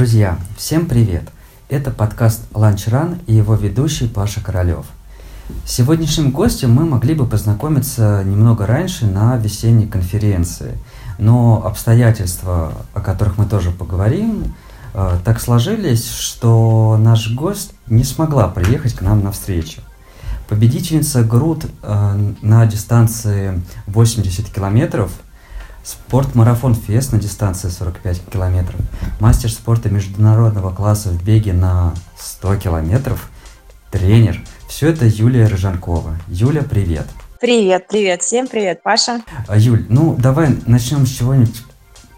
Друзья, всем привет! Это подкаст Lunch Run и его ведущий Паша Королев. С сегодняшним гостем мы могли бы познакомиться немного раньше на весенней конференции, но обстоятельства, о которых мы тоже поговорим, э, так сложились, что наш гость не смогла приехать к нам на встречу. Победительница Груд э, на дистанции 80 километров – Спорт-марафон Фест на дистанции 45 километров, мастер спорта международного класса в беге на 100 километров, тренер. Все это Юлия Рыжанкова. Юля, привет. Привет, привет. Всем привет, Паша. А, Юль, ну давай начнем с чего-нибудь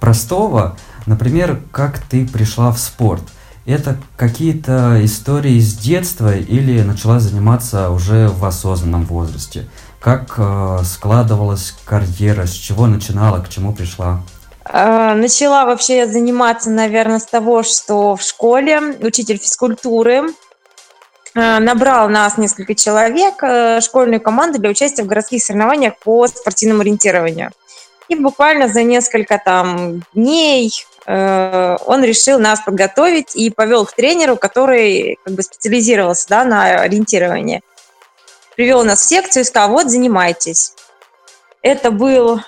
простого. Например, как ты пришла в спорт? Это какие-то истории с детства или начала заниматься уже в осознанном возрасте? Как э, складывалась карьера, с чего начинала, к чему пришла? Э, начала вообще я заниматься, наверное, с того, что в школе учитель физкультуры э, набрал нас несколько человек, школьную команду для участия в городских соревнованиях по спортивному ориентированию. И буквально за несколько там дней он решил нас подготовить и повел к тренеру, который как бы специализировался да, на ориентировании привел нас в секцию и сказал, вот, занимайтесь. Это был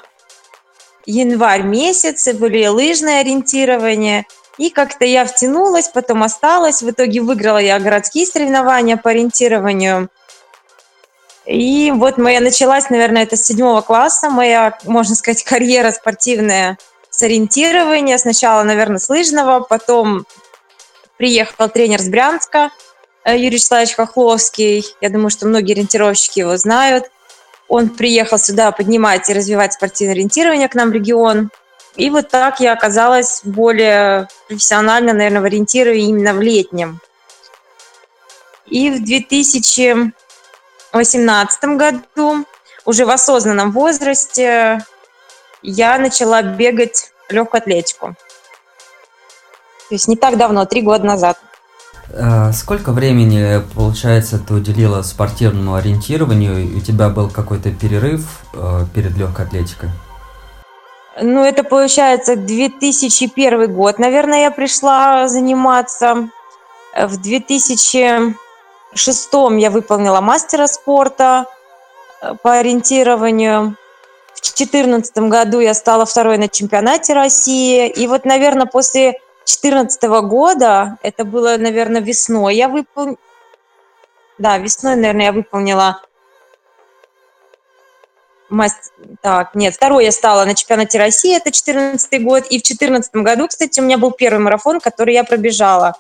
январь месяц, были лыжное ориентирование. И как-то я втянулась, потом осталась. В итоге выиграла я городские соревнования по ориентированию. И вот моя началась, наверное, это с седьмого класса, моя, можно сказать, карьера спортивная с ориентирования. Сначала, наверное, с лыжного, потом приехал тренер с Брянска – Юрий Вячеславович Хохловский. Я думаю, что многие ориентировщики его знают. Он приехал сюда поднимать и развивать спортивное ориентирование к нам в регион. И вот так я оказалась более профессионально, наверное, в ориентировании именно в летнем. И в 2018 году, уже в осознанном возрасте, я начала бегать легкую атлетику. То есть не так давно, три года назад. Э, сколько времени, получается, ты уделила спортивному ориентированию? У тебя был какой-то перерыв э, перед легкой атлетикой? Ну, это получается 2001 год. Наверное, я пришла заниматься. В 2006 я выполнила мастера спорта э, по ориентированию. В 2014 году я стала второй на чемпионате России. И вот, наверное, после 2014 года, это было, наверное, весной, я выполнила, да, весной, наверное, я выполнила Маст... Так, нет, второй я стала на чемпионате России, это 2014 год, и в 2014 году, кстати, у меня был первый марафон, который я пробежала.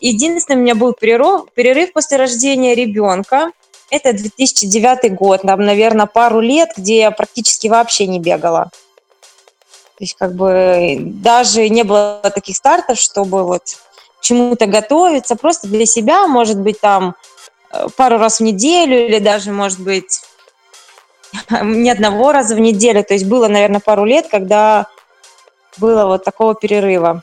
Единственный у меня был перерыв, перерыв после рождения ребенка, это 2009 год, там, наверное, пару лет, где я практически вообще не бегала. То есть как бы даже не было таких стартов, чтобы вот чему-то готовиться, просто для себя, может быть, там э, пару раз в неделю или даже, может быть, ни одного раза в неделю. То есть было, наверное, пару лет, когда было вот такого перерыва.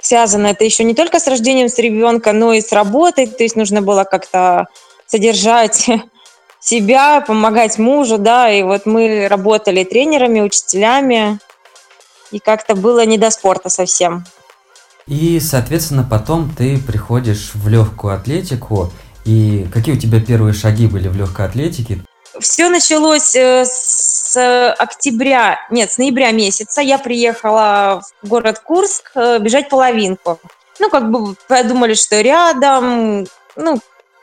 Связано это еще не только с рождением с ребенка, но и с работой. То есть нужно было как-то содержать себя, помогать мужу, да, и вот мы работали тренерами, учителями, и как-то было не до спорта совсем. И, соответственно, потом ты приходишь в легкую атлетику, и какие у тебя первые шаги были в легкой атлетике? Все началось э, с октября, нет, с ноября месяца. Я приехала в город Курск э, бежать половинку. Ну, как бы подумали, что рядом, ну,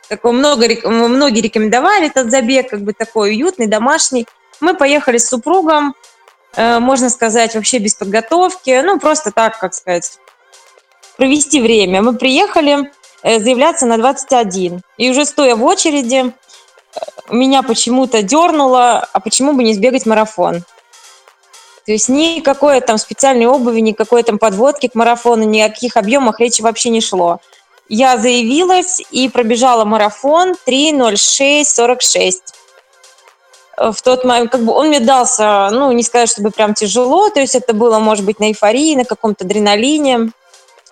такой много, многие рекомендовали этот забег, как бы такой уютный, домашний. Мы поехали с супругом, э, можно сказать, вообще без подготовки, ну, просто так, как сказать, провести время. Мы приехали э, заявляться на 21, и уже стоя в очереди, э, меня почему-то дернуло, а почему бы не сбегать марафон? То есть никакой там специальной обуви, никакой там подводки к марафону, ни о каких объемах речи вообще не шло я заявилась и пробежала марафон 3.06.46. В тот момент, как бы он мне дался, ну, не сказать, чтобы прям тяжело, то есть это было, может быть, на эйфории, на каком-то адреналине.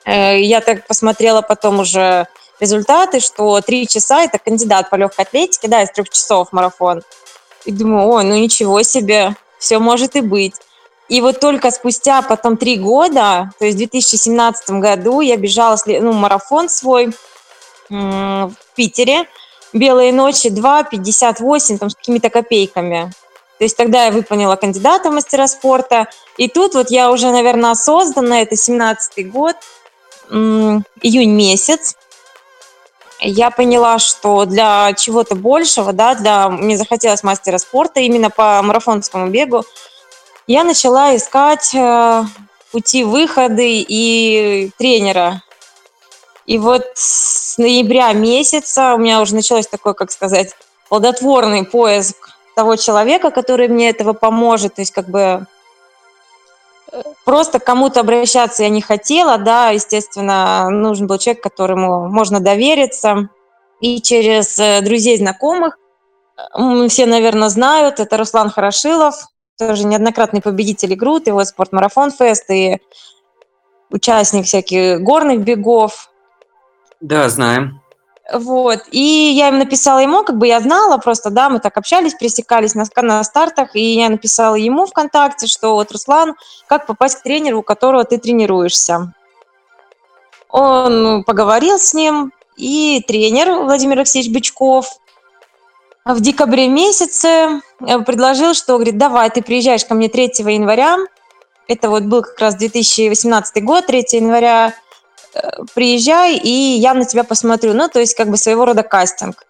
Э, я так посмотрела потом уже результаты, что три часа – это кандидат по легкой атлетике, да, из трех часов марафон. И думаю, ой, ну ничего себе, все может и быть. И вот только спустя потом три года, то есть в 2017 году, я бежала ну, марафон свой в Питере. «Белые ночи» 2,58, там с какими-то копейками. То есть тогда я выполнила кандидата в мастера спорта. И тут вот я уже, наверное, осознанно, это 17-й год, июнь месяц, я поняла, что для чего-то большего, да, для мне захотелось мастера спорта именно по марафонскому бегу, я начала искать э, пути выходы и тренера. И вот с ноября месяца у меня уже началось такой, как сказать, плодотворный поиск того человека, который мне этого поможет. То есть как бы э, просто кому-то обращаться я не хотела, да, естественно, нужен был человек, которому можно довериться. И через э, друзей, знакомых, все, наверное, знают, это Руслан Хорошилов, тоже неоднократный победитель игру, его спортмарафон фест и участник всяких горных бегов. Да, знаем. Вот. И я им написала ему, как бы я знала, просто, да, мы так общались, пересекались на, на стартах, и я написала ему ВКонтакте, что вот, Руслан, как попасть к тренеру, у которого ты тренируешься. Он поговорил с ним, и тренер Владимир Алексеевич Бычков в декабре месяце э, предложил, что, говорит, давай, ты приезжаешь ко мне 3 января, это вот был как раз 2018 год, 3 января, э, приезжай, и я на тебя посмотрю. Ну, то есть как бы своего рода кастинг.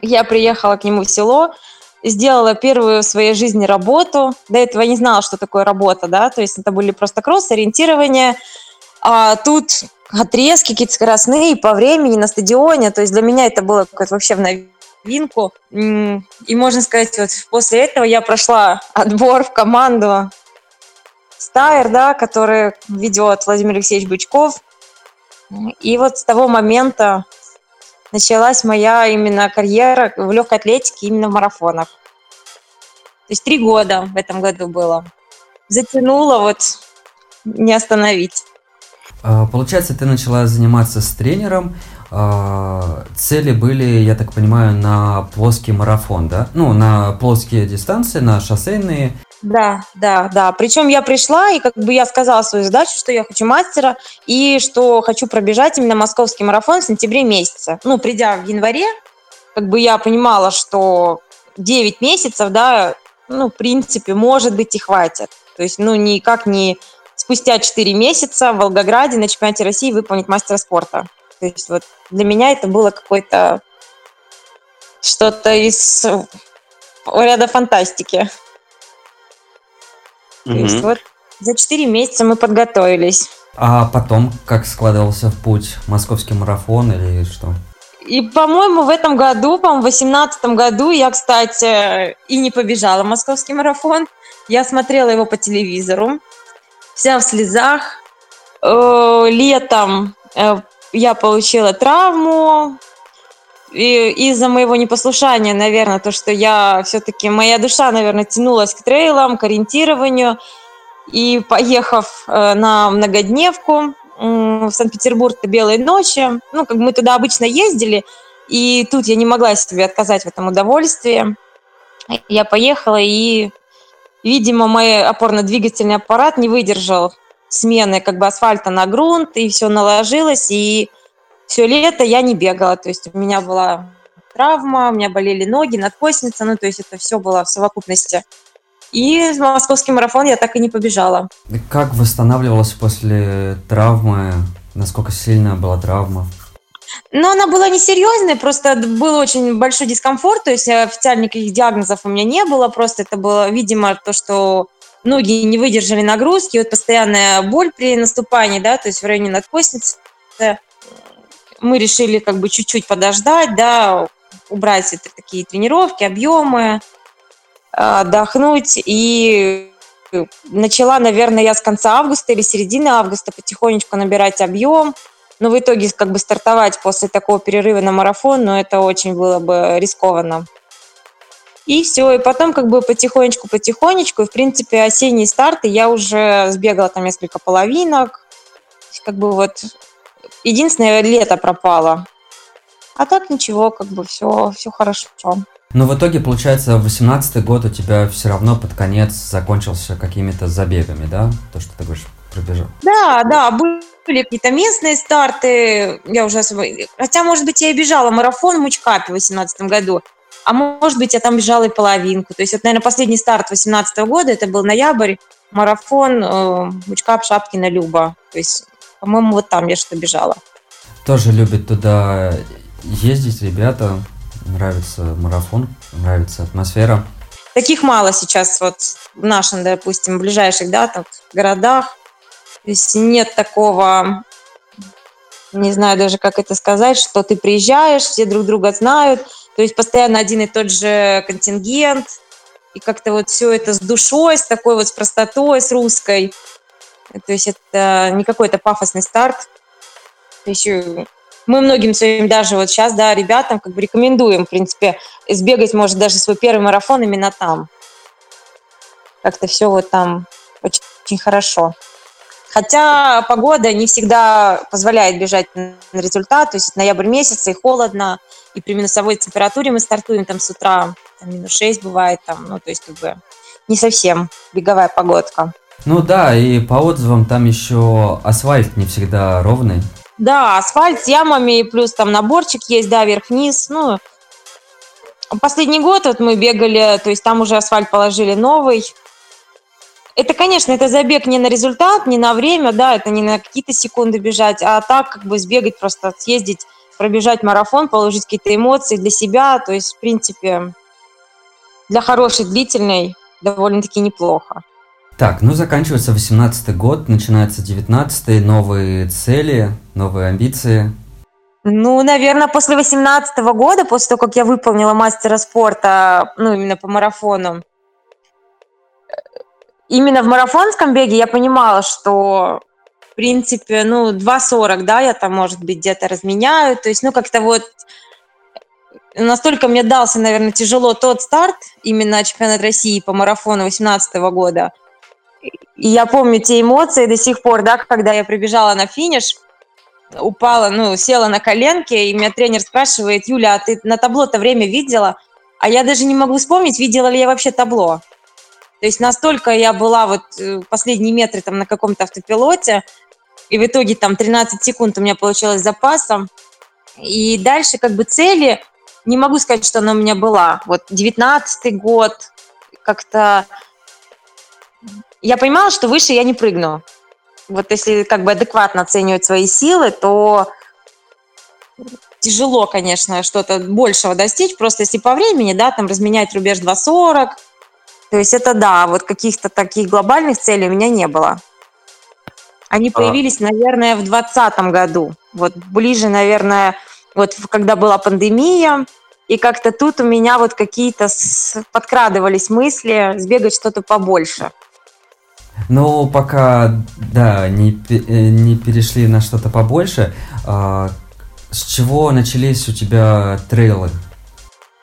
Я приехала к нему в село, сделала первую в своей жизни работу. До этого не знала, что такое работа, да, то есть это были просто кросс, ориентирование. А тут отрезки какие-то скоростные по времени на стадионе. То есть для меня это было какое-то вообще в новинку. И можно сказать, вот после этого я прошла отбор в команду Стайр, да, который ведет Владимир Алексеевич Бычков. И вот с того момента началась моя именно карьера в легкой атлетике именно в марафонах. То есть три года в этом году было. Затянуло вот не остановить. А, получается, ты начала заниматься с тренером. А, цели были, я так понимаю, на плоский марафон, да? Ну, на плоские дистанции, на шоссейные. Да, да, да. Причем я пришла, и как бы я сказала свою задачу, что я хочу мастера, и что хочу пробежать именно московский марафон в сентябре месяце. Ну, придя в январе, как бы я понимала, что 9 месяцев, да, ну, в принципе, может быть, и хватит. То есть, ну, никак не спустя 4 месяца в Волгограде на чемпионате России выполнить мастера спорта. То есть вот для меня это было какое-то что-то из ряда фантастики. Mm-hmm. То есть вот за 4 месяца мы подготовились. А потом как складывался в путь? Московский марафон или что? И, по-моему, в этом году, по-моему, в 2018 году я, кстати, и не побежала московский марафон. Я смотрела его по телевизору вся в слезах. Э, летом э, я получила травму, и из-за моего непослушания, наверное, то, что я все-таки, моя душа, наверное, тянулась к трейлам, к ориентированию. И поехав э, на многодневку в Санкт-Петербург до Белой ночи, ну, как мы туда обычно ездили, и тут я не могла себе отказать в этом удовольствии. Я поехала и Видимо, мой опорно-двигательный аппарат не выдержал смены как бы асфальта на грунт, и все наложилось, и все лето я не бегала. То есть у меня была травма, у меня болели ноги, надкосница, ну, то есть это все было в совокупности. И московский марафон я так и не побежала. Как восстанавливалась после травмы? Насколько сильная была травма? Но она была несерьезной, просто был очень большой дискомфорт, то есть официально никаких диагнозов у меня не было, просто это было, видимо, то, что ноги не выдержали нагрузки, вот постоянная боль при наступании, да, то есть в районе надкосницы. Мы решили как бы чуть-чуть подождать, да, убрать это такие тренировки, объемы, отдохнуть и начала, наверное, я с конца августа или середины августа потихонечку набирать объем, но в итоге как бы стартовать после такого перерыва на марафон, ну, это очень было бы рискованно. И все, и потом как бы потихонечку-потихонечку, и, в принципе, осенние старты я уже сбегала там несколько половинок, как бы вот единственное лето пропало. А так ничего, как бы все, все хорошо. Но в итоге, получается, 18 год у тебя все равно под конец закончился какими-то забегами, да? То, что ты говоришь, пробежал. Да, да, были какие-то местные старты. Я уже особо... Хотя, может быть, я и бежала марафон в Мучкапе в 2018 году. А может быть, я там бежала и половинку. То есть, вот, наверное, последний старт 2018 года, это был ноябрь, марафон э, Мучкап, Шапкина, Люба. То есть, по-моему, вот там я что бежала. Тоже любят туда ездить ребята, нравится марафон, нравится атмосфера. Таких мало сейчас вот в нашем, допустим, ближайших, да, там, городах. То есть нет такого, не знаю даже, как это сказать, что ты приезжаешь, все друг друга знают, то есть постоянно один и тот же контингент, и как-то вот все это с душой, с такой вот с простотой, с русской. То есть это не какой-то пафосный старт. Еще мы многим своим даже вот сейчас, да, ребятам как бы рекомендуем, в принципе, сбегать, может, даже свой первый марафон именно там. Как-то все вот там очень, очень хорошо. Хотя погода не всегда позволяет бежать на результат, то есть ноябрь месяц и холодно, и при минусовой температуре мы стартуем там с утра, там минус 6 бывает, там, ну, то есть как бы не совсем беговая погодка. Ну да, и по отзывам там еще асфальт не всегда ровный. Да, асфальт с ямами, плюс там наборчик есть, да, вверх-вниз, ну, Последний год вот мы бегали, то есть там уже асфальт положили новый, это, конечно, это забег не на результат, не на время, да, это не на какие-то секунды бежать, а так как бы сбегать, просто съездить, пробежать марафон, положить какие-то эмоции для себя, то есть, в принципе, для хорошей, длительной довольно-таки неплохо. Так, ну заканчивается 18 год, начинается 19 новые цели, новые амбиции. Ну, наверное, после 18 года, после того, как я выполнила мастера спорта, ну, именно по марафону, именно в марафонском беге я понимала, что в принципе, ну, 2.40, да, я там, может быть, где-то разменяю. То есть, ну, как-то вот настолько мне дался, наверное, тяжело тот старт, именно чемпионат России по марафону 2018 года. И я помню те эмоции до сих пор, да, когда я прибежала на финиш, упала, ну, села на коленки, и меня тренер спрашивает, Юля, а ты на табло-то время видела? А я даже не могу вспомнить, видела ли я вообще табло. То есть настолько я была вот э, последние метры там на каком-то автопилоте, и в итоге там 13 секунд у меня получилось запасом. И дальше как бы цели, не могу сказать, что она у меня была. Вот 19 год, как-то я понимала, что выше я не прыгну. Вот если как бы адекватно оценивать свои силы, то тяжело, конечно, что-то большего достичь. Просто если по времени, да, там разменять рубеж 2.40, то есть это да, вот каких-то таких глобальных целей у меня не было. Они а. появились, наверное, в 2020 году. Вот ближе, наверное, вот когда была пандемия, и как-то тут у меня вот какие-то подкрадывались мысли сбегать что-то побольше. Ну, пока, да, не, э, не перешли на что-то побольше, а, с чего начались у тебя трейлы?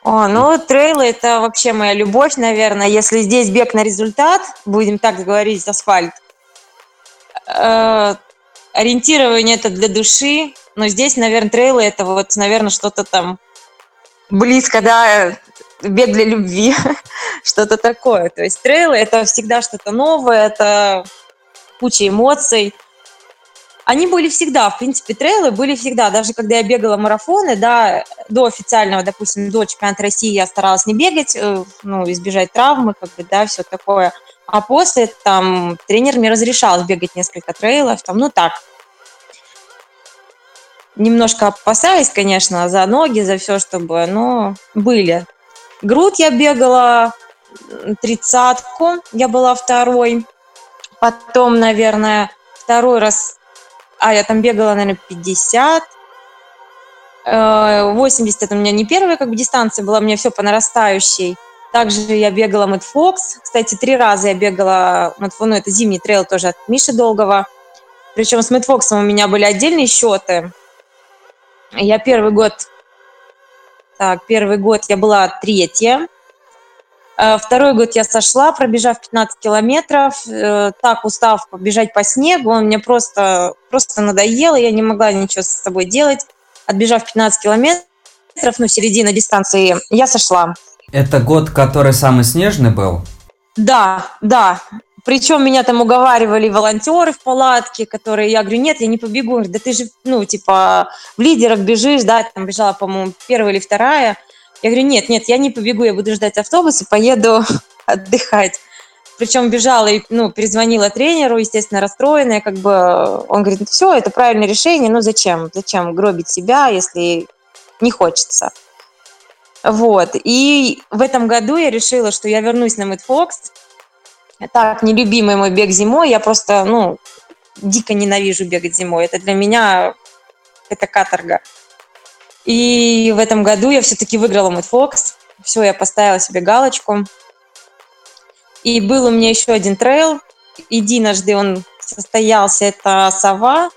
О, ну, трейлы – это вообще моя любовь, наверное. Если здесь бег на результат, будем так говорить, асфальт, э, ориентирование – это для души, но здесь, наверное, трейлы – это вот, наверное, что-то там близко, да, бег для любви, что-то такое. То есть трейлы – это всегда что-то новое, это куча эмоций – они были всегда, в принципе, трейлы были всегда. Даже когда я бегала марафоны, да, до официального, допустим, до чемпионата России я старалась не бегать, э, ну, избежать травмы, как бы, да, все такое. А после там тренер мне разрешал бегать несколько трейлов, там, ну так, немножко опасаясь, конечно, за ноги, за все, чтобы, но были. Грудь я бегала тридцатку, я была второй. Потом, наверное, второй раз а, я там бегала, наверное, 50. 80 это у меня не первая как бы дистанция была, у меня все по нарастающей. Также я бегала Мэтт Фокс. Кстати, три раза я бегала Мэтт ну, это зимний трейл тоже от Миши Долгого. Причем с Мэтт Фоксом у меня были отдельные счеты. Я первый год, так, первый год я была третья, второй год я сошла, пробежав 15 километров, э, так устав побежать по снегу, он мне просто, просто надоел, я не могла ничего с собой делать. Отбежав 15 километров, ну, середина дистанции, я сошла. Это год, который самый снежный был? Да, да. Причем меня там уговаривали волонтеры в палатке, которые, я говорю, нет, я не побегу. Да ты же, ну, типа, в лидерах бежишь, да, там бежала, по-моему, первая или вторая. Я говорю, нет, нет, я не побегу, я буду ждать автобус и поеду отдыхать. Причем бежала и, ну, перезвонила тренеру, естественно, расстроенная, как бы, он говорит, все, это правильное решение, ну, зачем, зачем гробить себя, если не хочется. Вот, и в этом году я решила, что я вернусь на Мэтфокс, так, нелюбимый мой бег зимой, я просто, ну, дико ненавижу бегать зимой, это для меня, это каторга. И в этом году я все-таки выиграла Мэтфокс, все, я поставила себе галочку, и был у меня еще один трейл. Единожды он состоялся, это «Сова».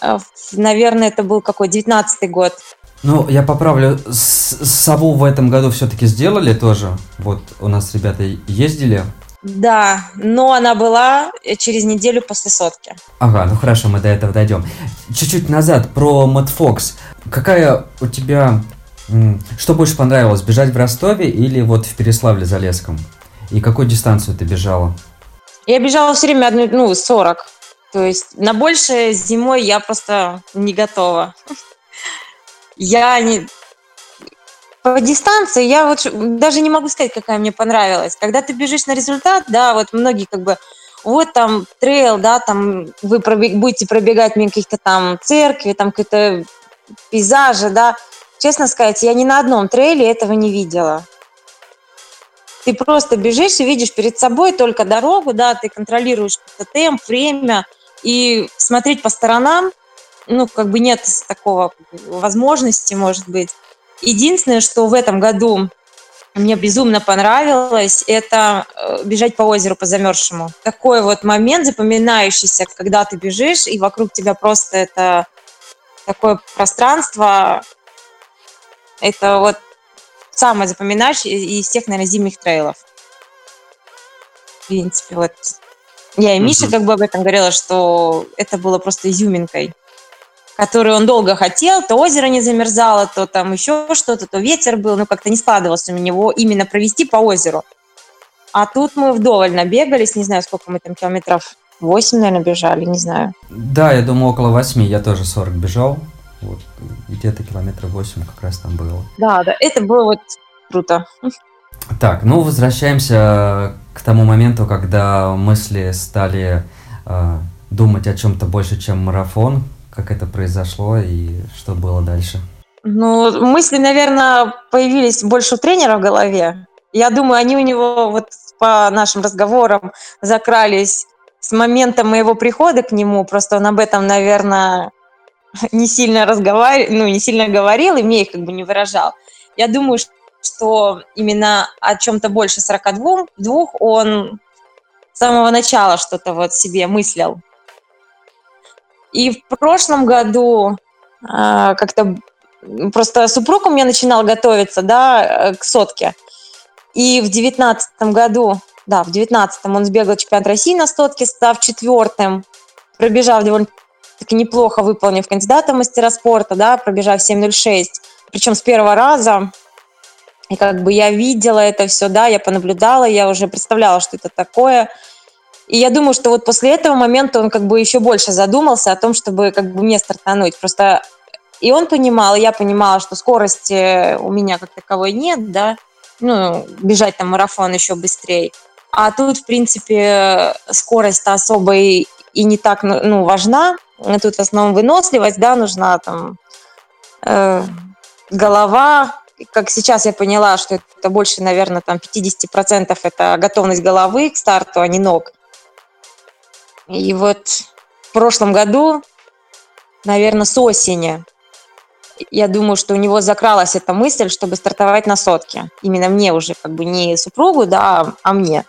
Э, наверное, это был какой, 19-й год. Ну, я поправлю, «Сову» в этом году все-таки сделали тоже. Вот у нас ребята ездили. Да, но она была через неделю после сотки. Ага, ну хорошо, мы до этого дойдем. Чуть-чуть назад про Мэтт Фокс. Какая у тебя... Что больше понравилось, бежать в Ростове или вот в Переславле-Залесском? И какую дистанцию ты бежала? Я бежала все время одну, ну, 40. То есть на большее зимой я просто не готова. Я не... По дистанции я вот даже не могу сказать, какая мне понравилась. Когда ты бежишь на результат, да, вот многие как бы вот там трейл, да, там вы пробег, будете пробегать мимо каких-то там церкви, там какие-то пейзажи, да. Честно сказать, я ни на одном трейле этого не видела. Ты просто бежишь и видишь перед собой только дорогу, да, ты контролируешь темп, время, и смотреть по сторонам, ну, как бы нет такого возможности, может быть. Единственное, что в этом году мне безумно понравилось, это э, бежать по озеру, по замерзшему. Такой вот момент запоминающийся, когда ты бежишь, и вокруг тебя просто это такое пространство, это вот самое запоминающее из всех, наверное, зимних трейлов. В принципе, вот. Я и Миша как бы об этом говорила, что это было просто изюминкой, которую он долго хотел. То озеро не замерзало, то там еще что-то, то ветер был, но как-то не складывался у него именно провести по озеру. А тут мы вдоволь набегались, не знаю, сколько мы там километров, 8, наверное, бежали, не знаю. Да, я думаю, около 8, я тоже 40 бежал. Вот, где-то километров 8 как раз там было. Да, да, это было вот круто. Так, ну возвращаемся к тому моменту, когда мысли стали э, думать о чем-то больше, чем марафон. Как это произошло и что было дальше? Ну, мысли, наверное, появились больше у тренера в голове. Я думаю, они у него вот по нашим разговорам закрались с момента моего прихода к нему. Просто он об этом, наверное, не сильно разговаривал, ну, не сильно говорил, и мне их как бы не выражал. Я думаю, что именно о чем-то больше 42 двух он с самого начала что-то вот себе мыслил. И в прошлом году э, как-то просто супруг у меня начинал готовиться, да, к сотке. И в девятнадцатом году, да, в девятнадцатом он сбегал чемпионат России на сотке, став четвертым, пробежав довольно таки неплохо выполнив кандидата в мастера спорта, да, пробежав 7.06, причем с первого раза. И как бы я видела это все, да, я понаблюдала, я уже представляла, что это такое. И я думаю, что вот после этого момента он как бы еще больше задумался о том, чтобы как бы мне стартануть. Просто и он понимал, и я понимала, что скорости у меня как таковой нет, да, ну, бежать там марафон еще быстрее. А тут, в принципе, скорость-то особой и не так ну, ну, важна. Тут в основном выносливость, да, нужна там э, голова. Как сейчас я поняла, что это больше, наверное, там 50% это готовность головы к старту, а не ног. И вот в прошлом году, наверное, с осени, я думаю, что у него закралась эта мысль, чтобы стартовать на сотке. Именно мне уже, как бы не супругу, да, а мне.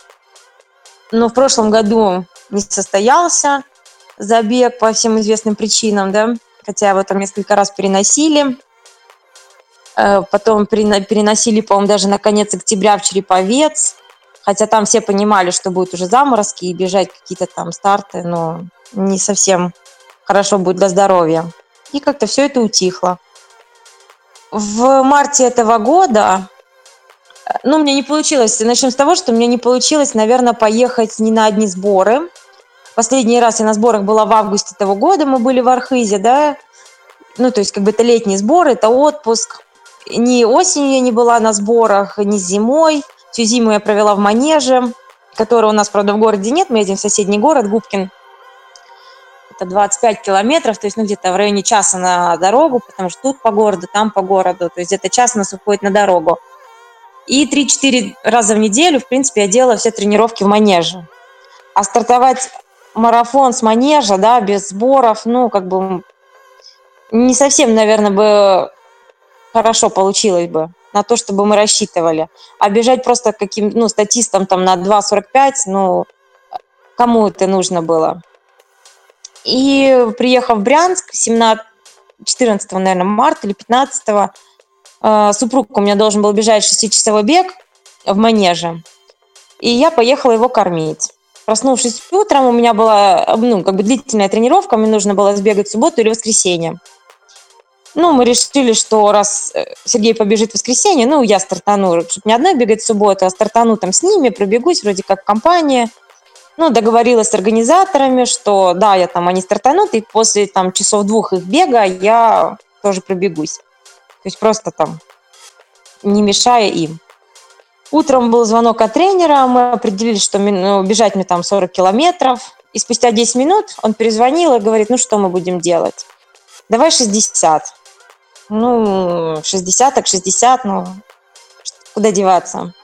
Но в прошлом году не состоялся забег по всем известным причинам, да, хотя его там несколько раз переносили. Э, потом переносили, по-моему, даже на конец октября в Череповец, хотя там все понимали, что будут уже заморозки и бежать какие-то там старты, но не совсем хорошо будет для здоровья. И как-то все это утихло. В марте этого года Ну, мне не получилось. Начнем с того, что мне не получилось, наверное, поехать не на одни сборы. Последний раз я на сборах была в августе того года, мы были в Архизе, да. Ну, то есть, как бы это летний сбор, это отпуск. Ни осенью я не была на сборах, ни зимой. Всю зиму я провела в Манеже, который у нас, правда, в городе нет. Мы едем в соседний город, Губкин. Это 25 километров, то есть, ну, где-то в районе часа на дорогу, потому что тут по городу, там по городу. То есть, где-то час у нас уходит на дорогу. И 3-4 раза в неделю, в принципе, я делала все тренировки в манеже. А стартовать марафон с манежа, да, без сборов, ну, как бы не совсем, наверное, бы хорошо получилось бы на то, чтобы мы рассчитывали. А бежать просто каким, ну, статистом там на 2.45, ну, кому это нужно было? И приехав в Брянск 17, 14, наверное, марта или 15 э, супруг у меня должен был бежать 6-часовой бег в манеже. И я поехала его кормить. Проснувшись утром, у меня была ну, как бы длительная тренировка, мне нужно было сбегать в субботу или воскресенье. Ну, мы решили, что раз э, Сергей побежит в воскресенье, ну, я стартану, чтобы не одна бегать в субботу, а стартану там с ними, пробегусь вроде как компания. Ну, договорилась с организаторами, что да, я там, они стартанут, и после там часов двух их бега я тоже пробегусь. То есть просто там не мешая им. Утром был звонок от тренера, мы определили, что ну, бежать мне там 40 километров. И спустя 10 минут он перезвонил и говорит, ну что мы будем делать? Давай 60. Ну, 60 так 60, ну, куда деваться?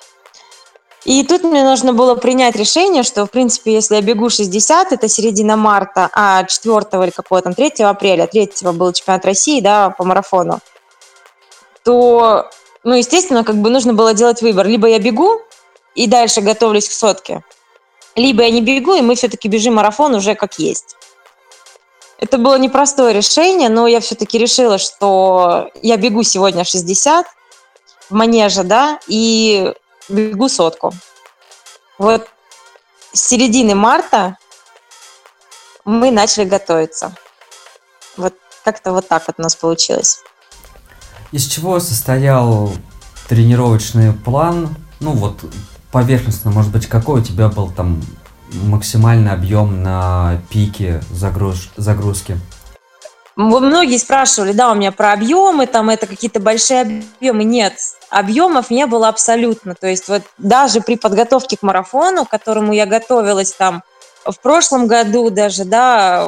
И тут мне нужно было принять решение, что, в принципе, если я бегу 60, это середина марта, а 4 или какого там 3 апреля, 3 был чемпионат России, да, по марафону, то, ну, естественно, как бы нужно было делать выбор. Либо я бегу и дальше готовлюсь к сотке, либо я не бегу, и мы все-таки бежим марафон уже как есть. Это было непростое решение, но я все-таки решила, что я бегу сегодня 60 в манеже, да, и бегу сотку. Вот с середины марта мы начали готовиться. Вот как-то вот так вот у нас получилось. Из чего состоял тренировочный план? Ну вот поверхностно, может быть, какой у тебя был там максимальный объем на пике загруз... загрузки? Многие спрашивали, да, у меня про объемы, там это какие-то большие объемы. Нет, объемов не было абсолютно. То есть вот даже при подготовке к марафону, к которому я готовилась там в прошлом году даже, да,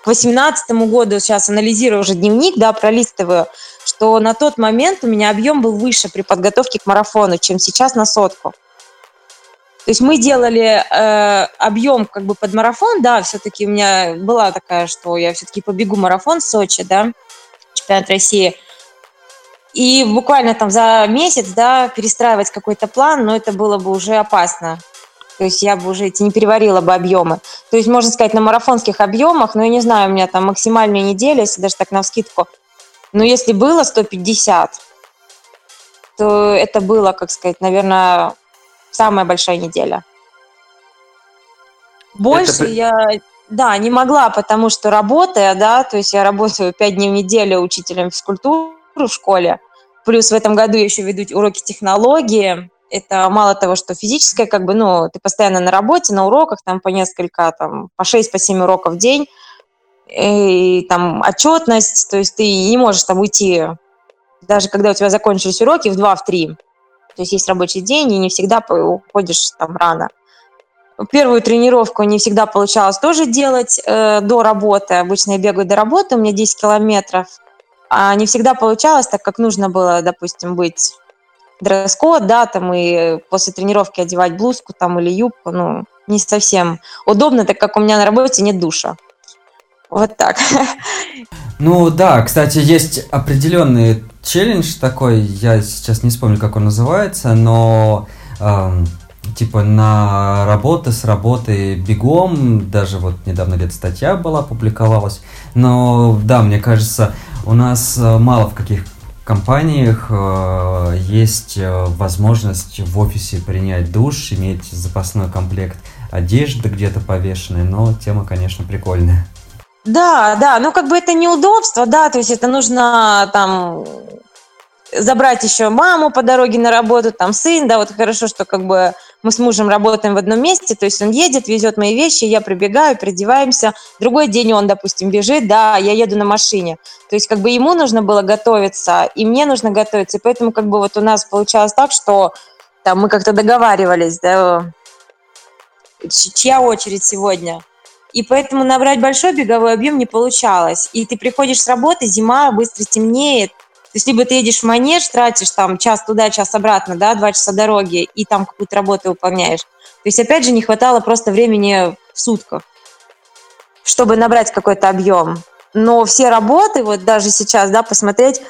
к 2018 году, сейчас анализирую уже дневник, да, пролистываю, что на тот момент у меня объем был выше при подготовке к марафону, чем сейчас на сотку. То есть мы делали э, объем как бы под марафон, да, все-таки у меня была такая, что я все-таки побегу марафон в Сочи, да, чемпионат России. И буквально там за месяц, да, перестраивать какой-то план, но это было бы уже опасно. То есть я бы уже эти не переварила бы объемы. То есть, можно сказать, на марафонских объемах, ну, я не знаю, у меня там максимальная неделя, если даже так на вскидку, но если было 150, то это было, как сказать, наверное, самая большая неделя. Больше это... я, да, не могла, потому что работая, да, то есть я работаю пять дней в неделю учителем физкультуры в школе, плюс в этом году я еще веду уроки технологии, это мало того, что физическое, как бы, ну, ты постоянно на работе, на уроках, там по несколько, там, по 6, по 7 уроков в день, и там отчетность, то есть ты не можешь там уйти, даже когда у тебя закончились уроки, в 2, в 3. То есть есть рабочий день, и не всегда уходишь там рано. Первую тренировку не всегда получалось тоже делать э, до работы. Обычно я бегаю до работы, у меня 10 километров. А не всегда получалось, так как нужно было, допустим, быть дресс-код, да, там и после тренировки одевать блузку там или юбку, ну, не совсем удобно, так как у меня на работе нет душа. Вот так. Ну да, кстати, есть определенный челлендж такой, я сейчас не вспомню, как он называется, но э, типа на работы с работы бегом, даже вот недавно где-то статья была, публиковалась, но да, мне кажется, у нас э, мало в каких компаниях э, есть э, возможность в офисе принять душ, иметь запасной комплект одежды где-то повешенной, но тема, конечно, прикольная. Да, да, ну как бы это неудобство, да, то есть это нужно там забрать еще маму по дороге на работу, там сын, да, вот хорошо, что как бы мы с мужем работаем в одном месте, то есть он едет, везет мои вещи, я прибегаю, придеваемся, другой день он, допустим, бежит, да, я еду на машине, то есть как бы ему нужно было готовиться, и мне нужно готовиться, и поэтому как бы вот у нас получалось так, что там мы как-то договаривались, да, чья очередь сегодня, и поэтому набрать большой беговой объем не получалось. И ты приходишь с работы, зима, быстро темнеет, то есть либо ты едешь в манеж, тратишь там час туда, час обратно, да, два часа дороги, и там какую-то работу выполняешь. То есть, опять же, не хватало просто времени в сутках, чтобы набрать какой-то объем. Но все работы, вот даже сейчас, да, посмотреть,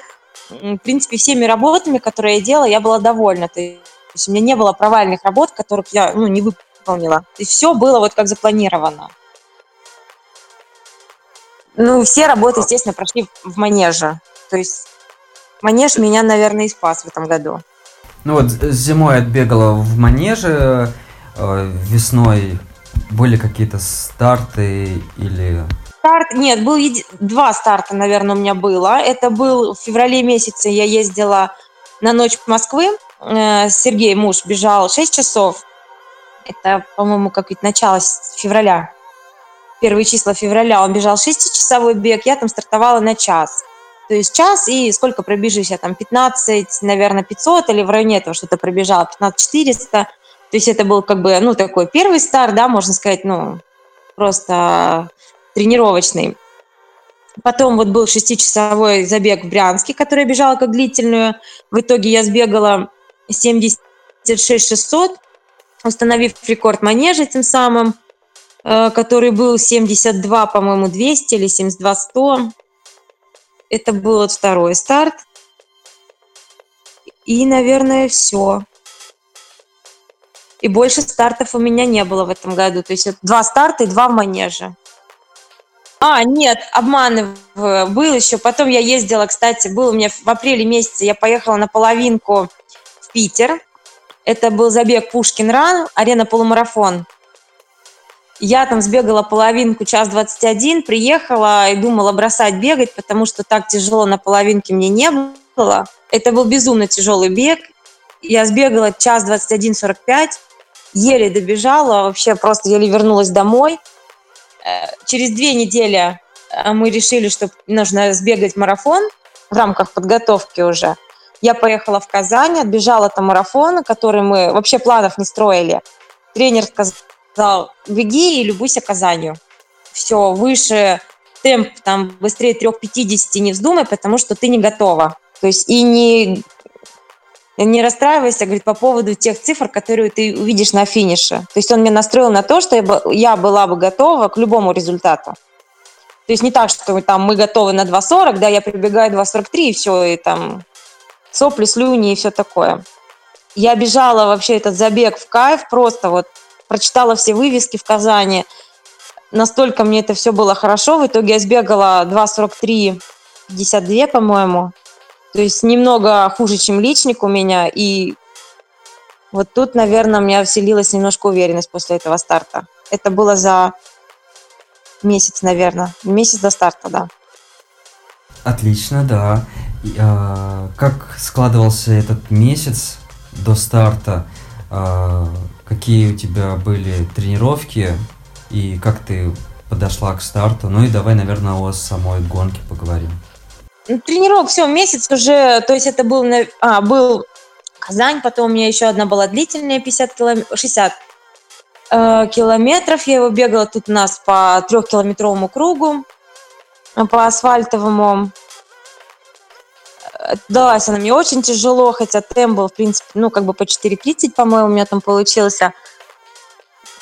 в принципе, всеми работами, которые я делала, я была довольна. То есть у меня не было провальных работ, которых я ну, не выполнила. То есть все было вот как запланировано. Ну, все работы, естественно, прошли в манеже. То есть Манеж меня, наверное, и спас в этом году. Ну вот зимой отбегала в манеже, э, весной были какие-то старты или... Старт, нет, был еди... два старта, наверное, у меня было. Это был в феврале месяце, я ездила на ночь Москвы. Э, Сергей, муж, бежал 6 часов. Это, по-моему, как ведь начало февраля. Первые числа февраля он бежал 6-часовой бег, я там стартовала на час. То есть час и сколько пробежишь, я там 15, наверное, 500 или в районе этого что-то пробежала, 15 400. То есть это был как бы, ну, такой первый старт, да, можно сказать, ну, просто тренировочный. Потом вот был шестичасовой забег в Брянске, который я бежала как длительную. В итоге я сбегала 76 600, установив рекорд манежа тем самым, который был 72, по-моему, 200 или 72 100. Это был второй старт. И, наверное, все. И больше стартов у меня не было в этом году. То есть два старта и два в манеже. А, нет, обманываю. Был еще. Потом я ездила, кстати, был у меня в апреле месяце, я поехала на половинку в Питер. Это был забег Пушкин Ран, арена полумарафон. Я там сбегала половинку, час 21, приехала и думала бросать бегать, потому что так тяжело на половинке мне не было. Это был безумно тяжелый бег. Я сбегала час 21.45, еле добежала, вообще просто еле вернулась домой. Э, через две недели э, мы решили, что нужно сбегать марафон в рамках подготовки уже. Я поехала в Казань, отбежала там марафон, который мы вообще планов не строили. Тренер сказал, сказал, беги и любуйся Казанью. Все, выше темп, там, быстрее 3.50 не вздумай, потому что ты не готова. То есть и не, не расстраивайся, говорит, по поводу тех цифр, которые ты увидишь на финише. То есть он меня настроил на то, что я была бы готова к любому результату. То есть не так, что там мы готовы на 2.40, да, я прибегаю 2.43 и все, и там сопли, слюни и все такое. Я бежала вообще этот забег в кайф, просто вот прочитала все вывески в Казани. Настолько мне это все было хорошо. В итоге я сбегала 2.43-52, по-моему. То есть немного хуже, чем личник у меня. И вот тут, наверное, у меня вселилась немножко уверенность после этого старта. Это было за месяц, наверное. Месяц до старта, да. Отлично, да. И, а, как складывался этот месяц до старта? А, какие у тебя были тренировки и как ты подошла к старту. Ну и давай, наверное, о самой гонке поговорим. Ну, тренировок все, месяц уже, то есть это был, а, был Казань, потом у меня еще одна была длительная, 50 километров, 60 э, километров. Я его бегала тут у нас по трехкилометровому кругу, по асфальтовому далась она мне очень тяжело, хотя темп был, в принципе, ну, как бы по 4.30, по-моему, у меня там получился.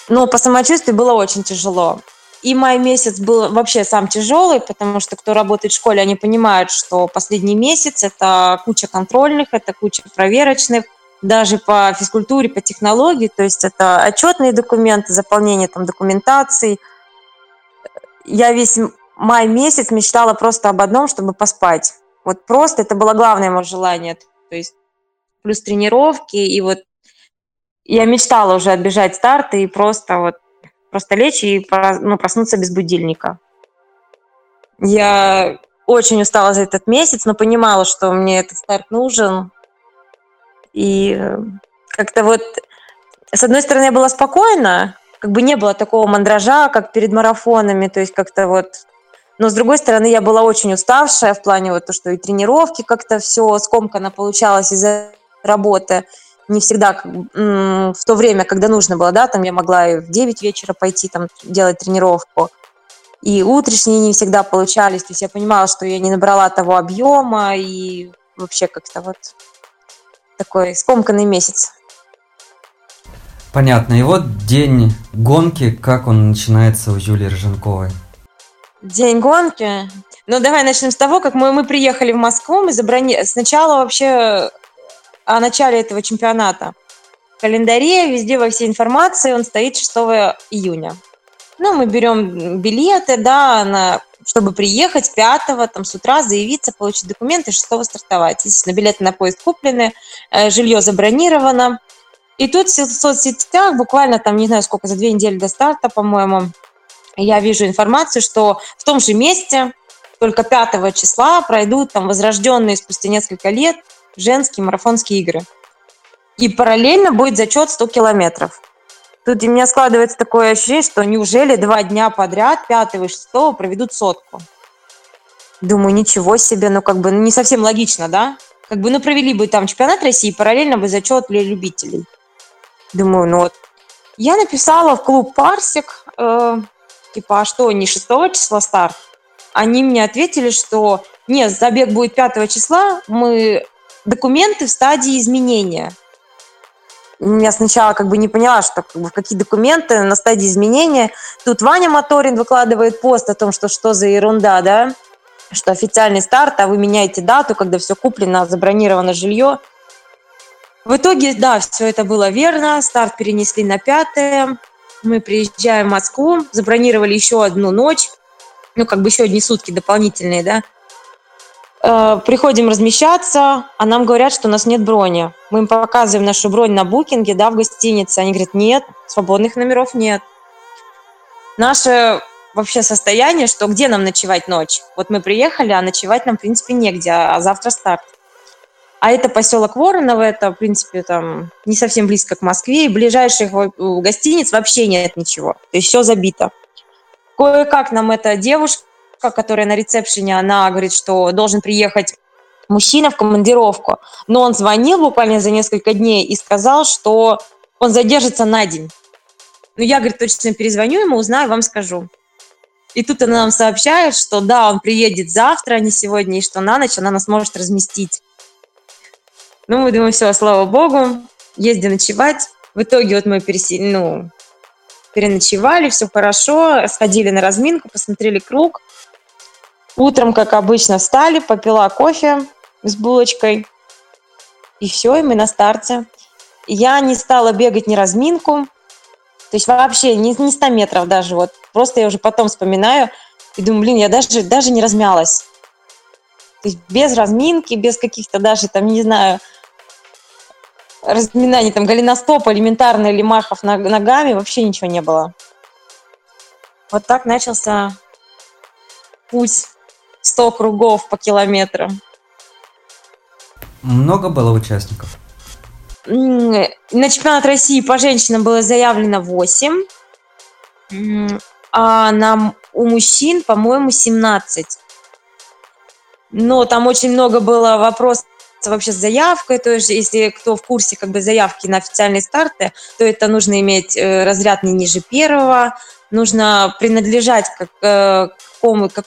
Но по самочувствию было очень тяжело. И май месяц был вообще сам тяжелый, потому что кто работает в школе, они понимают, что последний месяц – это куча контрольных, это куча проверочных, даже по физкультуре, по технологии, то есть это отчетные документы, заполнение там документаций. Я весь май месяц мечтала просто об одном, чтобы поспать. Вот просто это было главное мое желание. То есть плюс тренировки, и вот я мечтала уже отбежать старты и просто вот просто лечь и ну, проснуться без будильника. Я очень устала за этот месяц, но понимала, что мне этот старт нужен. И э, как-то вот, с одной стороны, я была спокойна, как бы не было такого мандража, как перед марафонами, то есть как-то вот... Но, с другой стороны, я была очень уставшая в плане вот то, что и тренировки как-то все скомканно получалось из-за работы. Не всегда в то время, когда нужно было, да, там я могла и в 9 вечера пойти там делать тренировку и утренние не всегда получались. То есть я понимала, что я не набрала того объема и вообще как-то вот такой скомканный месяц. Понятно. И вот день гонки, как он начинается у Юлии Роженковой? День гонки? Ну, давай начнем с того, как мы, мы приехали в Москву, мы заброни... Сначала вообще о начале этого чемпионата. В календаре, везде во всей информации он стоит 6 июня. Ну, мы берем билеты, да, на, чтобы приехать 5 там, с утра, заявиться, получить документы, 6 стартовать. Естественно, билеты на поезд куплены, э, жилье забронировано. И тут в соцсетях буквально там, не знаю сколько, за две недели до старта, по-моему, я вижу информацию, что в том же месте только 5 числа пройдут там возрожденные спустя несколько лет женские марафонские игры. И параллельно будет зачет 100 километров. Тут у меня складывается такое ощущение, что неужели два дня подряд, пятого и шестого, проведут сотку? Думаю, ничего себе, ну как бы ну, не совсем логично, да? Как бы, ну провели бы там чемпионат России, параллельно бы зачет для любителей. Думаю, ну вот. Я написала в клуб Парсик, э, типа, а что, не 6 числа старт? Они мне ответили, что нет, забег будет 5 числа, мы документы в стадии изменения – я сначала как бы не поняла, что как бы, какие документы на стадии изменения. Тут Ваня Моторин выкладывает пост о том, что что за ерунда, да, что официальный старт, а вы меняете дату, когда все куплено, забронировано жилье. В итоге, да, все это было верно, старт перенесли на пятое, мы приезжаем в Москву, забронировали еще одну ночь, ну, как бы еще одни сутки дополнительные, да, Э, приходим размещаться, а нам говорят, что у нас нет брони. Мы им показываем нашу бронь на букинге, да, в гостинице. Они говорят, нет, свободных номеров нет. Наше вообще состояние, что где нам ночевать ночь? Вот мы приехали, а ночевать нам, в принципе, негде, а завтра старт. А это поселок Воронова, это, в принципе, там не совсем близко к Москве, и ближайших гостиниц вообще нет ничего. То есть все забито. Кое-как нам эта девушка которая на ресепшене, она говорит, что должен приехать мужчина в командировку. Но он звонил буквально за несколько дней и сказал, что он задержится на день. Ну, я, говорит, точно перезвоню ему, узнаю, вам скажу. И тут она нам сообщает, что да, он приедет завтра, а не сегодня, и что на ночь она нас может разместить. Ну, мы думаем, все, слава богу, ездим ночевать. В итоге вот мы пересели, ну, переночевали, все хорошо, сходили на разминку, посмотрели круг – Утром, как обычно, встали, попила кофе с булочкой. И все, и мы на старте. Я не стала бегать ни разминку. То есть вообще не, не 100 метров даже. Вот просто я уже потом вспоминаю и думаю, блин, я даже, даже не размялась. То есть без разминки, без каких-то даже там, не знаю, разминаний, там, голеностопа элементарно или махов ногами, вообще ничего не было. Вот так начался путь 100 кругов по километру. Много было участников? На чемпионат России по женщинам было заявлено 8, а на, у мужчин, по-моему, 17. Но там очень много было вопросов вообще с заявкой, то есть если кто в курсе как бы заявки на официальные старты, то это нужно иметь э, разряд не ниже первого, нужно принадлежать к э, какому, как,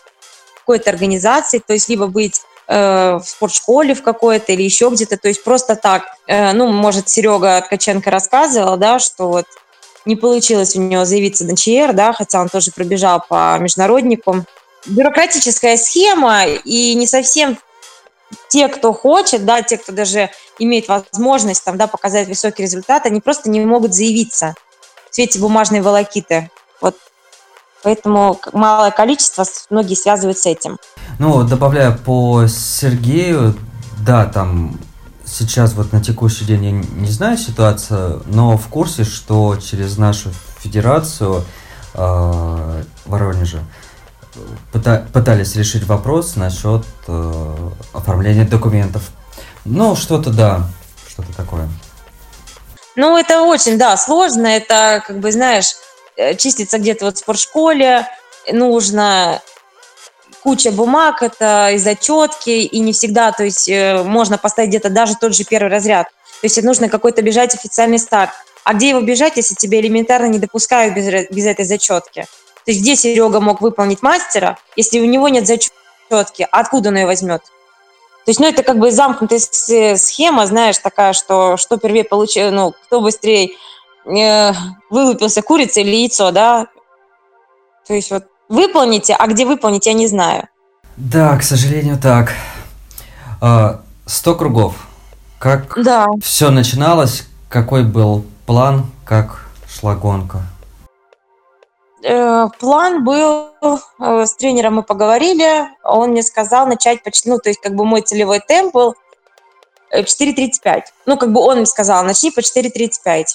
какой-то организации, то есть либо быть э, в спортшколе в какой-то или еще где-то, то есть просто так, э, ну, может, Серега Ткаченко рассказывал, да, что вот не получилось у него заявиться на ЧР, да, хотя он тоже пробежал по международнику. Бюрократическая схема, и не совсем те, кто хочет, да, те, кто даже имеет возможность там, да, показать высокий результат, они просто не могут заявиться в свете бумажной волокиты. Вот Поэтому малое количество, многие связывают с этим. Ну, добавляя по Сергею, да, там сейчас вот на текущий день я не знаю ситуацию, но в курсе, что через нашу федерацию э, Воронежа пытались решить вопрос насчет э, оформления документов. Ну, что-то, да, что-то такое. Ну, это очень, да, сложно. Это, как бы, знаешь, э, чиститься где-то вот в спортшколе, нужно куча бумаг, это и зачетки, и не всегда, то есть э, можно поставить где-то даже тот же первый разряд. То есть нужно какой-то бежать официальный старт. А где его бежать, если тебе элементарно не допускают без, без этой зачетки? То есть где Серега мог выполнить мастера, если у него нет зачетки, откуда он ее возьмет? То есть, ну, это как бы замкнутая схема, знаешь, такая, что что первее получил, ну, кто быстрее э, вылупился, курица или яйцо, да? То есть вот выполните, а где выполнить, я не знаю. Да, к сожалению, так. А, сто кругов. Как да. все начиналось? Какой был план? Как шла гонка? Э, план был, э, с тренером мы поговорили, он мне сказал начать почти, ну, то есть как бы мой целевой темп был 4.35. Э, ну, как бы он мне сказал, начни по 4.35.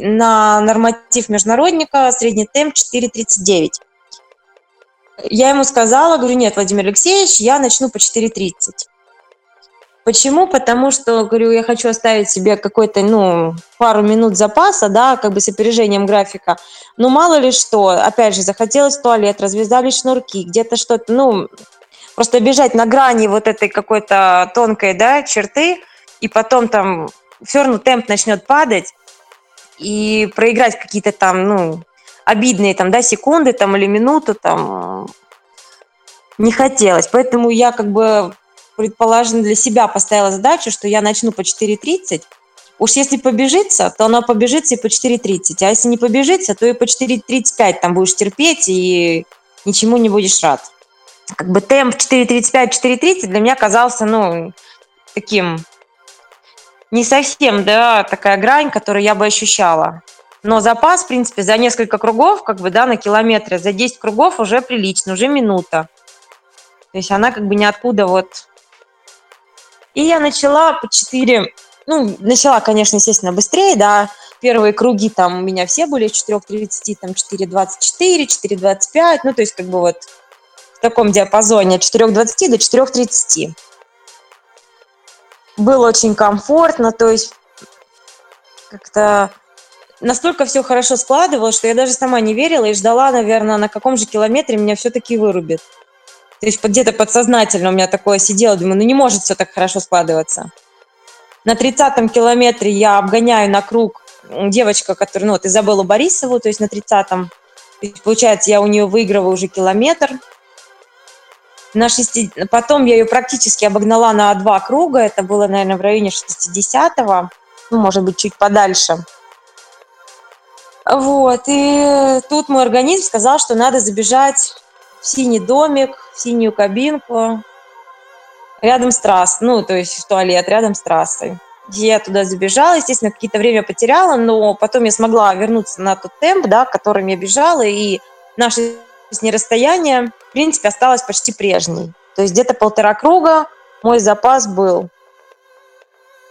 На норматив международника средний темп 4.39. Я ему сказала, говорю, нет, Владимир Алексеевич, я начну по 4.30. Почему? Потому что, говорю, я хочу оставить себе какой-то, ну, пару минут запаса, да, как бы с опережением графика. Ну, мало ли что, опять же, захотелось в туалет, развязали шнурки, где-то что-то, ну, просто бежать на грани вот этой какой-то тонкой, да, черты, и потом там все равно темп начнет падать, и проиграть какие-то там, ну, обидные там, да, секунды там или минуту там не хотелось. Поэтому я как бы предположительно для себя поставила задачу, что я начну по 4.30. Уж если побежится, то она побежится и по 4.30. А если не побежится, то и по 4.35 там будешь терпеть и ничему не будешь рад. Как бы темп 4.35-4.30 для меня казался, ну, таким не совсем, да, такая грань, которую я бы ощущала. Но запас, в принципе, за несколько кругов, как бы, да, на километре, за 10 кругов уже прилично, уже минута. То есть она как бы ниоткуда вот... И я начала по 4... Ну, начала, конечно, естественно, быстрее, да. Первые круги там у меня все были 4.30, там 4.24, 4.25, ну, то есть как бы вот в таком диапазоне от 4.20 до 4.30. Было очень комфортно, то есть как-то настолько все хорошо складывалось, что я даже сама не верила и ждала, наверное, на каком же километре меня все-таки вырубит. То есть где-то подсознательно у меня такое сидело, думаю, ну не может все так хорошо складываться. На 30-м километре я обгоняю на круг девочка, которая, ну вот Изабеллу Борисову, то есть на 30-м. Получается, я у нее выигрываю уже километр. На 6... Потом я ее практически обогнала на два круга. Это было, наверное, в районе 60-го. Ну, может быть, чуть подальше. Вот, и тут мой организм сказал, что надо забежать синий домик, в синюю кабинку, рядом с трассой, ну, то есть в туалет рядом с трассой. Я туда забежала, естественно, какие-то время потеряла, но потом я смогла вернуться на тот темп, да, которым я бежала, и наше с ней расстояние, в принципе, осталось почти прежней. То есть где-то полтора круга мой запас был.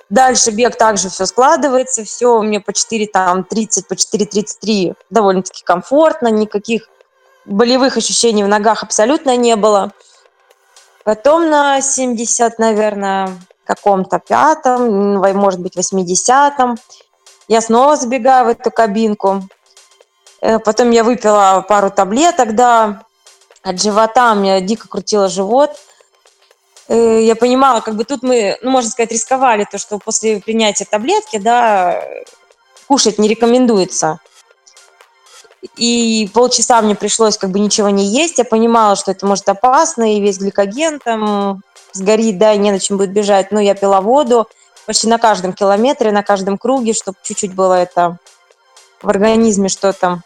Дальше бег также все складывается, все мне по 4, там, 30, по 4.33 довольно-таки комфортно, никаких болевых ощущений в ногах абсолютно не было. Потом на 70, наверное, каком-то пятом, может быть, 80-м, я снова забегаю в эту кабинку. Э, потом я выпила пару таблеток, да, от живота, мне дико крутило живот – Э, я понимала, как бы тут мы, ну, можно сказать, рисковали, то, что после принятия таблетки, да, кушать не рекомендуется. И полчаса мне пришлось как бы ничего не есть. Я понимала, что это может опасно, и весь гликоген там сгорит, да, и не на чем будет бежать. Но я пила воду почти на каждом километре, на каждом круге, чтобы чуть-чуть было это в организме что-то.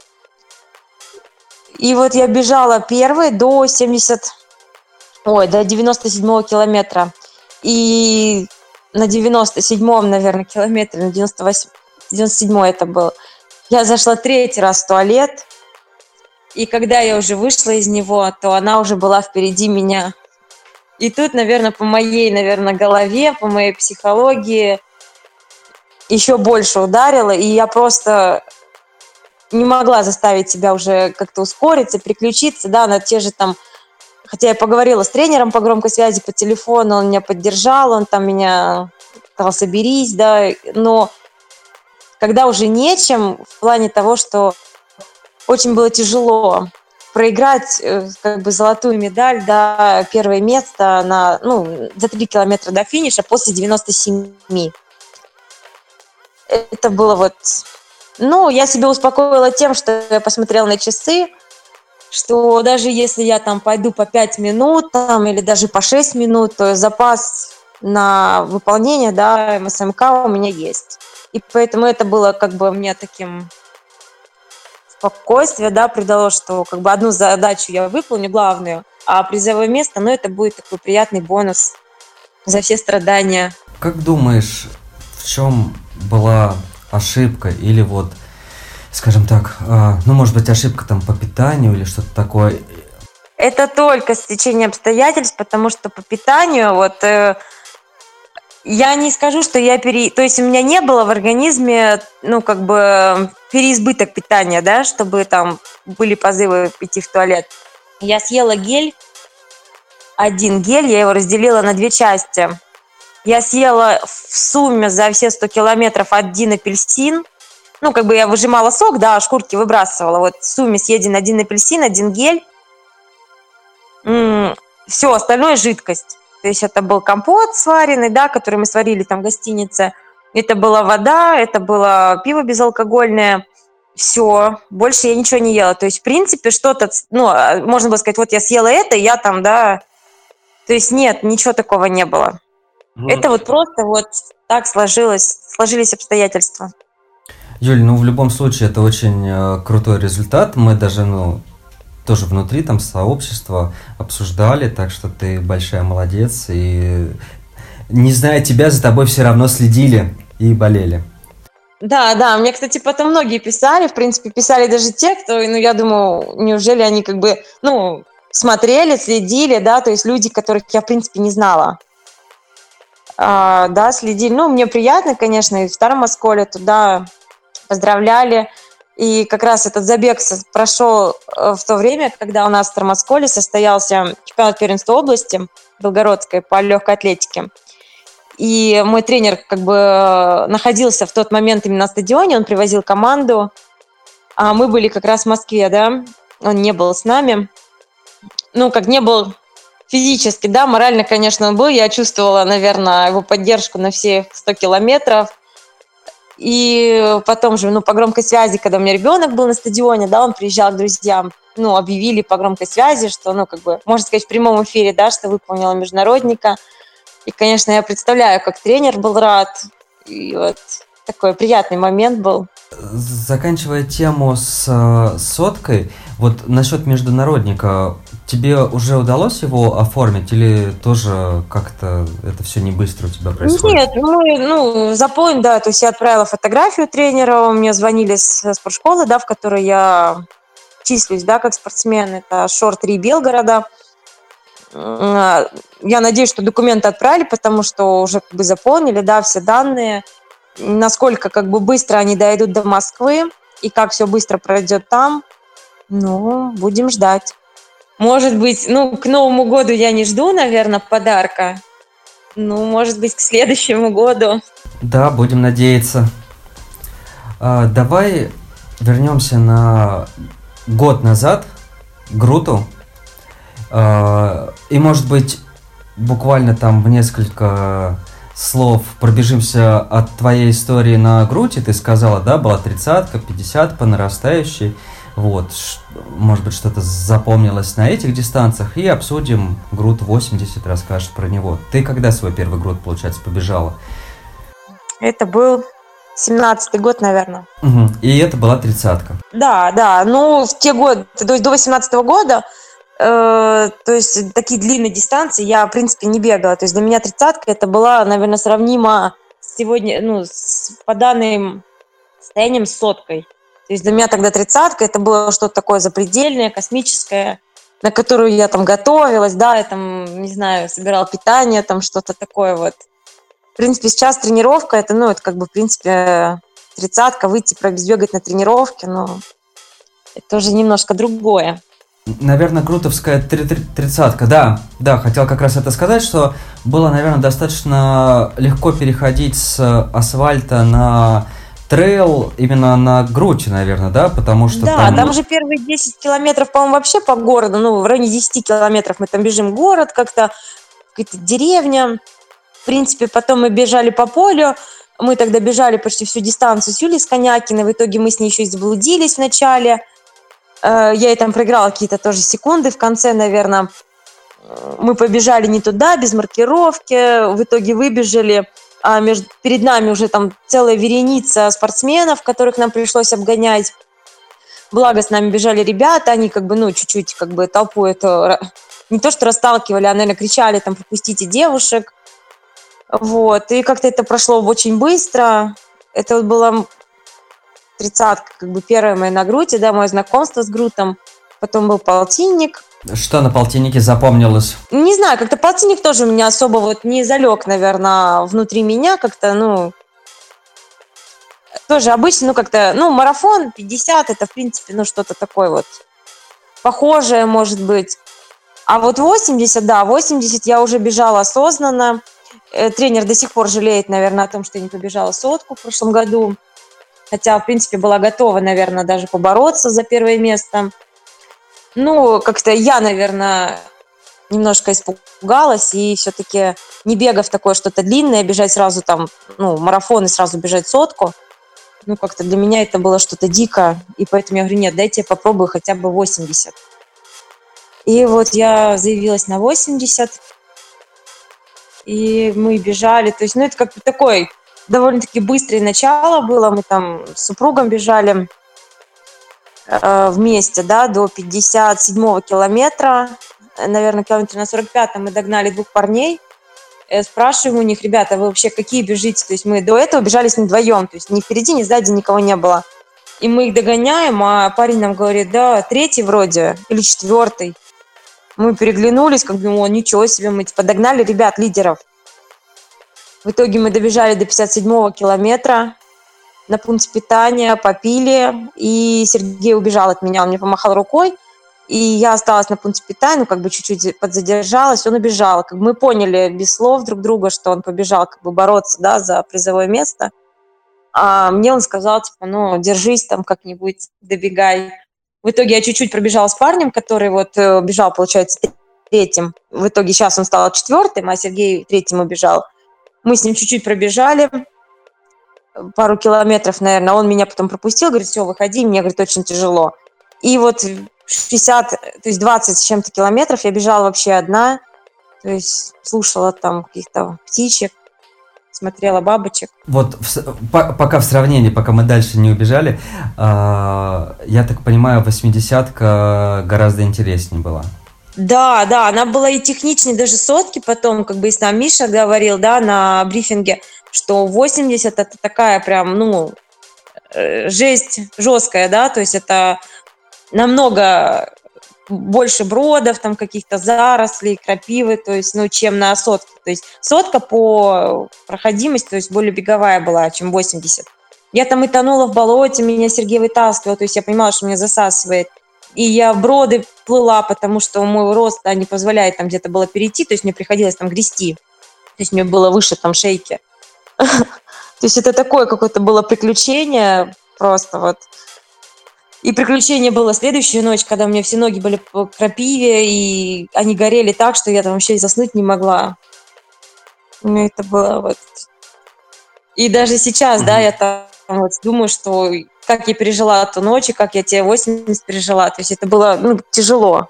И вот я бежала первой до 70 ой, до 97-го километра. И на 97-м, наверное, километре, на 98 97 это был, я зашла третий раз в туалет, и когда я уже вышла из него, то она уже была впереди меня. И тут, наверное, по моей, наверное, голове, по моей психологии еще больше ударило, и я просто не могла заставить себя уже как-то ускориться, приключиться, да, на те же там хотя я поговорила с тренером по громкой связи по телефону, он меня поддержал, он там меня сказал, соберись, да, но когда уже нечем, в плане того, что очень было тяжело проиграть э, как бы золотую медаль, да, первое место на, ну, за три километра до финиша после 97. Это было вот... Ну, я себя успокоила тем, что я посмотрела на часы, что даже если я там пойду по 5 минут там, или даже по 6 минут, то запас на выполнение да, МСМК у меня есть. И поэтому это было как бы мне таким спокойствие, да, придало, что как бы одну задачу я выполню, главную, а призовое место, ну, это будет такой приятный бонус за все страдания. Как думаешь, в чем была ошибка или вот, скажем так, э, ну, может быть, ошибка там по питанию или что-то такое? Это только стечение обстоятельств, потому что по питанию вот э, я не скажу, что я пере... То есть у меня не было в организме, ну, как бы переизбыток питания, да, чтобы там были позывы идти в туалет. Я съела гель, один гель, я его разделила на две части. Я съела в сумме за все 100 километров один апельсин. Ну, как бы я выжимала сок, да, а шкурки выбрасывала. Вот в сумме съеден один апельсин, один гель. М-м, все, остальное жидкость. То есть это был компот сваренный, да, который мы сварили там в гостинице. Это была вода, это было пиво безалкогольное. Все, больше я ничего не ела. То есть, в принципе, что-то, ну, а, можно было сказать, вот я съела это, я там, да. То есть нет, ничего такого не было. Ну, это вот просто вот так сложилось, сложились обстоятельства. Юль, ну в любом случае это очень э, крутой результат. Мы даже, ну, тоже внутри там сообщества обсуждали, так что ты большая молодец. И не зная тебя, за тобой все равно следили и болели. Да, да, мне, кстати, потом многие писали, в принципе, писали даже те, кто, ну, я думаю, неужели они как бы, ну, смотрели, следили, да, то есть люди, которых я, в принципе, не знала. А, да, следили. Ну, мне приятно, конечно, и в Старом Осколе туда поздравляли. И как раз этот забег прошел э, в то время, когда у нас в Тормосколе состоялся чемпионат первенства области Белгородской по легкой атлетике. И мой тренер как бы находился в тот момент именно на стадионе, он привозил команду, а мы были как раз в Москве, да, он не был с нами. Ну, как не был физически, да, морально, конечно, он был. Я чувствовала, наверное, его поддержку на все 100 километров. И потом же, ну, по громкой связи, когда у меня ребенок был на стадионе, да, он приезжал к друзьям, ну, объявили по громкой связи, что, ну, как бы, можно сказать, в прямом эфире, да, что выполнила международника. И, конечно, я представляю, как тренер был рад. И вот такой приятный момент был. Заканчивая тему с э, соткой, вот насчет международника, тебе уже удалось его оформить или тоже как-то это все не быстро у тебя происходит? Нет, мы ну, заполнили, да, то есть я отправила фотографию тренера, мне звонили с спортшколы, да, в которой я числюсь, да, как спортсмен, это Шор-3 Белгорода. Я надеюсь, что документы отправили, потому что уже как бы заполнили, да, все данные – насколько как бы быстро они дойдут до Москвы и как все быстро пройдет там, ну, будем ждать. Может быть, ну, к Новому году я не жду, наверное, подарка. Ну, может быть, к следующему году. Да, будем надеяться. А, давай вернемся на год назад, Груту. А, и, может быть, буквально там в несколько слов пробежимся от твоей истории на грудь, и ты сказала, да, была тридцатка, пятьдесят по нарастающей, вот, может быть, что-то запомнилось на этих дистанциях, и обсудим груд 80, расскажешь про него. Ты когда свой первый груд, получается, побежала? Это был семнадцатый год, наверное. Угу. И это была тридцатка. Да, да. Ну, в те годы, то есть до восемнадцатого года Э, то есть такие длинные дистанции я, в принципе, не бегала. То есть для меня тридцатка это была, наверное, сравнима сегодня, ну, с, по данным состоянием с соткой. То есть для меня тогда тридцатка это было что-то такое запредельное, космическое, на которую я там готовилась, да, я там, не знаю, собирала питание, там что-то такое вот. В принципе, сейчас тренировка, это, ну, это как бы, в принципе, тридцатка, выйти пробегать на тренировке, но это уже немножко другое. Наверное, крутовская тридцатка, да, да, хотел как раз это сказать, что было, наверное, достаточно легко переходить с асфальта на трейл именно на Груте, наверное, да, потому что Да, там... там же первые 10 километров, по-моему, вообще по городу, ну, в районе 10 километров мы там бежим город как-то, какая-то деревня. В принципе, потом мы бежали по полю, мы тогда бежали почти всю дистанцию с Юлей Сконякиной, в итоге мы с ней еще и заблудились вначале. Э, я ей там проиграла какие-то тоже секунды, в конце, наверное, мы побежали не туда, без маркировки, в итоге выбежали, а между, перед нами уже там целая вереница спортсменов, которых нам пришлось обгонять. Благо с нами бежали ребята, они как бы, ну, чуть-чуть как бы толпу это не то что расталкивали, а, наверное, кричали там «пропустите девушек». Вот, и как-то это прошло очень быстро. Это вот была тридцатка, как бы первая моя на груди, да, мое знакомство с Грутом. Потом был полтинник. Что на полтиннике запомнилось? Не знаю, как-то полтинник тоже у меня особо вот не залег, наверное, внутри меня как-то, ну, тоже обычно, ну, как-то, ну, марафон 50, это, в принципе, ну, что-то такое вот похожее, может быть. А вот 80, да, 80 я уже бежала осознанно. Э, тренер до сих пор жалеет, наверное, о том, что я не побежала сотку в прошлом году. Хотя, в принципе, была готова, наверное, даже побороться за первое место. Ну, как-то я, наверное, немножко испугалась и все-таки не бегав такое что-то длинное, бежать сразу там, ну, марафон и сразу бежать сотку, ну, как-то для меня это было что-то дико, и поэтому я говорю, нет, дайте я попробую хотя бы 80. И вот я заявилась на 80, и мы бежали. То есть, ну, это как бы такой довольно-таки быстрое начало было. Мы там с супругом бежали вместе, да, до 57-го километра. Наверное, километре на 45-м мы догнали двух парней. Я спрашиваю у них, ребята, вы вообще какие бежите? То есть мы до этого бежали с ним вдвоем, то есть ни впереди, ни сзади никого не было. И мы их догоняем, а парень нам говорит, да, третий вроде или четвертый. Мы переглянулись, как бы, о, ничего себе, мы типа догнали ребят, лидеров. В итоге мы добежали до 57-го километра на пункт питания, попили, и Сергей убежал от меня, он мне помахал рукой, и я осталась на пункте питания, ну, как бы чуть-чуть подзадержалась, он убежал. Как бы мы поняли без слов друг друга, что он побежал как бы бороться, да, за призовое место. А мне он сказал, типа, ну, держись там как-нибудь, добегай. В итоге я чуть-чуть пробежала с парнем, который вот э, бежал, получается, третьим. В итоге сейчас он стал четвертым, а Сергей третьим убежал. Мы с ним чуть-чуть пробежали, пару километров, наверное. Он меня потом пропустил, говорит, все, выходи. Мне, говорит, очень тяжело. И вот 60, то есть 20 с чем-то километров я бежала вообще одна. То есть слушала там каких-то птичек смотрела бабочек. Вот в, по, пока в сравнении, пока мы дальше не убежали, э, я так понимаю, восьмидесятка гораздо интереснее была. Да, да, она была и техничнее даже сотки потом, как бы и сам Миша говорил, да, на брифинге, что 80 это такая прям, ну, э, жесть жесткая, да, то есть это намного больше бродов, там каких-то зарослей, крапивы, то есть, ну, чем на сотке. То есть сотка по проходимости, то есть более беговая была, чем 80. Я там и тонула в болоте, меня Сергей вытаскивал, то есть я понимала, что меня засасывает. И я броды плыла, потому что мой рост да, не позволяет там где-то было перейти, то есть мне приходилось там грести. То есть мне было выше там шейки. То есть это такое какое-то было приключение просто вот. И приключение было следующую ночь, когда у меня все ноги были по крапиве, и они горели так, что я там вообще заснуть не могла. Ну, это было вот... И даже сейчас, mm-hmm. да, я там вот думаю, что как я пережила эту ночь, и как я те 80 пережила. То есть это было ну, тяжело.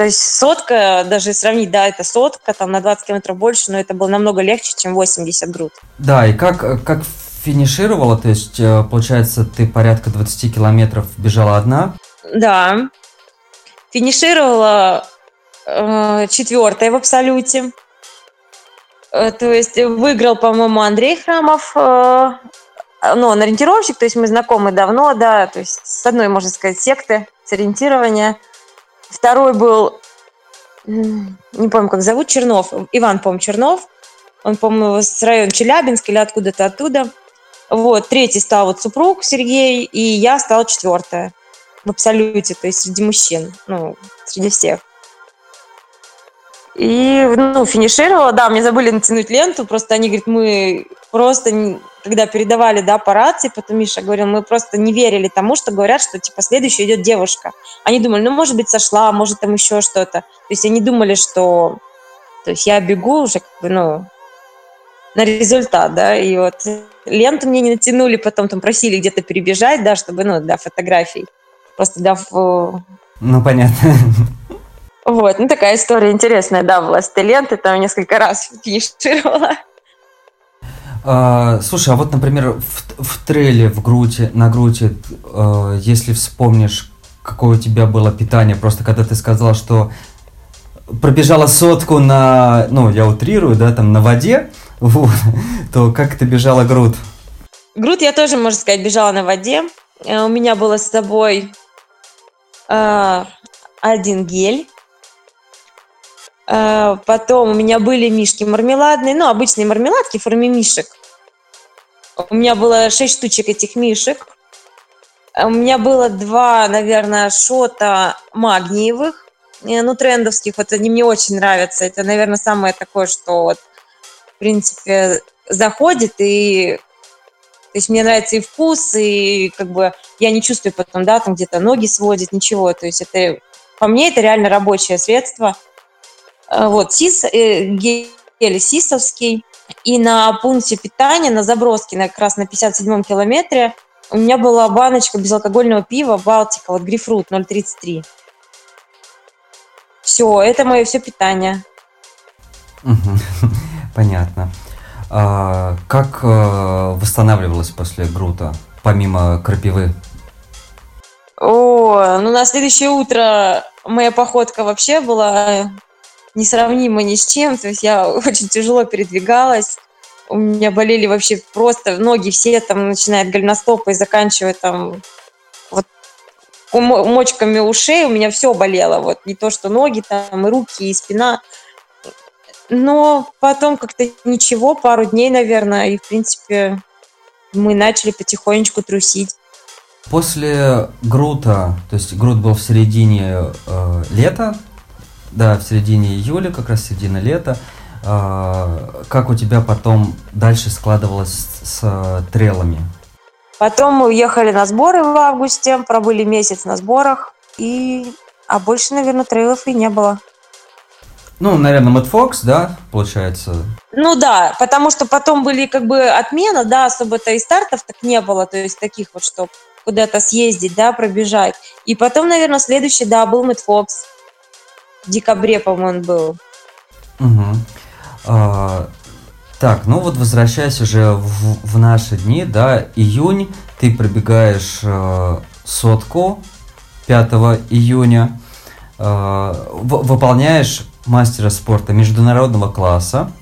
То есть сотка, даже сравнить, да, это сотка, там на 20 километров больше, но это было намного легче, чем 80 груд. Да, и как, как финишировала, то есть, э, получается, ты порядка 20 километров бежала одна? Да. Финишировала э, четвертая в абсолюте. Э, то есть выиграл, по-моему, Андрей Храмов, э, ну, он ориентировщик, то есть мы знакомы давно, да, то есть с одной, можно сказать, секты, с ориентирования. Второй был, не помню, как зовут, Чернов, Иван, по-моему, Чернов. Он, по-моему, с района Челябинск или откуда-то оттуда. Вот, третий стал вот супруг Сергей, и я стала четвертая. в абсолюте, то есть среди мужчин, ну, среди всех. И, ну, финишировала, да, мне забыли натянуть ленту, просто они говорят, мы просто, когда передавали, да, по рации, потом Миша говорил, мы просто не верили тому, что говорят, что, типа, следующая идет девушка. Они думали, ну, может быть, сошла, может, там еще что-то. То есть они думали, что, то есть я бегу уже, как бы, ну, на результат, да, и вот ленту мне не натянули, потом там просили где-то перебежать, да, чтобы, ну, для фотографий, просто для... Ну, понятно. Вот, ну такая история интересная, да, была с ленты, там несколько раз финишировала. А, слушай, а вот, например, в, в трейле, в груди, на груди, э, если вспомнишь, какое у тебя было питание, просто когда ты сказала, что пробежала сотку на, ну, я утрирую, да, там, на воде, вот, то как ты бежала груд? Груд я тоже, можно сказать, бежала на воде. Э, у меня было с собой э, один гель, потом у меня были мишки мармеладные, ну, обычные мармеладки в форме мишек. У меня было 6 штучек этих мишек. Э, у меня было два, наверное, шота магниевых, э, ну, трендовских. Вот они мне очень нравятся. Это, наверное, самое такое, что вот, в принципе, заходит и то есть мне нравится и вкус, и как бы я не чувствую потом, да, там где-то ноги сводит, ничего. То есть это, по мне, это реально рабочее средство – Э, вот, СИС, э, гель СИСовский. И на пункте питания, на заброске, на, как раз на 57-м километре, у меня была баночка безалкогольного пива Балтика, вот грейпфрут 0,33. Все, это мое все питание. Понятно. А, как э, восстанавливалась после грута, помимо крапивы? О, ну на следующее утро моя походка вообще была несравнимо ни с чем. То есть я очень тяжело передвигалась. У меня болели вообще просто ноги все, там, начиная от голеностопа и заканчивая там вот мочками ушей, у меня все болело. Вот не то, что ноги, там, и руки, и спина. Но потом как-то ничего, пару дней, наверное, и, в принципе, мы начали потихонечку трусить. После Грута, то есть Грут был в середине э, лета, да, в середине июля, как раз середина лета. А, как у тебя потом дальше складывалось с, с трейлами? Потом мы уехали на сборы в августе, пробыли месяц на сборах, и... а больше, наверное, трейлов и не было. Ну, наверное, Мэтт Фокс, да, получается? Ну да, потому что потом были как бы отмена, да, особо-то и стартов так не было, то есть таких вот, что куда-то съездить, да, пробежать. И потом, наверное, следующий, да, был Мэтт Фокс в декабре, по-моему, был. Угу. А, так, ну вот возвращаясь уже в, в наши дни, да, июнь, ты пробегаешь э, сотку 5 июня, э, выполняешь мастера спорта международного класса,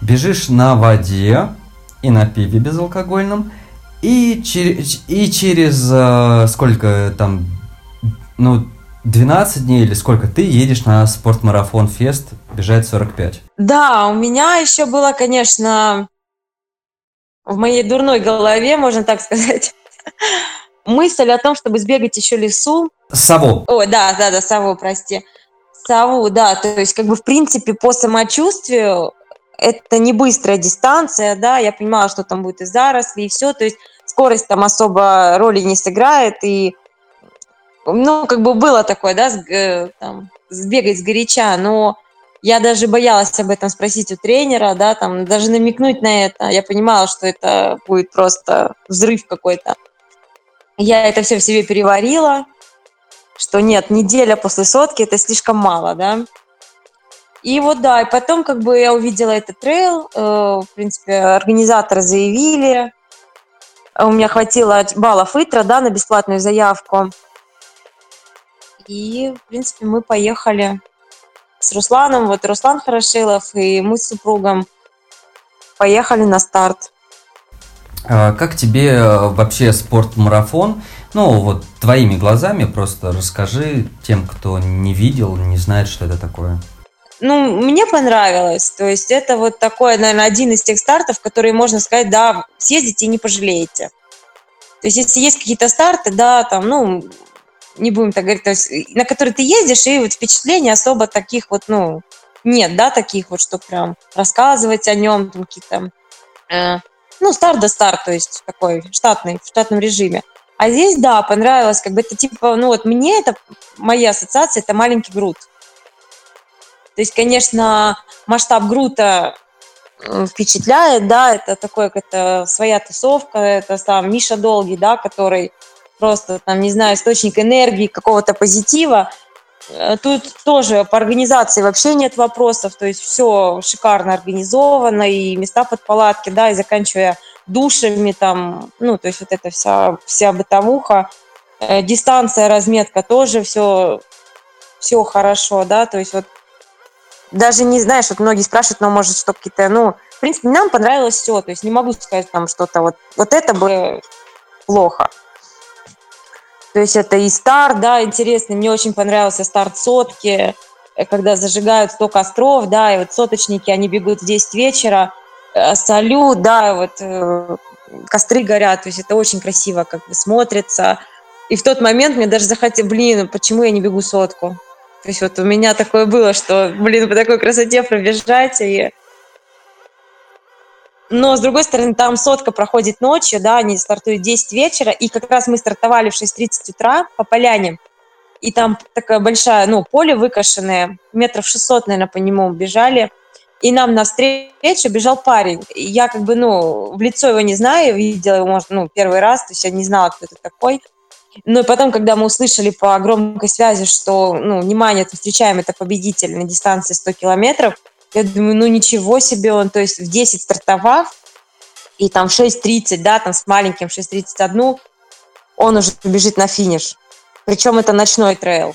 бежишь на воде и на пиве безалкогольном, и, чер- и через э, сколько там, ну, 12 дней или сколько ты едешь на спортмарафон Фест бежать 45? Да, у меня еще было, конечно, в моей дурной голове, можно так сказать, мысль о том, чтобы сбегать еще лесу. Саву. О, да, да, да, Саву, прости. Саву, да, то есть как бы в принципе по самочувствию это не быстрая дистанция, да, я понимала, что там будет и заросли, и все, то есть скорость там особо роли не сыграет, и ну, как бы было такое, да, с, там, сбегать с горяча, но я даже боялась об этом спросить у тренера, да, там, даже намекнуть на это. Я понимала, что это будет просто взрыв какой-то. Я это все в себе переварила, что нет, неделя после сотки это слишком мало, да. И вот да, и потом как бы я увидела этот трейл, э, в принципе, организаторы заявили, у меня хватило баллов ИТРА, да, на бесплатную заявку. И, в принципе, мы поехали с Русланом, вот Руслан Хорошилов и мы с супругом поехали на старт. А как тебе э, вообще спорт-марафон? Ну, вот твоими глазами просто расскажи тем, кто не видел, не знает, что это такое. Ну, мне понравилось. То есть это вот такой, наверное, один из тех стартов, которые можно сказать, да, съездите и не пожалеете. То есть если есть какие-то старты, да, там, ну, не будем так говорить, то есть, на который ты ездишь, и вот впечатлений особо таких вот, ну, нет, да, таких вот, что прям рассказывать о нем, там какие-то, э, ну, старт до старт, то есть такой штатный, в штатном режиме. А здесь, да, понравилось, как бы это типа, ну вот мне это, моя ассоциация, это маленький груд. То есть, конечно, масштаб грута впечатляет, да, это такое, это своя тусовка, это сам Миша Долгий, да, который просто, там, не знаю, источник энергии, какого-то позитива. Э, тут тоже по организации вообще нет вопросов, то есть все шикарно организовано, и места под палатки, да, и заканчивая душами там, ну, то есть вот эта вся, вся бытовуха, э, дистанция, разметка тоже все, все хорошо, да, то есть вот даже не знаешь, вот многие спрашивают, но может что какие-то, ну, в принципе, нам понравилось все, то есть не могу сказать там что-то вот, вот это бы плохо. То есть это и старт, да, интересный. Мне очень понравился старт сотки, э, когда зажигают 100 костров, да, и вот соточники, они бегут в 10 вечера, э, салют, да, вот э, костры горят, то есть это очень красиво как бы смотрится. И в тот момент мне даже захотелось, блин, почему я не бегу сотку? То есть вот у меня такое было, что, блин, по такой красоте пробежать, и но, с другой стороны, там сотка проходит ночью, да, они стартуют в 10 вечера, и как раз мы стартовали в 6.30 утра по поляне, и там такая большая, ну, поле выкошенное, метров 600, наверное, по нему бежали, и нам навстречу бежал парень. И я как бы, ну, в лицо его не знаю, видела его, может, ну, первый раз, то есть я не знала, кто это такой. Но и потом, когда мы услышали по громкой связи, что, ну, внимание, встречаем это победитель на дистанции 100 километров, я думаю, ну ничего себе он, то есть в 10 стартовав, и там в 6.30, да, там с маленьким 6.31, он уже бежит на финиш. Причем это ночной трейл.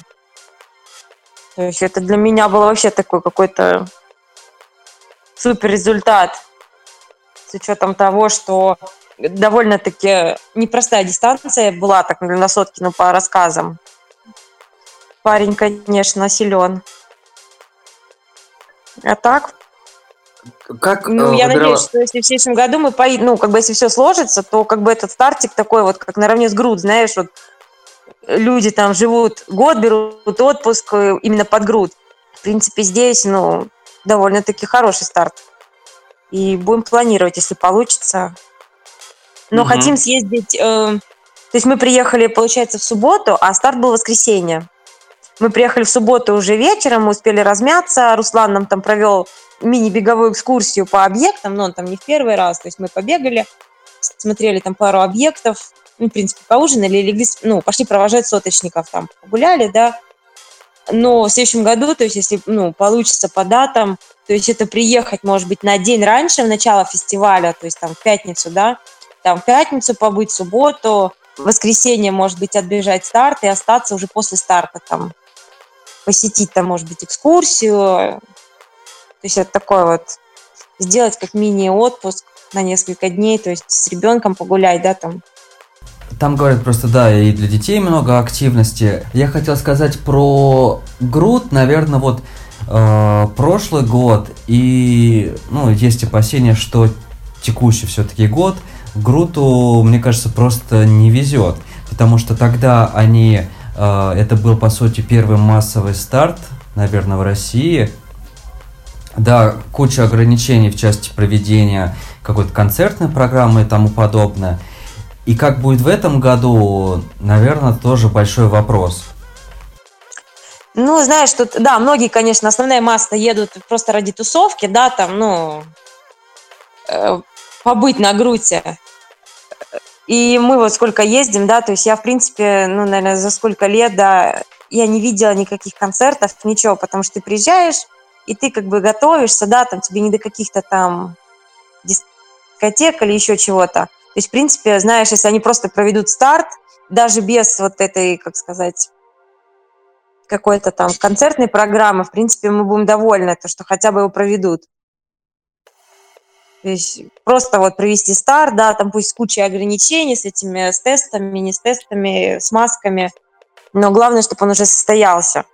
То есть это для меня было вообще такой какой-то супер результат. С учетом того, что довольно-таки непростая дистанция была так на сотке, ну, по рассказам. Парень, конечно, силен. А так? Как, ну, э, я выбирала... надеюсь, что если в следующем году мы поедем, ну, как бы если все сложится, то как бы этот стартик такой вот, как наравне с груд, знаешь, вот люди там живут год, берут отпуск э, именно под груд. В принципе, здесь, ну, довольно-таки хороший старт. И будем планировать, если получится. Но угу. хотим съездить... Э, то есть мы приехали, получается, в субботу, а старт был в воскресенье. Мы приехали в субботу уже вечером, мы успели размяться. Руслан нам там провел мини-беговую экскурсию по объектам, но он там не в первый раз. То есть мы побегали, смотрели там пару объектов, ну, в принципе, поужинали, легли, ну, пошли провожать соточников там, погуляли, да. Но в следующем году, то есть если, ну, получится по датам, то есть это приехать, может быть, на день раньше, в начало фестиваля, то есть там в пятницу, да, там в пятницу побыть, в субботу, в воскресенье, может быть, отбежать старт и остаться уже после старта там посетить там, может быть, экскурсию. То есть это такое вот, сделать как мини-отпуск на несколько дней, то есть с ребенком погулять, да, там. Там говорят просто, да, и для детей много активности. Я хотел сказать про груд, наверное, вот э, прошлый год и, ну, есть опасения, что текущий все-таки год Груту, мне кажется, просто не везет, потому что тогда они это был, по сути, первый массовый старт, наверное, в России. Да, куча ограничений в части проведения какой-то концертной программы и тому подобное. И как будет в этом году, наверное, тоже большой вопрос. Ну, знаешь, тут, да, многие, конечно, основная масса едут просто ради тусовки, да, там, ну, э, побыть на груте. И мы вот сколько ездим, да, то есть я, в принципе, ну, наверное, за сколько лет, да, я не видела никаких концертов, ничего, потому что ты приезжаешь, и ты как бы готовишься, да, там тебе не до каких-то там дискотек или еще чего-то. То есть, в принципе, знаешь, если они просто проведут старт, даже без вот этой, как сказать, какой-то там концертной программы, в принципе, мы будем довольны, то, что хотя бы его проведут. То есть просто вот провести старт, да, там пусть с кучей ограничений, с этими, с тестами, не с тестами, с масками, но главное, чтобы он уже состоялся.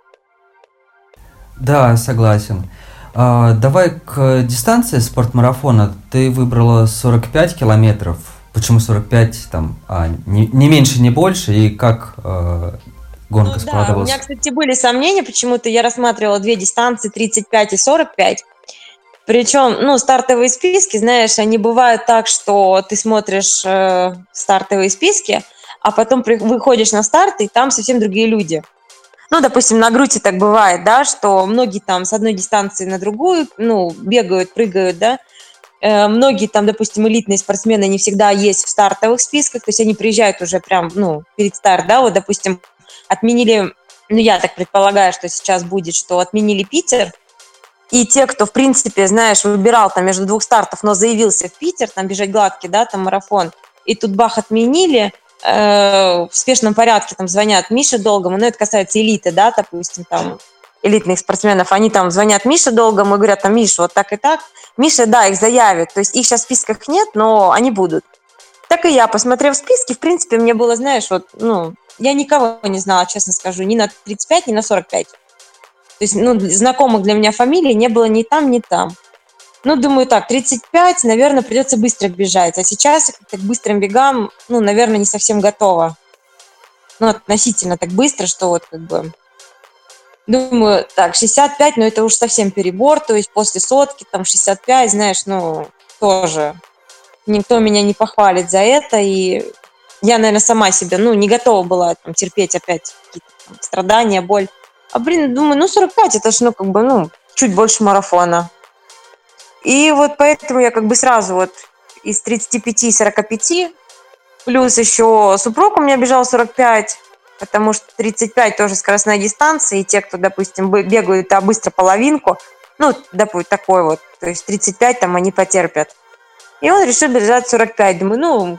Да, согласен. А, давай к дистанции спортмарафона. Ты выбрала 45 километров. Почему 45 там, а, не, не меньше, не больше? И как, а, гонка ну, складывалась. Да, у меня, кстати, были сомнения, почему-то я рассматривала две дистанции, 35 и 45. Причем, ну, стартовые списки, знаешь, они бывают так, что ты смотришь э, стартовые списки, а потом при, выходишь на старт, и там совсем другие люди. Ну, допустим, на груди так бывает, да, что многие там с одной дистанции на другую, ну, бегают, прыгают, да, э, многие там, допустим, элитные спортсмены не всегда есть в стартовых списках, то есть они приезжают уже прям, ну, перед старт, да, вот, допустим, отменили, ну, я так предполагаю, что сейчас будет, что отменили Питер, и те, кто, в принципе, знаешь, выбирал там между двух стартов, но заявился в Питер, там бежать гладкий, да, там марафон, и тут бах отменили, э, в спешном порядке там звонят Мише Долгому, ну, это касается элиты, да, допустим, там, элитных спортсменов, они там звонят Мише Долгому и говорят, там, Миша, вот так и так. Миша, да, их заявит, то есть их сейчас в списках нет, но они будут. Так и я, посмотрев списки, в принципе, мне было, знаешь, вот, ну, я никого не знала, честно скажу, ни на 35, ни на 45. То есть, ну, знакомых для меня фамилий не было ни там, ни там. Ну, думаю, так, 35, наверное, придется быстро бежать. А сейчас к быстрым бегам, ну, наверное, не совсем готова. Ну, относительно так быстро, что вот как бы... Думаю, так, 65, но это уж совсем перебор, то есть после сотки, там, 65, знаешь, ну, тоже никто меня не похвалит за это, и я, наверное, сама себе, ну, не готова была там, терпеть опять какие-то там, страдания, боль. А, блин, думаю, ну, 45, это ж, ну, как бы, ну, чуть больше марафона. И вот поэтому я как бы сразу вот из 35-45, плюс еще супруг у меня бежал 45, потому что 35 тоже скоростная дистанция, и те, кто, допустим, бегают а быстро половинку, ну, допустим, такой вот, то есть 35 там они потерпят. И он решил бежать 45. Думаю, ну,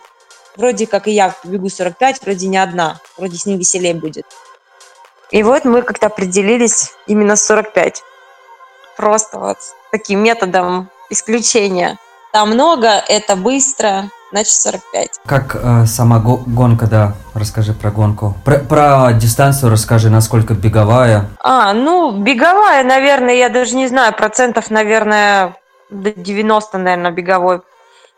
вроде как и я бегу 45, вроде не одна, вроде с ним веселее будет. И вот мы как-то определились именно с 45. Просто вот таким методом исключения. Там много, это быстро, значит 45. Как э, сама го- гонка, да, расскажи про гонку. Про, про дистанцию расскажи, насколько беговая. А, ну, беговая, наверное, я даже не знаю, процентов, наверное, до 90, наверное, беговой.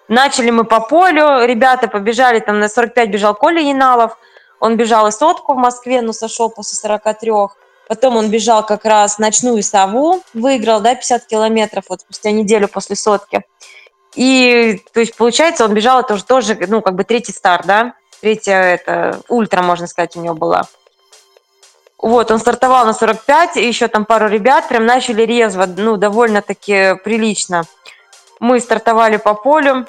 Начали мы по полю, ребята побежали, там на 45 бежал Коля Яналов, он бежал и сотку в Москве, но сошел после 43. Потом он бежал как раз ночную сову, выиграл, да, 50 километров вот спустя неделю после сотки. И, то есть, получается, он бежал, это уже тоже, ну, как бы третий старт, да, третья, это, ультра, можно сказать, у него была. Вот, он стартовал на 45, и еще там пару ребят прям начали резво, ну, довольно-таки прилично. Мы стартовали по полю,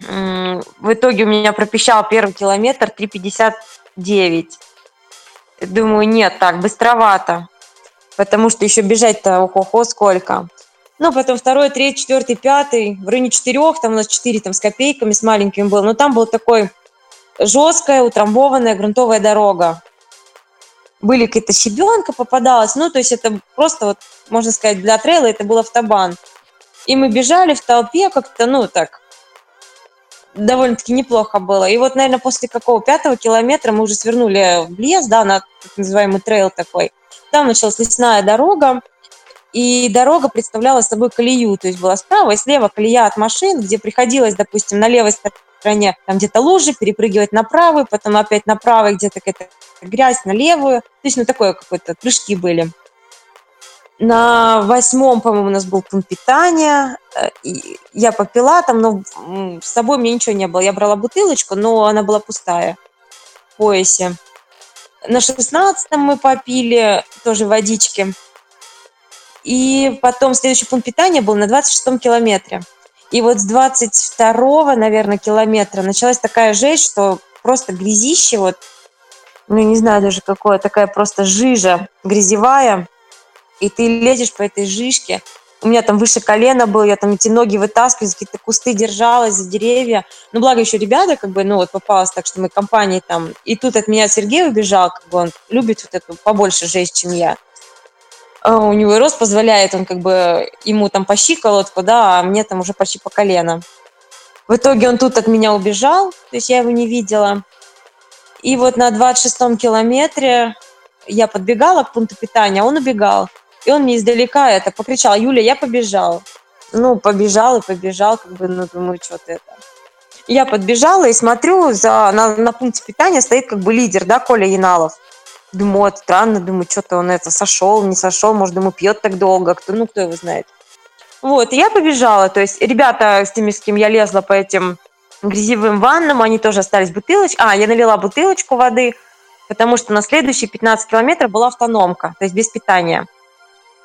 в итоге у меня пропищал первый километр 3,50 9. Думаю, нет, так, быстровато. Потому что еще бежать-то, ого-го, сколько. Ну, потом второй, третий, четвертый, пятый, в районе четырех, там у нас четыре там с копейками, с маленькими было. Но там был такой жесткая, утрамбованная грунтовая дорога. Были какие-то щебенка попадалась, ну, то есть это просто вот, можно сказать, для трейла это был автобан. И мы бежали в толпе как-то, ну, так, довольно-таки неплохо было. И вот, наверное, после какого пятого километра мы уже свернули в лес, да, на так называемый трейл такой. Там началась лесная дорога, и дорога представляла собой колею, то есть была справа и слева колея от машин, где приходилось, допустим, на левой стороне там где-то лужи, перепрыгивать на правую, потом опять на правой где-то какая-то грязь, на левую. То есть, ну, такое какое-то, прыжки были. На восьмом, по-моему, у нас был пункт питания. Э, я попила там, но с собой мне ничего не было. Я брала бутылочку, но она была пустая в поясе. На шестнадцатом мы попили тоже водички. И потом следующий пункт питания был на 26 километре. И вот с 22 наверное, километра началась такая жесть, что просто грязище, вот, ну, не знаю даже какое, такая просто жижа грязевая и ты лезешь по этой жишке. У меня там выше колена был, я там эти ноги вытаскивала, какие-то кусты держалась за деревья. Ну, благо еще ребята, как бы, ну, вот попалось так, что мы компании там. И тут от меня Сергей убежал, как бы он любит вот эту побольше жесть, чем я. А у него рост позволяет, он как бы, ему там по щиколотку, да, а мне там уже почти по колено. В итоге он тут от меня убежал, то есть я его не видела. И вот на 26-м километре я подбегала к пункту питания, а он убегал. И он мне издалека это покричал, Юля, я побежал. Ну, побежал и побежал, как бы, ну, думаю, что ты это. Я подбежала и смотрю, за, на, на пункте питания стоит как бы лидер, да, Коля Яналов. Думаю, вот странно, думаю, что-то он это сошел, не сошел, может, думаю, пьет так долго, кто, ну, кто его знает. Вот, и я побежала, то есть ребята, с теми, с кем я лезла по этим грязевым ваннам, они тоже остались бутылочкой. А, я налила бутылочку воды, потому что на следующие 15 километров была автономка, то есть без питания.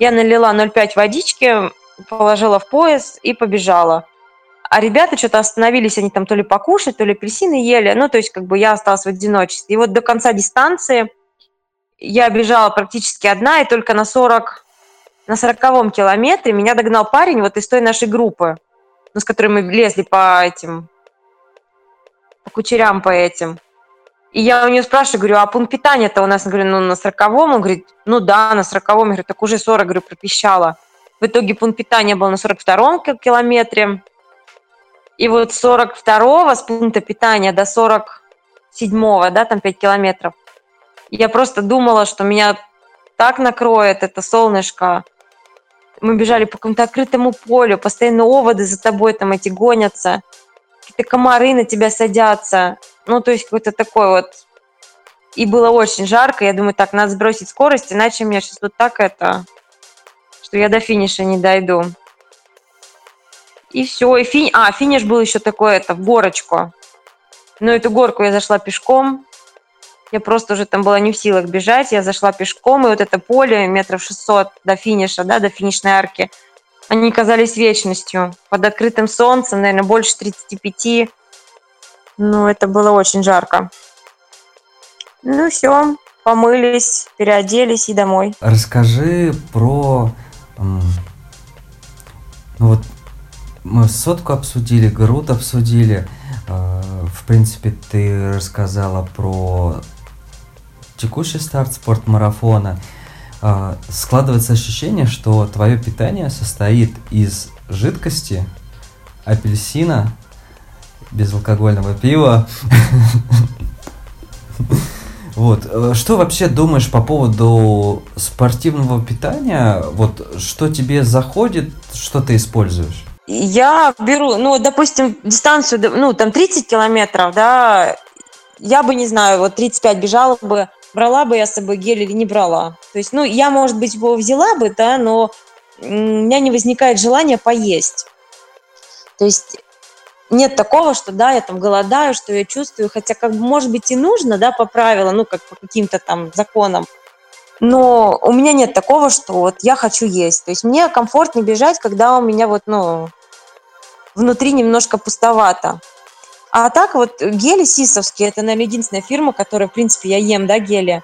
Я налила 0,5 водички, положила в пояс и побежала. А ребята что-то остановились, они там то ли покушать, то ли апельсины ели. Ну, то есть как бы я осталась в одиночестве. И вот до конца дистанции я бежала практически одна, и только на 40, на 40 километре меня догнал парень вот из той нашей группы, ну, с которой мы лезли по этим, по кучерям по этим. И я у нее спрашиваю, говорю, а пункт питания-то у нас, говорю, ну, на 40-м? Он говорит, ну да, на 40-м. Я говорю, так уже 40, говорю, пропищала. В итоге пункт питания был на 42-м километре. И вот с 42-го с пункта питания до 47-го, да, там 5 километров, я просто думала, что меня так накроет это солнышко. Мы бежали по какому-то открытому полю, постоянно оводы за тобой там эти гонятся, какие-то комары на тебя садятся. Ну, то есть какой-то такой вот... И было очень жарко, я думаю, так, надо сбросить скорость, иначе меня сейчас вот так это... Что я до финиша не дойду. И все, и фини... А, финиш был еще такой, это, в горочку. Но эту горку я зашла пешком, я просто уже там была не в силах бежать, я зашла пешком, и вот это поле метров 600 до финиша, да, до финишной арки, они казались вечностью. Под открытым солнцем, наверное, больше 35. Ну, это было очень жарко. Ну, все, помылись, переоделись и домой. Расскажи про... Ну вот мы сотку обсудили, груд обсудили. А, в принципе, ты рассказала про текущий старт спортмарафона, а, складывается ощущение, что твое питание состоит из жидкости, апельсина, безалкогольного пива. Вот. Что вообще думаешь по поводу спортивного питания? Вот что тебе заходит, что ты используешь? Я беру, ну, допустим, дистанцию, ну, там 30 километров, да, я бы, не знаю, вот 35 бежала бы, брала бы я с собой гель или не брала. То есть, ну, я, может быть, его взяла бы, да, но у меня не возникает желания поесть. То есть нет такого, что да, я там голодаю, что я чувствую, хотя как бы может быть и нужно, да, по правилам, ну как по каким-то там законам, но у меня нет такого, что вот я хочу есть. То есть мне комфортно бежать, когда у меня вот, ну, внутри немножко пустовато. А так вот гели сисовские, это, наверное, единственная фирма, которая, в принципе, я ем, да, гели.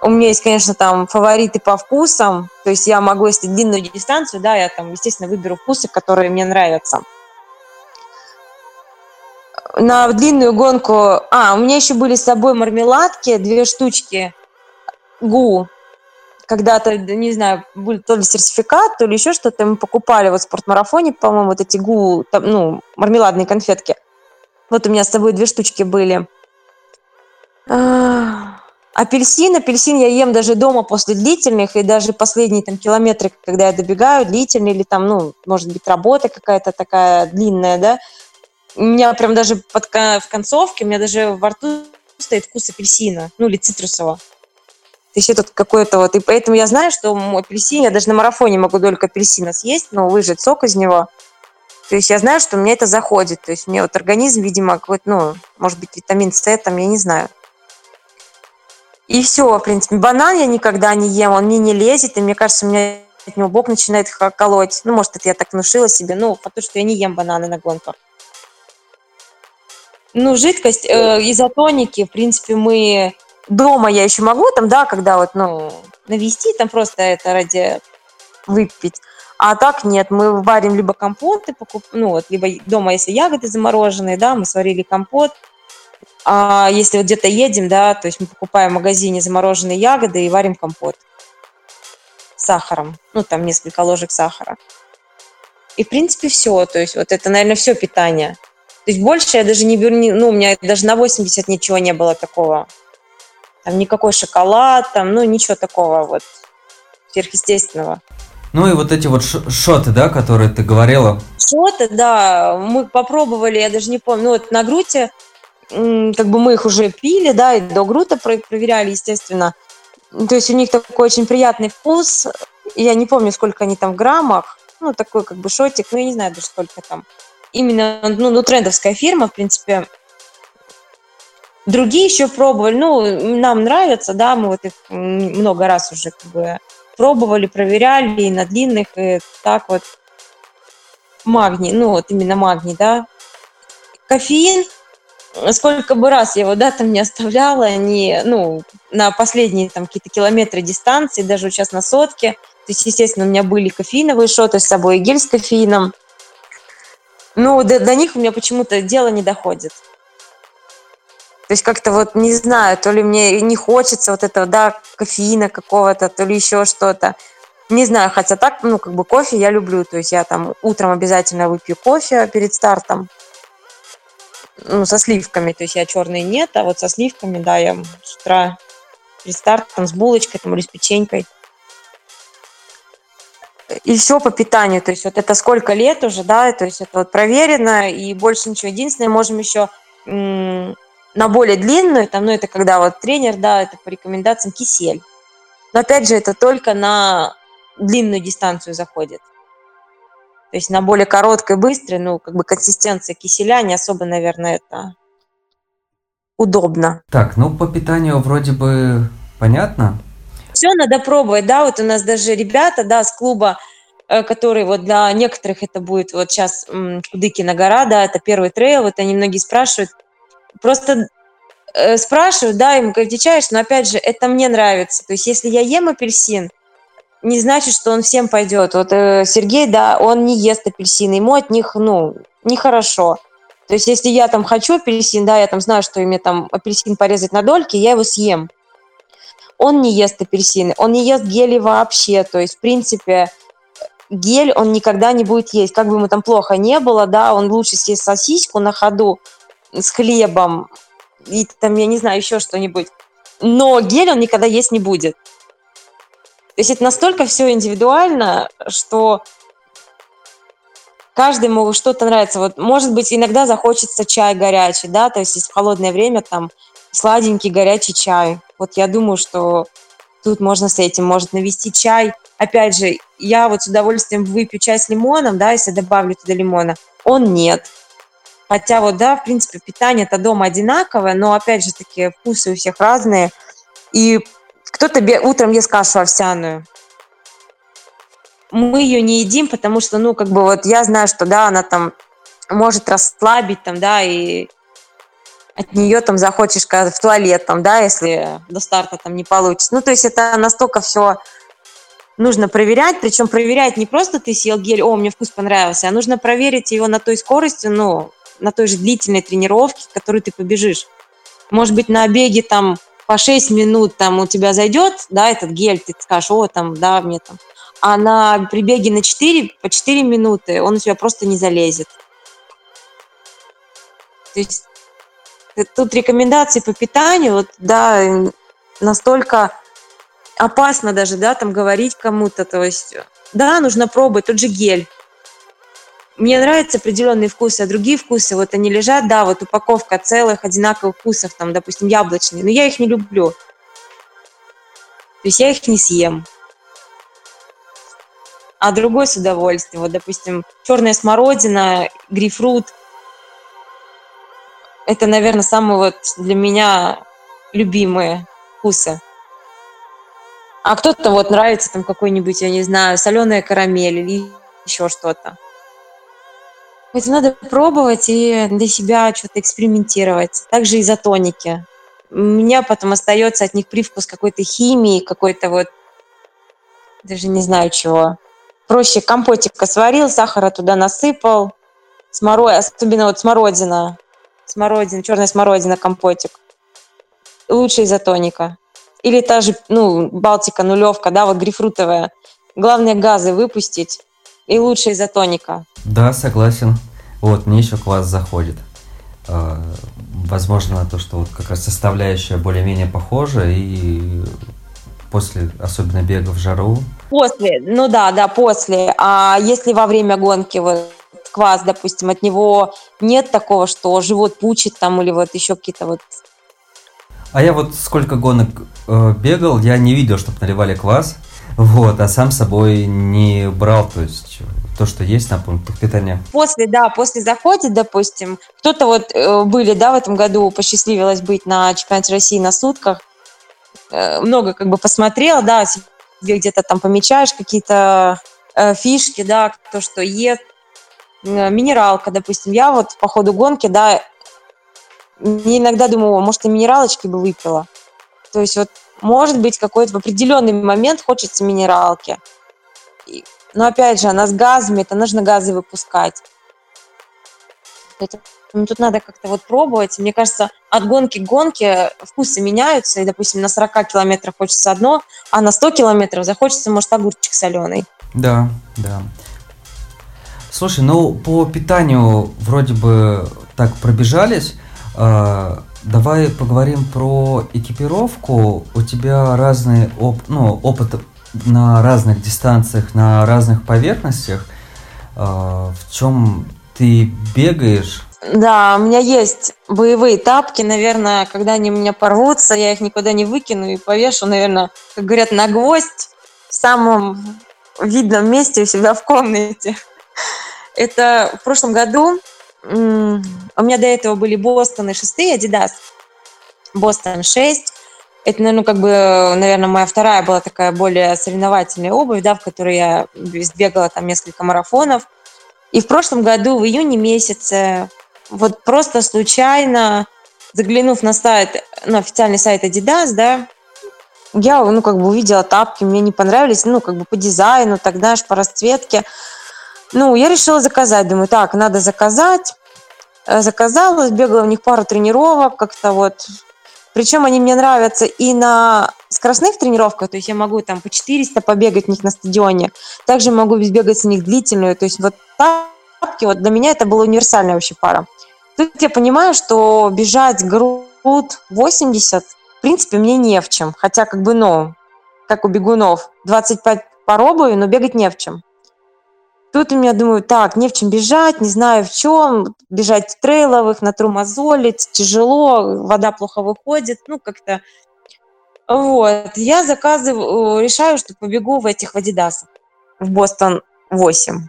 У меня есть, конечно, там фавориты по вкусам, то есть я могу, если длинную дистанцию, да, я там, естественно, выберу вкусы, которые мне нравятся. На длинную гонку... А, у меня еще были с собой мармеладки, две штучки ГУ. Когда-то, не знаю, были то ли сертификат, то ли еще что-то, мы покупали вот в спортмарафоне, по-моему, вот эти ГУ, там, ну, мармеладные конфетки – вот у меня с тобой две штучки были. А, апельсин. Апельсин я ем даже дома после длительных, и даже последние там километры, когда я добегаю, длительные, или там, ну, может быть, работа какая-то такая длинная, да, у меня прям даже под, в концовке, у меня даже во рту стоит вкус апельсина, ну, или цитрусового. То есть это какое-то вот... И поэтому я знаю, что апельсин, я даже на марафоне могу только апельсина съесть, но выжать сок из него – то есть я знаю, что мне это заходит. То есть мне вот организм, видимо, какой-то, ну, может быть, витамин С там, я не знаю. И все, в принципе. Банан я никогда не ем, он мне не лезет, и мне кажется, у меня от него бок начинает колоть. Ну, может, это я так внушила себе, ну, потому что я не ем бананы на гонках. Ну, жидкость, э, изотоники, в принципе, мы дома я еще могу, там, да, когда вот, ну, навести, там просто это ради выпить. А так нет, мы варим либо компоты, покуп... ну вот, либо дома, если ягоды замороженные, да, мы сварили компот. А если вот где-то едем, да, то есть мы покупаем в магазине замороженные ягоды и варим компот с сахаром, ну там несколько ложек сахара. И в принципе все, то есть вот это, наверное, все питание. То есть больше я даже не беру, ну у меня даже на 80 ничего не было такого. Там никакой шоколад, там, ну ничего такого вот сверхъестественного. Ну и вот эти вот шоты, да, которые ты говорила. Шоты, да, мы попробовали, я даже не помню, ну вот на груте, как бы мы их уже пили, да, и до грута проверяли, естественно. то есть у них такой очень приятный вкус. Я не помню, сколько они там в граммах. Ну, такой как бы шотик, ну, я не знаю даже сколько там. Именно, ну, ну трендовская фирма, в принципе. Другие еще пробовали, ну, нам нравится, да, мы вот их много раз уже как бы пробовали, проверяли и на длинных, и так вот. Магний, ну, вот именно магний, да. Кофеин – сколько бы раз я его, да, там не оставляла, не, ну, на последние там какие-то километры дистанции, даже сейчас на сотке. То есть, естественно, у меня были кофеиновые шоты с собой гель с кофеином. Но до, до них у меня почему-то дело не доходит. То есть как-то вот не знаю, то ли мне не хочется вот этого, да, кофеина какого-то, то ли еще что-то. Не знаю, хотя так, ну, как бы кофе я люблю. То есть я там утром обязательно выпью кофе перед стартом ну, со сливками, то есть я черный нет, а вот со сливками, да, я с утра перед стартом с булочкой там, или с печенькой. И все по питанию, то есть вот это сколько лет уже, да, то есть это вот проверено, и больше ничего. Единственное, можем еще на более длинную, там, ну, это когда вот тренер, да, это по рекомендациям кисель. Но опять же, это только на длинную дистанцию заходит. То есть на более короткой, быстрой, ну, как бы консистенция киселя не особо, наверное, это удобно. Так, ну, по питанию вроде бы понятно. Все надо пробовать, да, вот у нас даже ребята, да, с клуба, э, которые вот для некоторых это будет вот сейчас Кудыкина гора, да, это первый трейл, вот они многие спрашивают, просто э, спрашивают, да, им отвечаешь, но опять же, это мне нравится. То есть если я ем апельсин, не значит, что он всем пойдет. Вот э, Сергей, да, он не ест апельсины, ему от них, ну, нехорошо. То есть, если я там хочу апельсин, да, я там знаю, что мне там апельсин порезать на дольки, я его съем. Он не ест апельсины, он не ест гели вообще. То есть, в принципе, гель он никогда не будет есть. Как бы ему там плохо не было, да, он лучше съест сосиску на ходу с хлебом и там, я не знаю, еще что-нибудь. Но гель он никогда есть не будет. То есть это настолько все индивидуально, что каждому что-то нравится. Вот, может быть, иногда захочется чай горячий, да, то есть в холодное время там сладенький горячий чай. Вот я думаю, что тут можно с этим, может навести чай. Опять же, я вот с удовольствием выпью чай с лимоном, да, если добавлю туда лимона. Он нет. Хотя вот, да, в принципе, питание-то дома одинаковое, но, опять же, такие вкусы у всех разные. И кто-то утром ест кашу овсяную. Мы ее не едим, потому что, ну, как бы вот я знаю, что, да, она там может расслабить, там, да, и от нее там захочешь в туалет, там, да, если до старта там не получится. Ну, то есть это настолько все нужно проверять, причем проверять не просто ты съел гель, о, мне вкус понравился, а нужно проверить его на той скорости, ну, на той же длительной тренировке, которую ты побежишь. Может быть, на беге там по 6 минут там у тебя зайдет, да, этот гель, ты скажешь, о, там, да, мне там. А на прибеге на 4, по 4 минуты он у тебя просто не залезет. То есть тут рекомендации по питанию, вот, да, настолько опасно даже, да, там говорить кому-то, то есть, да, нужно пробовать, тот же гель мне нравятся определенные вкусы, а другие вкусы, вот они лежат, да, вот упаковка целых одинаковых вкусов, там, допустим, яблочные, но я их не люблю. То есть я их не съем. А другой с удовольствием. Вот, допустим, черная смородина, грейпфрут. Это, наверное, самые вот для меня любимые вкусы. А кто-то вот нравится там какой-нибудь, я не знаю, соленая карамель или еще что-то. Это надо пробовать и для себя что-то экспериментировать. Также изотоники. У меня потом остается от них привкус какой-то химии, какой-то вот, даже не знаю чего. Проще компотика сварил, сахара туда насыпал, сморо... особенно вот смородина, смородина, черная смородина, компотик. Лучше изотоника. Или та же, ну, Балтика, нулевка, да, вот грейпфрутовая. Главное газы выпустить и лучше изотоника. Да, согласен. Вот, мне еще класс заходит. А, возможно, то, что вот как раз составляющая более-менее похожа, и после, особенно бега в жару. После, ну да, да, после. А если во время гонки вот квас, допустим, от него нет такого, что живот пучит там или вот еще какие-то вот А я вот сколько гонок э, бегал, я не видел, чтобы наливали квас. Вот, а сам собой не брал, то есть то, что есть на пунктах питания. После, да, после заходит, допустим, кто-то вот э, были, да, в этом году посчастливилось быть на чемпионате России на сутках, э, много как бы посмотрел, да, где-то там помечаешь какие-то э, фишки, да, то, что ест, минералка, допустим, я вот по ходу гонки, да, не иногда думаю, может, и минералочки бы выпила. То есть вот, может быть, какой-то в определенный момент хочется минералки. Но опять же, она с газами, это нужно газы выпускать. Это, ну, тут надо как-то вот пробовать. Мне кажется, от гонки к гонке вкусы меняются. И, допустим, на 40 километров хочется одно, а на 100 километров захочется, может, огурчик соленый. Да, да. Слушай, ну по питанию вроде бы так пробежались. А, давай поговорим про экипировку. У тебя разный оп ну, опыт на разных дистанциях, на разных поверхностях. А, в чем ты бегаешь? Да, у меня есть боевые тапки, наверное, когда они у меня порвутся, я их никуда не выкину и повешу, наверное, как говорят, на гвоздь в самом видном месте у себя в комнате. Это в прошлом году у меня до этого были Бостон и шестые Adidas. Бостон 6. Это, ну, как бы, наверное, моя вторая была такая более соревновательная обувь, да, в которой я бегала там несколько марафонов. И в прошлом году, в июне месяце, вот просто случайно, заглянув на сайт, на официальный сайт Adidas, да, я, ну, как бы увидела тапки, мне не понравились, ну, как бы по дизайну, тогда аж по расцветке. Ну, я решила заказать, думаю, так, надо заказать. Э, заказала, сбегала в них пару тренировок, как-то вот причем они мне нравятся и на скоростных тренировках, то есть я могу там по 400 побегать в них на стадионе, также могу бегать с них длительную, то есть вот тапки, вот для меня это была универсальная вообще пара. Тут я понимаю, что бежать груд 80, в принципе, мне не в чем, хотя как бы, ну, как у бегунов, 25 по но бегать не в чем. Тут у меня думаю, так, не в чем бежать, не знаю в чем, бежать трейловых, на мозолить, тяжело, вода плохо выходит, ну, как-то. Вот, я заказываю, решаю, что побегу в этих Адидасах, в Бостон 8.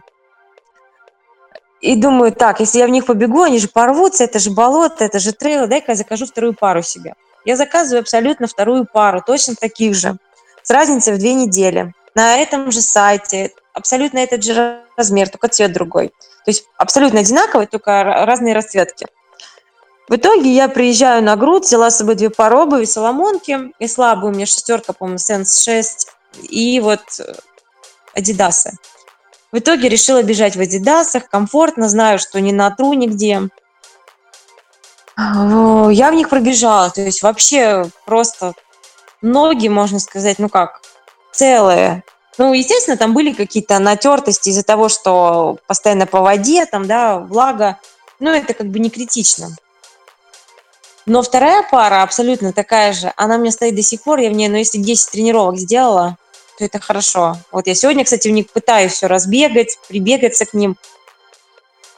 И думаю, так, если я в них побегу, они же порвутся, это же болото, это же трейл, дай-ка я закажу вторую пару себе. Я заказываю абсолютно вторую пару, точно таких же, с разницей в две недели. На этом же сайте, абсолютно этот же размер, только цвет другой. То есть абсолютно одинаковый, только разные расцветки. В итоге я приезжаю на груд, взяла с собой две пары обуви, соломонки, и слабую у меня шестерка, по-моему, Sense 6, и вот Адидасы. В итоге решила бежать в Адидасах, комфортно, знаю, что не натру нигде. Я в них пробежала, то есть вообще просто ноги, можно сказать, ну как, целые. Ну, естественно, там были какие-то натертости из-за того, что постоянно по воде, там, да, влага. Ну, это как бы не критично. Но вторая пара абсолютно такая же. Она у меня стоит до сих пор. Я в ней, ну, если 10 тренировок сделала, то это хорошо. Вот я сегодня, кстати, в них пытаюсь все разбегать, прибегаться к ним.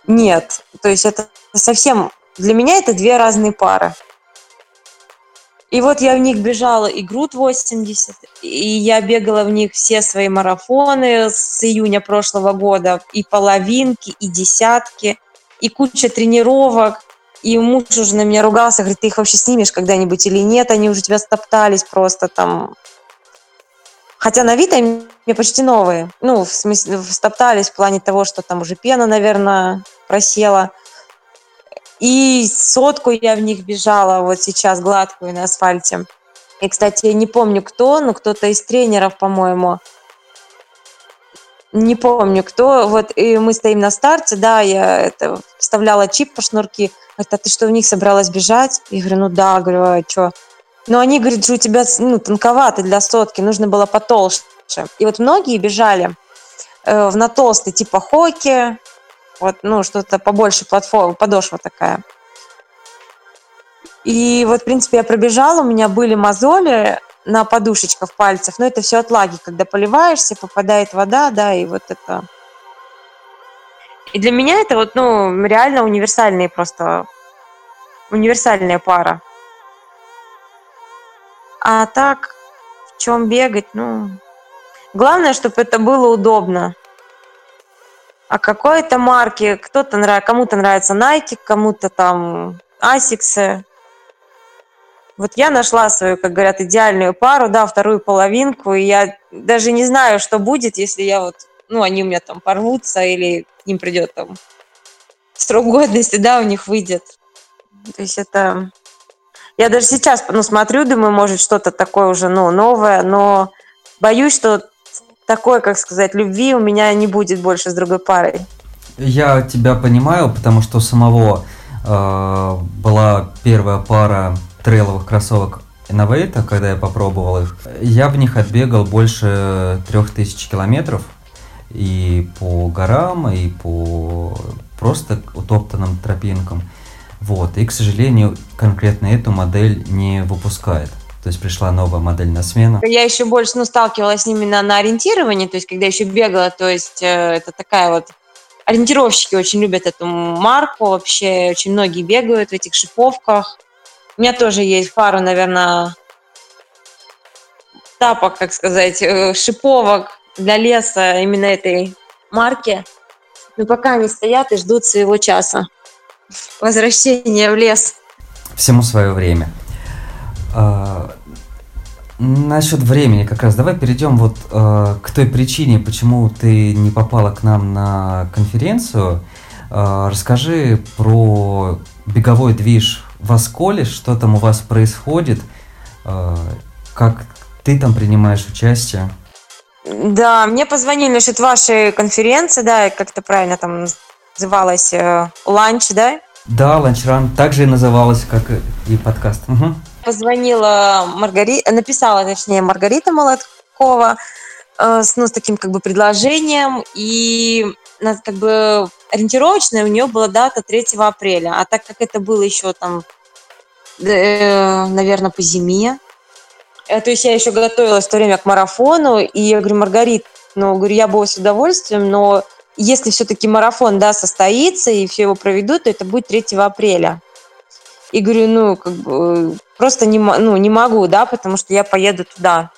Нет. То есть это совсем... Для меня это две разные пары. И вот я в них бежала и груд 80, и я бегала в них все свои марафоны с июня прошлого года, и половинки, и десятки, и куча тренировок. И муж уже на меня ругался, говорит, ты их вообще снимешь когда-нибудь или нет, они уже тебя стоптались просто там. Хотя на вид они мне почти новые. Ну, в смысле, стоптались в плане того, что там уже пена, наверное, просела. И сотку я в них бежала вот сейчас гладкую на асфальте. И, кстати, я не помню кто, но кто-то из тренеров, по-моему, не помню кто, вот и мы стоим на старте, да, я это вставляла чип по шнурки, говорит, а ты что, в них собралась бежать? Я говорю, ну да, говорю, а что? Ну они говорят, что у тебя ну, тонковато для сотки, нужно было потолще. И вот многие бежали э, на толстый, типа хоки, вот, ну, что-то побольше платформа, подошва такая. И вот, в принципе, я пробежала, у меня были мозоли на подушечках пальцев, но это все от лаги, когда поливаешься, попадает вода, да, и вот это... И для меня это вот, ну, реально универсальные просто, универсальная пара. А так, в чем бегать, ну... Главное, чтобы это было удобно. А какой-то марки, кто-то нравится, кому-то нравится Nike, кому-то там Asics. Вот я нашла свою, как говорят, идеальную пару, да, вторую половинку, и я даже не знаю, что будет, если я вот, ну, они у меня там порвутся, или к ним придет там срок годности, да, у них выйдет. То есть это... Я даже сейчас, ну, смотрю, думаю, может, что-то такое уже, ну, новое, но боюсь, что такой, как сказать, любви у меня не будет больше с другой парой. Я тебя понимаю, потому что у самого э, была первая пара трейловых кроссовок Innovate, когда я попробовал их. Я в них отбегал больше трех тысяч километров и по горам, и по просто утоптанным тропинкам. Вот. И, к сожалению, конкретно эту модель не выпускает. То есть пришла новая модель на смену. Я еще больше ну, сталкивалась именно на ориентировании, то есть когда еще бегала, то есть э, это такая вот ориентировщики очень любят эту марку вообще, очень многие бегают в этих шиповках. У меня тоже есть пару, наверное, тапок, как сказать, э, шиповок для леса именно этой марки. Но пока они стоят и ждут своего часа возвращения в лес. Всему свое время. А, насчет времени как раз. Давай перейдем вот а, к той причине, почему ты не попала к нам на конференцию. А, расскажи про беговой движ в Осколе, что там у вас происходит, а, как ты там принимаешь участие. Да, мне позвонили насчет вашей конференции, да, как это правильно там называлось, э, ланч, да? Да, ланчран также и называлась, как и подкаст. Угу. Позвонила Маргарита, написала, точнее, Маргарита Молоткова э, с, ну, с таким как бы предложением, и как бы ориентировочная у нее была дата 3 апреля, а так как это было еще там, э, наверное, по зиме, э, то есть я еще готовилась в то время к марафону, и я говорю, Маргарит, ну, говорю, я была с удовольствием, но если все-таки марафон, да, состоится и все его проведут, то это будет 3 апреля. И говорю, ну, как бы, просто не, ну, не могу, да, потому что я поеду туда.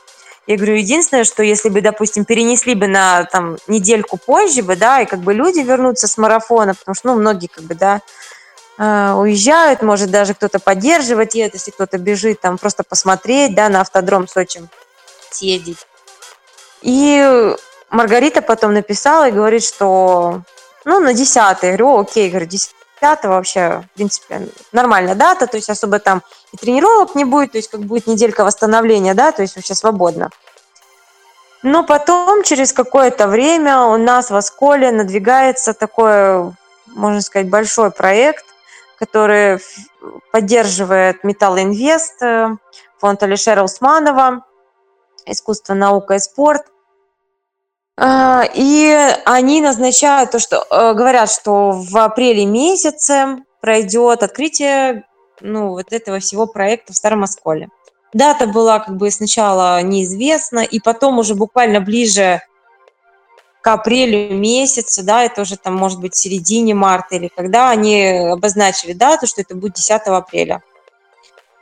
Я говорю, единственное, что если бы, допустим, перенесли бы на там недельку позже бы, да, и как бы люди вернутся с марафона, потому что, ну, многие как бы, да, э, уезжают, может даже кто-то поддерживать едет, если кто-то бежит, там просто посмотреть, да, на автодром Сочи съездить. И Маргарита потом написала и говорит, что ну, на 10 Я говорю, окей, говорю, 10 вообще, в принципе, нормальная дата, то есть особо там и тренировок не будет, то есть как будет неделька восстановления, да, то есть вообще свободно. Но потом, через какое-то время, у нас в Осколе надвигается такой, можно сказать, большой проект, который поддерживает Металл Инвест, э, фонд Алишера Усманова, искусство, наука и спорт. А, и они назначают то, что э, говорят, что в апреле месяце пройдет открытие ну, вот этого всего проекта в Старом Осколе. Дата была как бы сначала неизвестна, и потом уже буквально ближе к апрелю месяцу, да, это уже там может быть середине марта или когда они обозначили дату, что это будет 10 апреля.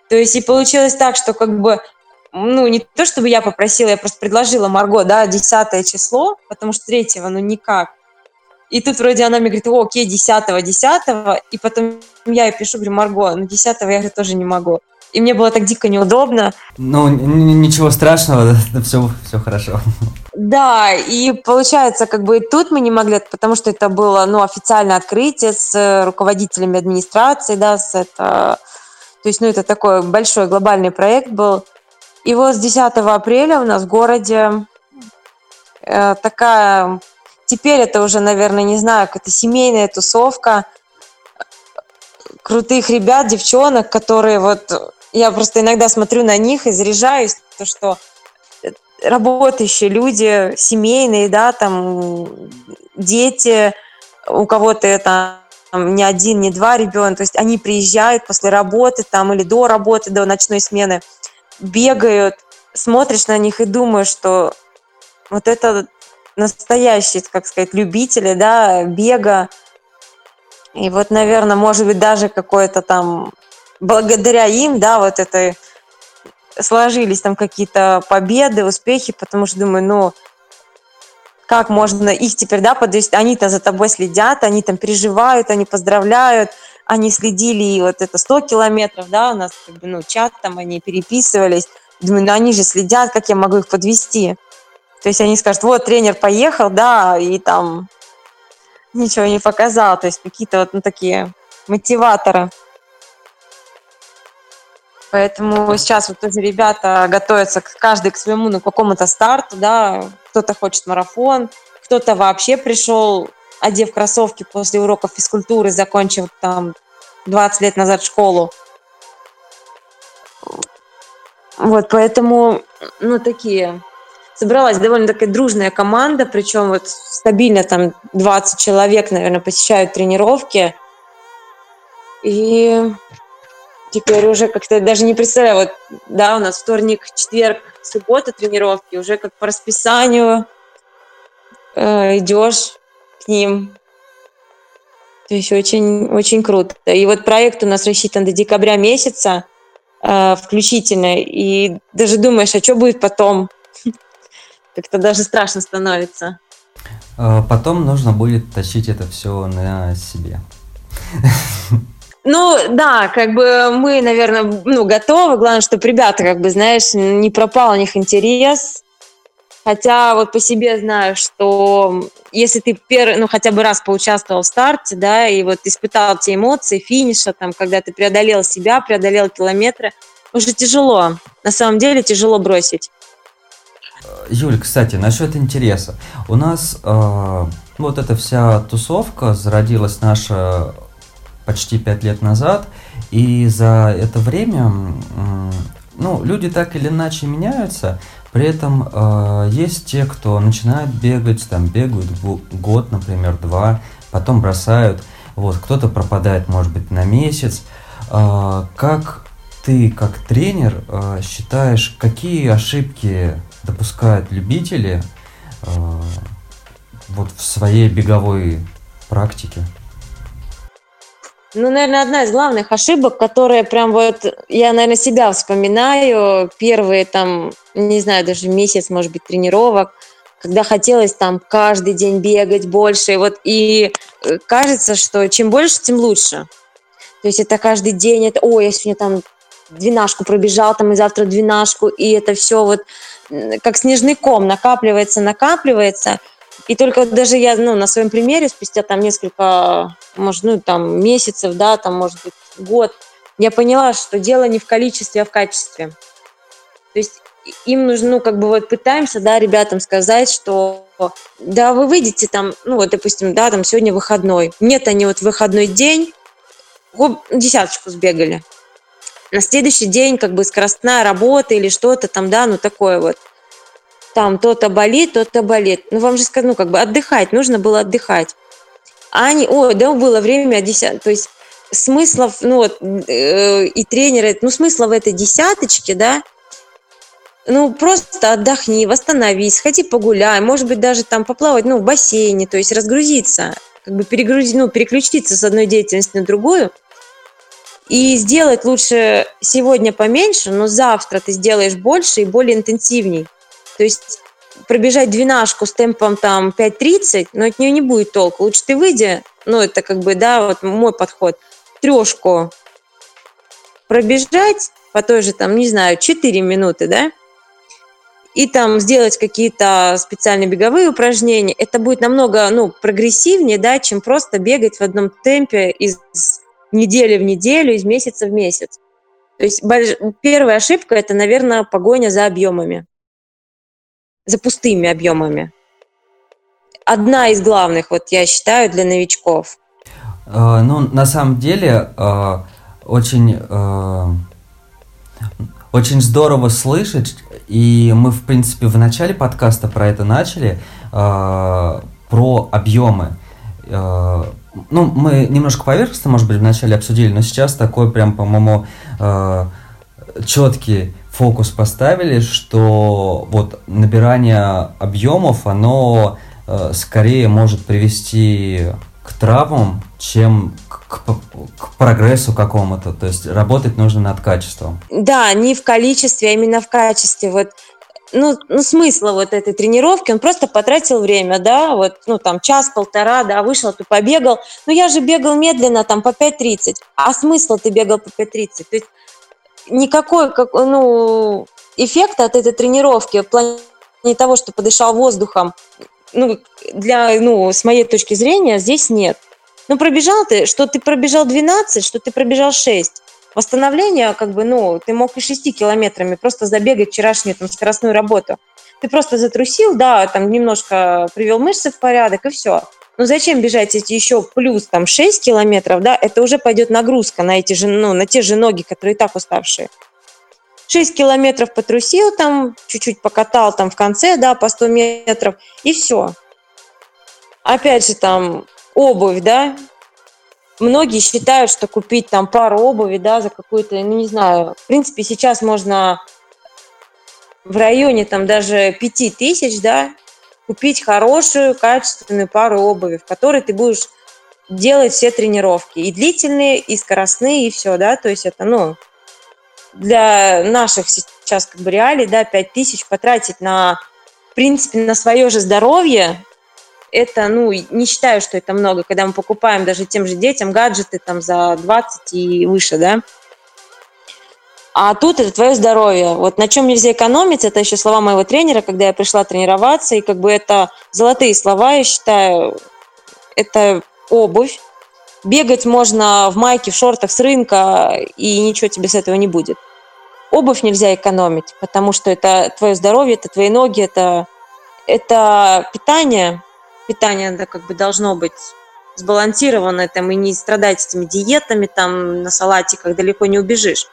То есть и получилось так, что как бы ну, не то чтобы я попросила, я просто предложила Марго, да, 10 число, потому что третьего, ну, никак. И тут вроде она мне говорит, о, окей, 10 10 и потом я ей пишу, говорю, Марго, ну, 10 я, говорю, тоже не могу. И мне было так дико неудобно. Ну, ничего страшного, все, все хорошо. Да, и получается, как бы и тут мы не могли, потому что это было, ну, официальное открытие с руководителями администрации, да, с это... То есть, ну, это такой большой глобальный проект был. И вот с 10 апреля у нас в городе э, такая, теперь это уже, наверное, не знаю, какая-то семейная тусовка крутых ребят, девчонок, которые вот, я просто иногда смотрю на них и заряжаюсь, то, что работающие люди, семейные, да, там дети, у кого-то это не один, не два ребенка, то есть они приезжают после работы там или до работы, до ночной смены, бегают, смотришь на них и думаешь, что вот это настоящие, как сказать, любители, да, бега. И вот, наверное, может быть, даже какое-то там, благодаря им, да, вот этой сложились там какие-то победы, успехи, потому что думаю, ну, как можно их теперь, да, подвести, они-то за тобой следят, они там переживают, они поздравляют, они следили, и вот это 100 километров, да, у нас как бы, ну, чат там, они переписывались, думаю, ну, они же следят, как я могу их подвести. То есть они скажут, вот, тренер поехал, да, и там ничего не показал, то есть какие-то вот ну, такие мотиваторы. Поэтому сейчас вот тоже ребята готовятся каждый к своему, ну, какому-то старту, да, кто-то хочет марафон, кто-то вообще пришел, одев кроссовки после уроков физкультуры, закончив там 20 лет назад школу. Вот, поэтому, ну, такие собралась довольно такая дружная команда, причем вот стабильно там 20 человек, наверное, посещают тренировки. И теперь уже как-то даже не представляю, вот, да, у нас вторник, четверг, суббота тренировки, уже как по расписанию э, идешь к ним. То есть очень, очень круто. И вот проект у нас рассчитан до декабря месяца э, включительно. И даже думаешь, а что будет потом? Как-то даже страшно становится. Э, потом нужно будет тащить это все на себе. Ну, да, как бы мы, наверное, ну, готовы. Главное, чтобы ребята, как бы, знаешь, не пропал у них интерес. Хотя вот по себе знаю, что если ты первый, ну, хотя бы раз поучаствовал в старте, да, и вот испытал те эмоции финиша, там, когда ты преодолел себя, преодолел километры, уже тяжело. На самом деле тяжело бросить. Юль, кстати, насчет интереса. У нас э, вот эта вся тусовка зародилась наша почти пять лет назад, и за это время, ну, люди так или иначе меняются, при этом э, есть те, кто начинает бегать, там бегают год, например, два, потом бросают, вот, кто-то пропадает, может быть, на месяц. Э, как ты, как тренер, э, считаешь, какие ошибки допускают любители э, вот в своей беговой практике? Ну, наверное, одна из главных ошибок, которая прям вот, я, наверное, себя вспоминаю, первые там, не знаю, даже месяц, может быть, тренировок, когда хотелось там каждый день бегать больше, вот, и э, кажется, что чем больше, тем лучше. То есть это каждый день, это, ой, я сегодня там двенашку пробежал, там и завтра двенашку, и это все вот как снежный ком накапливается, накапливается, и только даже я, ну, на своем примере, спустя там несколько, может, ну, там, месяцев, да, там, может быть, год, я поняла, что дело не в количестве, а в качестве. То есть им нужно, ну, как бы вот пытаемся, да, ребятам сказать, что да, вы выйдете там, ну, вот, допустим, да, там сегодня выходной. Нет, они вот выходной день хоп, десяточку сбегали. На следующий день как бы скоростная работа или что-то там, да, ну, такое вот – там то-то болит, то-то болит. Ну, вам же сказать, ну, как бы отдыхать, нужно было отдыхать. А они, ой, да, было время 10, то есть смыслов, ну, вот, э, и тренеры, ну, смысла в этой десяточке, да, ну, просто отдохни, восстановись, сходи погуляй, может быть, даже там поплавать, ну, в бассейне, то есть разгрузиться, как бы перегрузить, ну, переключиться с одной деятельности на другую, и сделать лучше сегодня поменьше, но завтра ты сделаешь больше и более интенсивней. То есть пробежать двенашку с темпом там 5.30, но от нее не будет толку. Лучше ты выйди, ну это как бы, да, вот мой подход, трешку пробежать по той же там, не знаю, 4 минуты, да, и там сделать какие-то специальные беговые упражнения, это будет намного, ну, прогрессивнее, да, чем просто бегать в одном темпе из недели в неделю, из месяца в месяц. То есть первая ошибка – это, наверное, погоня за объемами за пустыми объемами. Одна из главных, вот я считаю, для новичков. Э, ну, на самом деле, э, очень, э, очень здорово слышать, и мы, в принципе, в начале подкаста про это начали, про объемы. Ну, мы немножко поверхностно, может быть, вначале обсудили, но сейчас такой прям, по-моему, четкий фокус поставили, что вот набирание объемов, оно э, скорее может привести к травмам, чем к к, прогрессу какому-то, то есть работать нужно над качеством. Да, не в количестве, а именно в качестве. Вот ну, ну, смысла вот этой тренировки, он просто потратил время, да, вот, ну, там, час-полтора, да, вышел, ты побегал, ну, я же бегал медленно, там, по 5.30, а смысл ты бегал по 5.30? То есть никакой, как, ну, эффекта от этой тренировки в плане того, что подышал воздухом, ну, для, ну, с моей точки зрения, здесь нет. Ну, пробежал ты, что ты пробежал 12, что ты пробежал 6. Восстановление, как бы, ну, ты мог и 6 километрами просто забегать вчерашнюю там скоростную работу. Ты просто затрусил, да, там немножко привел мышцы в порядок, и все. Но зачем бежать эти еще плюс там 6 километров, да, это уже пойдет нагрузка на эти же, ну, на те же ноги, которые и так уставшие. 6 километров потрусил там, чуть-чуть покатал там в конце, да, по 100 метров, и все. Опять же там обувь, да, многие считают, что купить там пару обуви, да, за какую-то, ну, не знаю, в принципе, сейчас можно в районе там даже пяти тысяч, да, купить хорошую, качественную пару обуви, в которой ты будешь делать все тренировки, и длительные, и скоростные, и все, да, то есть это, ну, для наших сейчас как бы реалий, да, пять тысяч потратить на, в принципе, на свое же здоровье, это, ну, не считаю, что это много, когда мы покупаем даже тем же детям гаджеты там за 20 и выше, да. А тут это твое здоровье. Вот на чем нельзя экономить, это еще слова моего тренера, когда я пришла тренироваться, и как бы это золотые слова, я считаю, это обувь. Бегать можно в майке, в шортах с рынка, и ничего тебе с этого не будет. Обувь нельзя экономить, потому что это твое здоровье, это твои ноги, это, это питание, питание да, как бы должно быть сбалансированное, там, и не страдать этими диетами, там, на салатиках далеко не убежишь.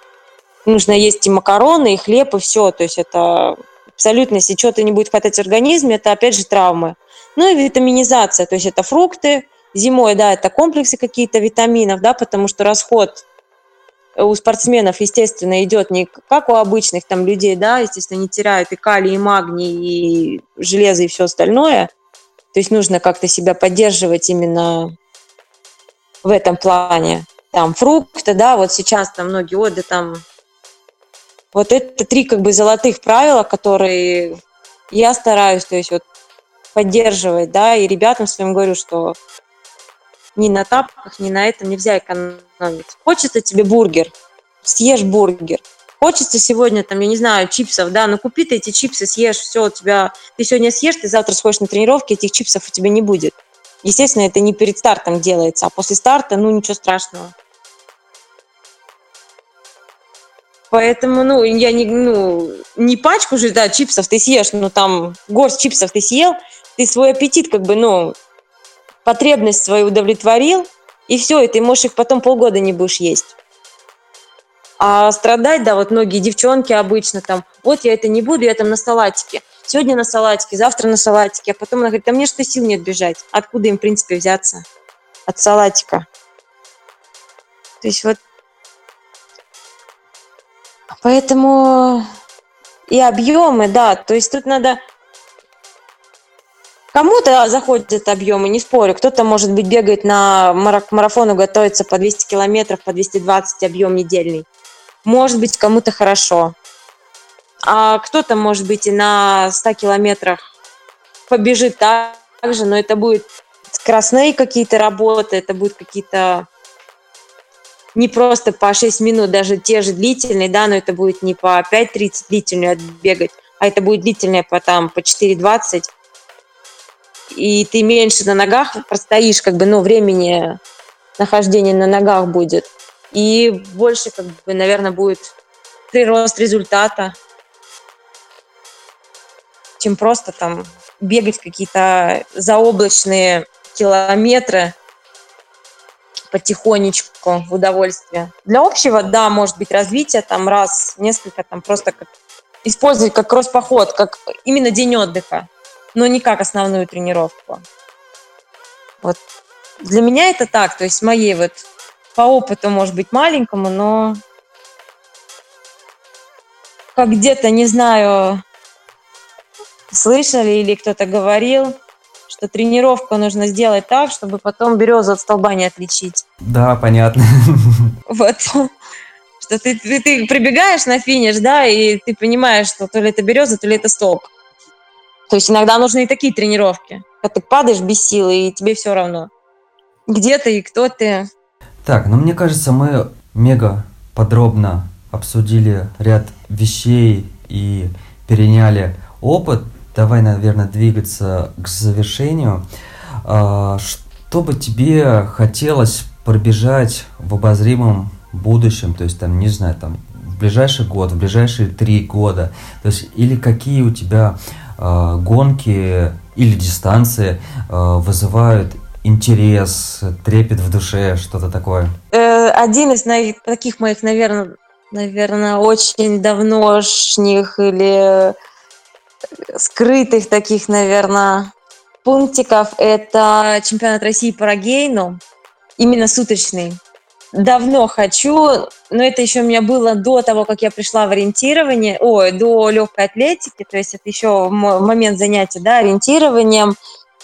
Нужно есть и макароны, и хлеб, и все. То есть это абсолютно, если что-то не будет хватать в организме, это опять же травмы. Ну и витаминизация, то есть это фрукты, зимой, да, это комплексы какие-то витаминов, да, потому что расход у спортсменов, естественно, идет не как у обычных там людей, да, естественно, не теряют и калий, и магний, и железо, и все остальное, то есть нужно как-то себя поддерживать именно в этом плане. Там фрукты, да, вот сейчас там многие оды там... Вот это три как бы золотых правила, которые я стараюсь, то есть вот поддерживать, да, и ребятам своим говорю, что ни на тапках, ни на этом нельзя экономить. Хочется тебе бургер, съешь бургер. Хочется сегодня, там, я не знаю, чипсов, да, но купи ты эти чипсы, съешь, все, у тебя, ты сегодня съешь, ты завтра сходишь на тренировки, этих чипсов у тебя не будет. Естественно, это не перед стартом делается, а после старта, ну, ничего страшного. Поэтому, ну, я не, ну, не пачку же, да, чипсов ты съешь, но там горсть чипсов ты съел, ты свой аппетит, как бы, ну, потребность свою удовлетворил, и все, и ты можешь их потом полгода не будешь есть. А страдать, да, вот многие девчонки обычно там, вот я это не буду, я там на салатике. Сегодня на салатике, завтра на салатике, а потом она говорит, а мне что сил нет бежать. Откуда им, в принципе, взяться? От салатика. То есть вот Поэтому и объемы, да, то есть тут надо Кому-то заходят объемы, не спорю. Кто-то, может быть, бегает на марафону, готовится по 200 километров, по 220 объем недельный может быть, кому-то хорошо. А кто-то, может быть, и на 100 километрах побежит так же, но это будет скоростные какие-то работы, это будут какие-то не просто по 6 минут, даже те же длительные, да, но это будет не по 5.30 длительную бегать, а это будет длительное по, там, по 4.20, и ты меньше на ногах простоишь, как бы, ну, времени нахождения на ногах будет. И больше, как бы, наверное, будет прирост результата, чем просто там бегать какие-то заоблачные километры потихонечку в удовольствие. Для общего, да, может быть развитие там раз, несколько, там просто как использовать как кросс-поход, как именно день отдыха, но не как основную тренировку. Вот. Для меня это так, то есть моей вот по опыту, может быть, маленькому, но как где-то, не знаю, слышали или кто-то говорил, что тренировку нужно сделать так, чтобы потом березу от столба не отличить. Да, понятно. Вот. Что ты, ты, ты прибегаешь на финиш, да, и ты понимаешь, что то ли это береза, то ли это столб. То есть иногда нужны и такие тренировки. Когда ты падаешь без силы, и тебе все равно. Где ты и кто ты. Так, ну мне кажется, мы мега подробно обсудили ряд вещей и переняли опыт. Давай, наверное, двигаться к завершению. А, что бы тебе хотелось пробежать в обозримом будущем, то есть там, не знаю, там в ближайший год, в ближайшие три года, то есть или какие у тебя э, гонки или дистанции э, вызывают интерес, трепет в душе, что-то такое? Э, один из таких моих, наверное, наверное, очень давношних или скрытых таких, наверное, пунктиков – это чемпионат России по рогейну, именно суточный. Давно хочу, но это еще у меня было до того, как я пришла в ориентирование, ой, до легкой атлетики, то есть это еще момент занятия, да, ориентированием.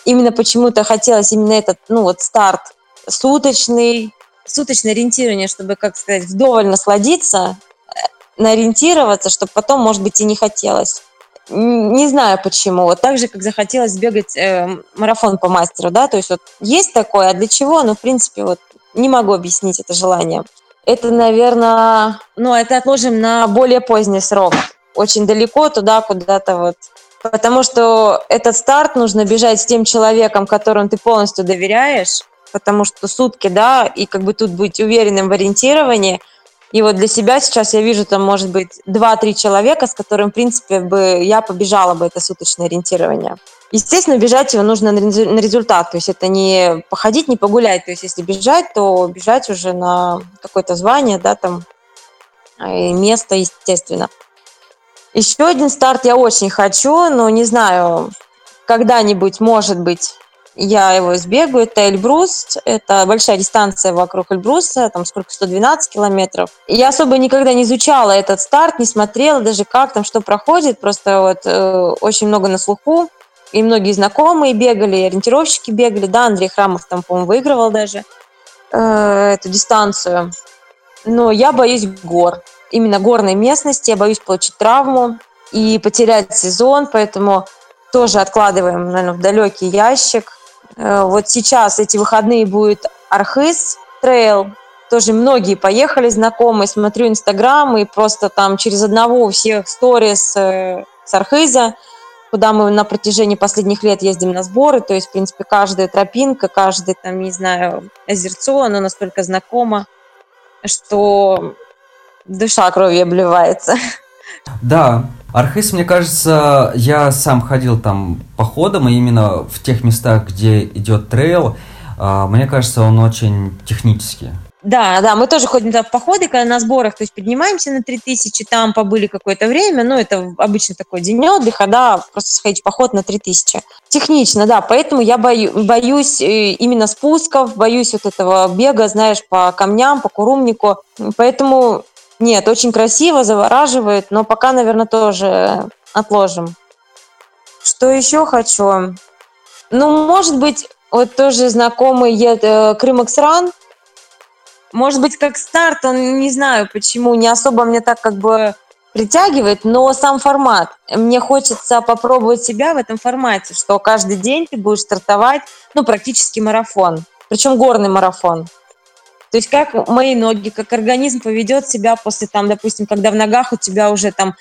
Именно почему-то хотелось именно этот, ну вот старт суточный, суточное ориентирование, чтобы, как сказать, вдоволь насладиться, э, наориентироваться, чтобы потом, может быть, и не хотелось. Не знаю почему. Вот так же, как захотелось бегать э, марафон по мастеру, да, то есть вот есть такое, а для чего? Ну, в принципе, вот не могу объяснить это желание. Это, наверное, ну, это отложим на более поздний срок. Очень далеко туда, куда-то вот. Потому что этот старт нужно бежать с тем человеком, которому ты полностью доверяешь, потому что сутки, да, и как бы тут быть уверенным в ориентировании. И вот для себя сейчас я вижу там, может быть, 2-3 человека, с которым, в принципе, бы я побежала бы это суточное ориентирование. Естественно, бежать его нужно на результат, то есть это не походить, не погулять, то есть если бежать, то бежать уже на какое-то звание, да, там, и место, естественно. Еще один старт я очень хочу, но не знаю, когда-нибудь, может быть, я его сбегаю. Это Эльбрус, это большая дистанция вокруг Эльбруса, там сколько, 112 километров. Я особо никогда не изучала этот старт, не смотрела даже, как там, что проходит, просто вот э, очень много на слуху. И многие знакомые бегали, и ориентировщики бегали, да, Андрей Храмов там, по-моему, выигрывал даже э, эту дистанцию. Но я боюсь гор, именно горной местности, я боюсь получить травму и потерять сезон, поэтому тоже откладываем, наверное, в далекий ящик. Э, вот сейчас эти выходные будет Архыз трейл. Тоже многие поехали знакомые, смотрю Инстаграм, и просто там через одного у всех сторис э, с Архиза, куда мы на протяжении последних лет ездим на сборы. То есть, в принципе, каждая тропинка, каждый там, не знаю, озерцо, оно настолько знакомо, что душа кровью обливается. Да, Архыз, мне кажется, я сам ходил там походом, и именно в тех местах, где идет трейл, а, мне кажется, он очень технический. Да, да, мы тоже ходим в походы, когда на сборах, то есть поднимаемся на 3000, там побыли какое-то время, ну, это обычно такой день отдыха, да, просто сходить в поход на 3000. Технично, да, поэтому я бою, боюсь э, именно спусков, боюсь вот этого бега, знаешь, по камням, по курумнику, поэтому нет, очень красиво, завораживает, но пока, наверное, тоже отложим. Что еще хочу? Ну, может быть, вот тоже знакомый э, Крымаксран. Может быть, как старт, он не знаю почему, не особо мне так как бы притягивает, но сам формат. Мне хочется попробовать себя в этом формате, что каждый день ты будешь стартовать, ну, практически марафон. Причем горный марафон. То есть как мои ноги, как организм поведет себя после, там, допустим, когда в ногах у тебя уже там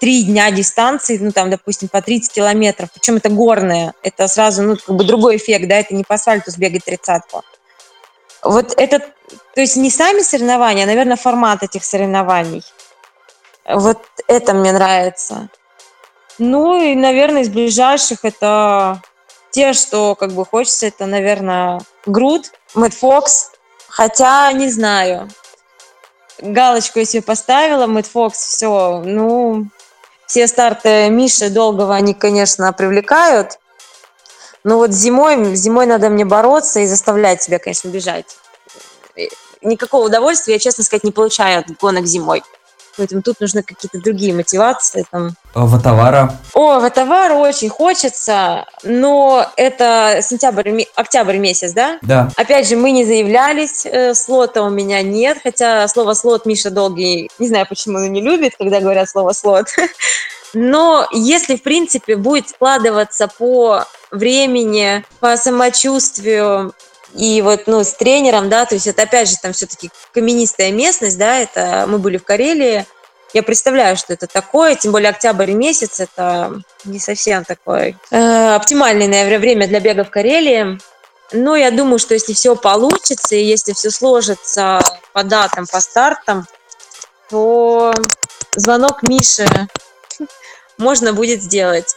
три дня дистанции, ну, там, допустим, по 30 километров, причем это горное, это сразу, ну, как бы другой эффект, да, это не по асфальту сбегать тридцатку. Вот это, то есть не сами соревнования, а, наверное, формат этих соревнований. Вот это мне нравится. Ну и, наверное, из ближайших это те, что как бы хочется, это, наверное, Груд, Мэтт Фокс, Хотя, не знаю. Галочку я себе поставила, Мэтт Фокс, все. Ну, все старты Миши Долгого, они, конечно, привлекают. Но вот зимой, зимой надо мне бороться и заставлять себя, конечно, бежать. Никакого удовольствия я, честно сказать, не получаю от гонок зимой. Поэтому тут нужны какие-то другие мотивации. Там. А Ватавара? О, Ватавара очень хочется, но это сентябрь, октябрь месяц, да? Да. Опять же, мы не заявлялись, э, слота у меня нет, хотя слово слот Миша Долгий, не знаю, почему он не любит, когда говорят слово слот. Но если, в принципе, будет складываться по времени, по самочувствию, и вот, ну, с тренером, да, то есть это опять же там все-таки каменистая местность, да, это мы были в Карелии, я представляю, что это такое, тем более октябрь месяц, это не совсем такое э, оптимальное, наверное, время для бега в Карелии. Но я думаю, что если все получится, и если все сложится по датам, по стартам, то звонок Мише можно будет сделать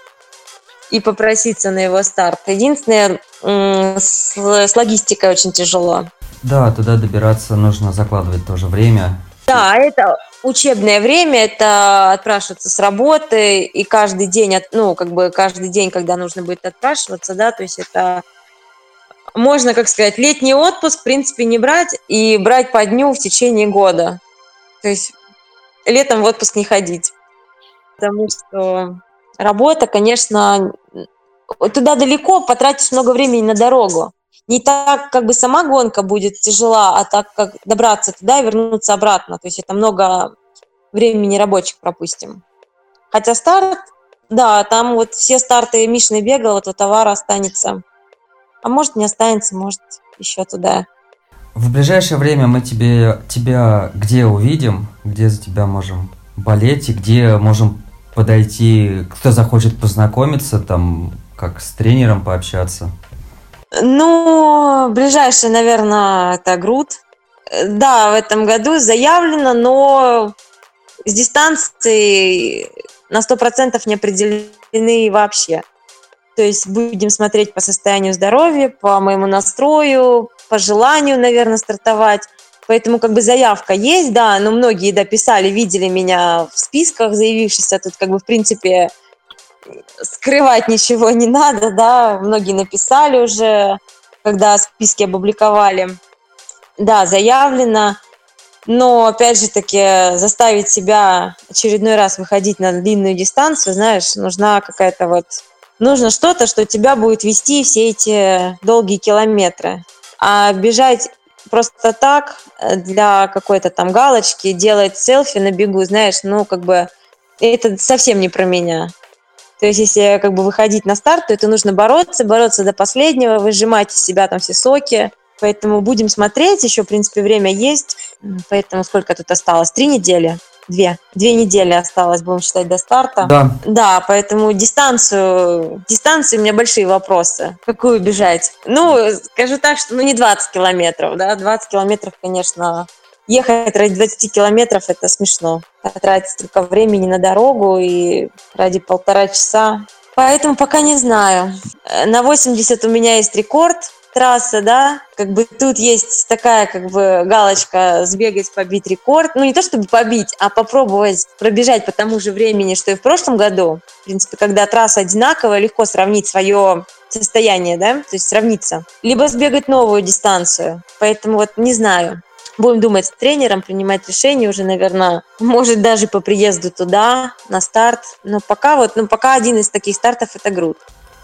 и попроситься на его старт. Единственное, с, с логистикой очень тяжело. Да, туда добираться нужно закладывать тоже время. Да, это учебное время, это отпрашиваться с работы, и каждый день, ну, как бы каждый день, когда нужно будет отпрашиваться, да, то есть это можно, как сказать, летний отпуск, в принципе, не брать и брать по дню в течение года. То есть летом в отпуск не ходить. Потому что работа, конечно, туда далеко, потратишь много времени на дорогу. Не так, как бы сама гонка будет тяжела, а так, как добраться туда и вернуться обратно. То есть это много времени рабочих пропустим. Хотя старт, да, там вот все старты Мишины бегал, вот товар останется. А может не останется, может еще туда. В ближайшее время мы тебе, тебя где увидим, где за тебя можем болеть и где можем подойти, кто захочет познакомиться, там, как с тренером пообщаться? Ну, ближайший, наверное, это Груд. Да, в этом году заявлено, но с дистанцией на сто процентов не определены вообще. То есть будем смотреть по состоянию здоровья, по моему настрою, по желанию, наверное, стартовать. Поэтому как бы заявка есть, да, но многие дописали, видели меня в списках заявившихся. Тут как бы в принципе скрывать ничего не надо, да. Многие написали уже, когда списки опубликовали. Да, заявлено. Но, опять же таки, заставить себя очередной раз выходить на длинную дистанцию, знаешь, нужна какая-то вот... Нужно что-то, что тебя будет вести все эти долгие километры. А бежать просто так, э, для какой-то там галочки, делать селфи на бегу, знаешь, ну, как бы, это совсем не про меня. То есть, если как бы выходить на старт, то это нужно бороться, бороться до последнего, выжимать из себя там все соки. Поэтому будем смотреть, еще, в принципе, время есть. Поэтому сколько тут осталось? Три недели? Две. Две недели осталось, будем считать, до старта. Да. Да, поэтому дистанцию, дистанцию у меня большие вопросы. Какую бежать? Ну, скажу так, что ну не 20 километров, да, 20 километров, конечно, ехать ради 20 километров это смешно. Тратить столько времени на дорогу и ради полтора часа. Поэтому пока не знаю. На 80 у меня есть рекорд трасса, да, как бы тут есть такая как бы галочка сбегать, побить рекорд. Ну, не то чтобы побить, а попробовать пробежать по тому же времени, что и в прошлом году. В принципе, когда трасса одинаковая, легко сравнить свое состояние, да, то есть сравниться. Либо сбегать новую дистанцию. Поэтому вот не знаю. Будем думать с тренером, принимать решение уже, наверное, может даже по приезду туда, на старт. Но пока вот, ну пока один из таких стартов это груд.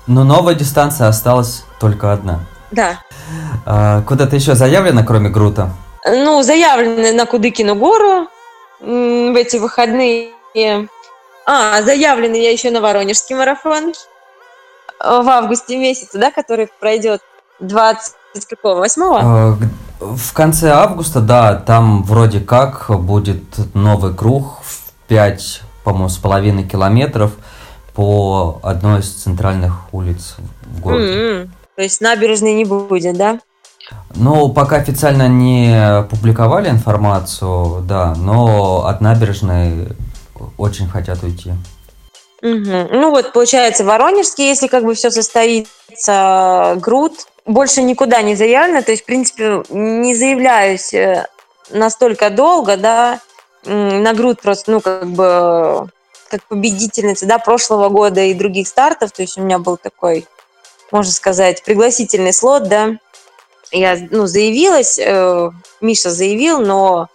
Но новая дистанция осталась только одна. Да. А, куда-то еще заявлено, кроме Грута? Ну, заявлено на Кудыкину гору в эти выходные. А, заявлено я еще на Воронежский марафон в августе месяце, да, который пройдет 20 какого, 8 а, В конце августа, да, там вроде как будет новый круг в 5, по-моему, с половиной километров по одной из центральных улиц в городе. Mm-hmm. То есть набережной не будет, да? Ну, пока официально не публиковали информацию, да, но от набережной очень хотят уйти. Угу. Ну вот, получается, Воронежский, если как бы все состоится, груд, больше никуда не заявлено, то есть, в принципе, не заявляюсь э, настолько долго, да, на груд просто, ну, как бы, как победительница, да, прошлого года и других стартов, то есть у меня был такой можно сказать, пригласительный слот, да. Я, ну, заявилась, э, Миша заявил, но,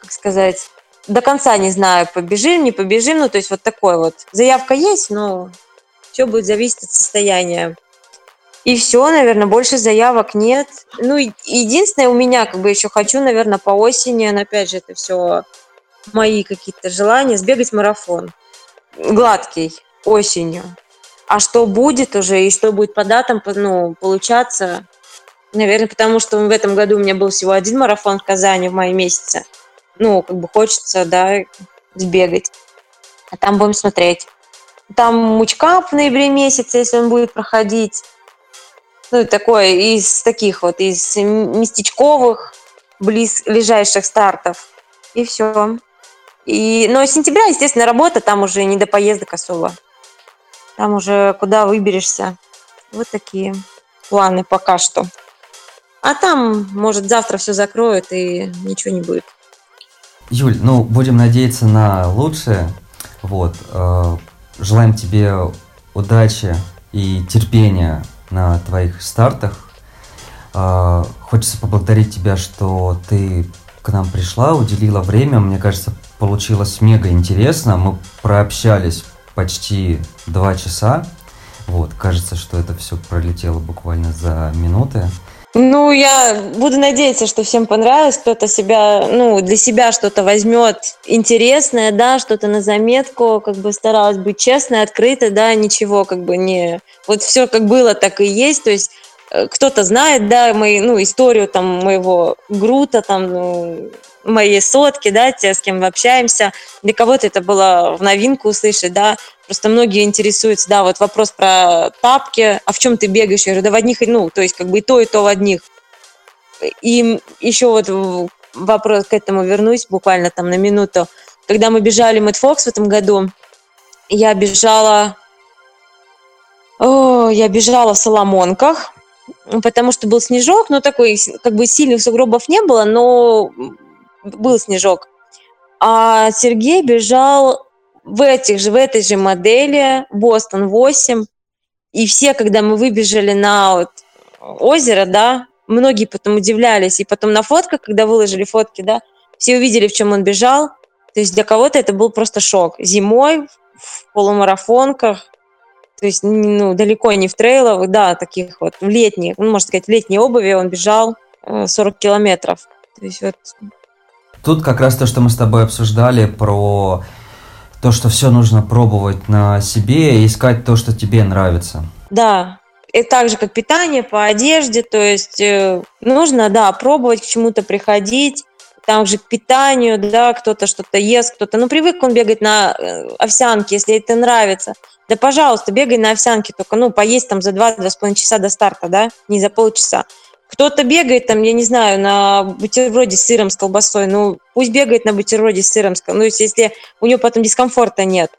как сказать, до конца не знаю, побежим, не побежим, ну, то есть вот такой вот. Заявка есть, но все будет зависеть от состояния. И все, наверное, больше заявок нет. Ну, единственное, у меня как бы еще хочу, наверное, по осени, но опять же, это все мои какие-то желания, сбегать марафон. Гладкий, осенью. А что будет уже и что будет по датам, ну, получаться, наверное, потому что в этом году у меня был всего один марафон в Казани в мае месяце. Ну, как бы хочется, да, сбегать. А там будем смотреть. Там мучкап в ноябре месяце, если он будет проходить. Ну, такое из таких вот, из местечковых, близ ближайших стартов. И все. И, но сентября, естественно, работа, там уже не до поездок особо. Там уже куда выберешься. Вот такие планы пока что. А там, может, завтра все закроют и ничего не будет. Юль, ну, будем надеяться на лучшее. Вот. Э, желаем тебе удачи и терпения на твоих стартах. Э, хочется поблагодарить тебя, что ты к нам пришла, уделила время. Мне кажется, получилось мега интересно. Мы прообщались почти два часа. Вот, кажется, что это все пролетело буквально за минуты. Ну, я буду надеяться, что всем понравилось, кто-то себя, ну, для себя что-то возьмет интересное, да, что-то на заметку, как бы старалась быть честной, открытой, да, ничего как бы не... Вот все как было, так и есть, то есть э, кто-то знает, да, мои, ну, историю там моего Грута, там, ну, моей сотки, да, те, с кем мы общаемся. Для кого-то это было в новинку услышать, да. Просто многие интересуются, да, вот вопрос про тапки, а в чем ты бегаешь? Я говорю, да в одних, ну, то есть как бы и то, и то в одних. И еще вот вопрос к этому вернусь буквально там на минуту. Когда мы бежали Мэтт Фокс в этом году, я бежала, о, я бежала в Соломонках, потому что был снежок, но такой, как бы сильных сугробов не было, но был снежок. А Сергей бежал в этих же, в этой же модели, Бостон 8. И все, когда мы выбежали на вот озеро, да, многие потом удивлялись. И потом на фотках, когда выложили фотки, да, все увидели, в чем он бежал. То есть для кого-то это был просто шок. Зимой в полумарафонках, то есть ну, далеко не в трейлах, да, таких вот в летних, ну, можно сказать, в летней обуви он бежал 40 э, километров. То есть вот Тут как раз то, что мы с тобой обсуждали про то, что все нужно пробовать на себе и искать то, что тебе нравится. Да, и так же, как питание по одежде, то есть э, нужно, да, пробовать к чему-то приходить, там же к питанию, да, кто-то что-то ест, кто-то, ну, привык он бегать на э, овсянке, если это нравится. Да, пожалуйста, бегай на овсянке, только, ну, поесть там за 2-2,5 часа до старта, да, не за полчаса. Кто-то бегает там, я не знаю, на бутерброде с сыром, с колбасой. Ну, пусть бегает на бутерброде с сыром. Ну, если у него потом дискомфорта нет.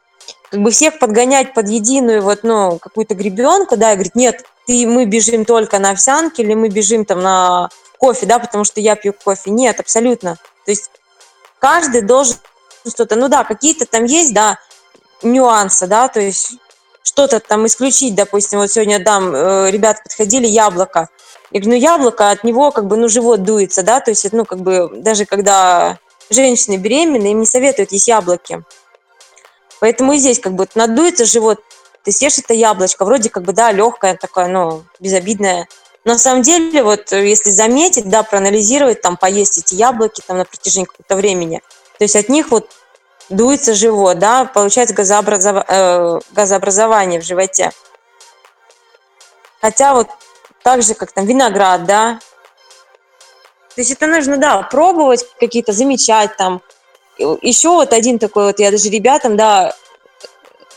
Как бы всех подгонять под единую вот, ну, какую-то гребенку, да, и говорит, нет, ты, мы бежим только на овсянке или мы бежим там на кофе, да, потому что я пью кофе. Нет, абсолютно. То есть каждый должен что-то, ну да, какие-то там есть, да, нюансы, да, то есть что-то там исключить, допустим, вот сегодня дам, э, ребята подходили, яблоко. Я говорю, ну яблоко, от него как бы, ну живот дуется, да, то есть, ну как бы, даже когда женщины беременные, им не советуют есть яблоки. Поэтому и здесь как бы надуется живот, ты съешь это яблочко, вроде как бы, да, легкое такое, ну, безобидное. Но на самом деле, вот если заметить, да, проанализировать, там, поесть эти яблоки там на протяжении какого-то времени, то есть от них вот дуется живот, да, получается газообразов... э, газообразование в животе. Хотя вот так же, как там виноград, да. То есть это нужно, да, пробовать какие-то, замечать там. Еще вот один такой вот, я даже ребятам, да,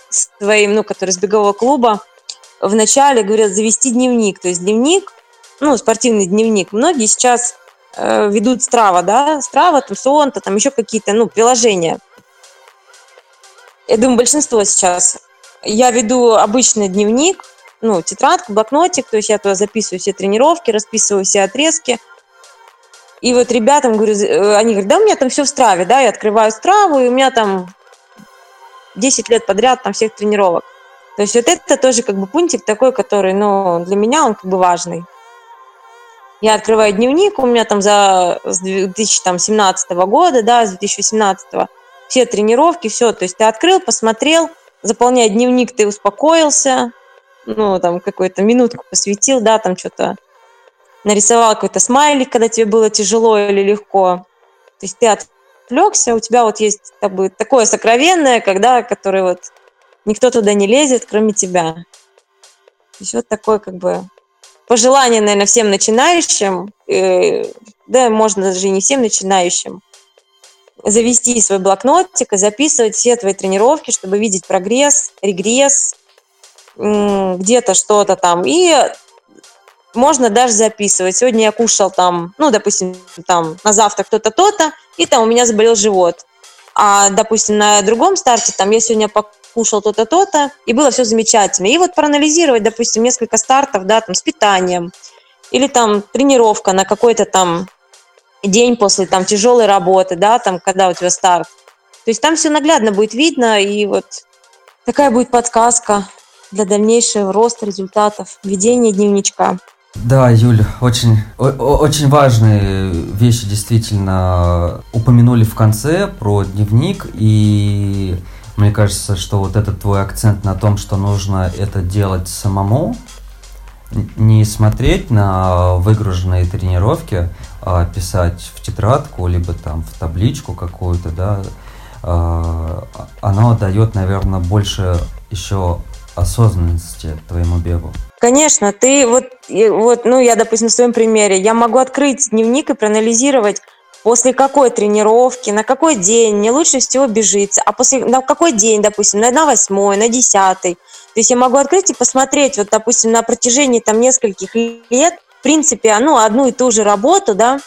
своим, ну, которые с бегового клуба, вначале говорят завести дневник. То есть дневник, ну, спортивный дневник. Многие сейчас э, ведут Страва, да, Страва, там, Сонта, там еще какие-то, ну, приложения. Я думаю, большинство сейчас. Я веду обычный дневник, ну, тетрадку, блокнотик, то есть я туда записываю все тренировки, расписываю все отрезки. И вот ребятам говорю, э, они говорят, да, у меня там все в страве, да, я открываю страву, и у меня там 10 лет подряд там всех тренировок. То есть вот это тоже как бы пунктик такой, который, ну, для меня он как бы важный. Я открываю дневник, у меня там за с 2017 года, да, с 2018 все тренировки, все. То есть ты открыл, посмотрел, заполняя дневник, ты успокоился, ну, там, какую-то минутку посвятил, да, там что-то нарисовал какой-то смайлик, когда тебе было тяжело или легко. То есть ты отвлекся, у тебя вот есть как бы, такое сокровенное, когда, которое вот никто туда не лезет, кроме тебя. То есть вот такое как бы пожелание, наверное, всем начинающим, э, да, можно даже не всем начинающим, завести свой блокнотик и записывать все твои тренировки, чтобы видеть прогресс, регресс, где-то что-то там. И можно даже записывать. Сегодня я кушал там, ну, допустим, там на завтрак кто-то то-то, и там у меня заболел живот. А, допустим, на другом старте там я сегодня покушал то-то, то-то, и было все замечательно. И вот проанализировать, допустим, несколько стартов, да, там с питанием, или там тренировка на какой-то там день после там тяжелой работы, да, там, когда у тебя старт. То есть там все наглядно будет видно, и вот такая будет подсказка для дальнейшего роста результатов, ведения дневничка. Да, Юль, очень, очень важные вещи действительно упомянули в конце про дневник, и мне кажется, что вот этот твой акцент на том, что нужно это делать самому, не смотреть на выгруженные тренировки, а писать в тетрадку, либо там в табличку какую-то, да, а, оно дает, наверное, больше еще осознанности твоему бегу? Конечно, ты вот, вот, ну, я, допустим, в своем примере, я могу открыть дневник и проанализировать, после какой тренировки, на какой день мне лучше всего бежится, а после, на какой день, допустим, на, на восьмой, на десятый. То есть я могу открыть и посмотреть, вот, допустим, на протяжении там нескольких лет, в принципе, ну, одну и ту же работу, да,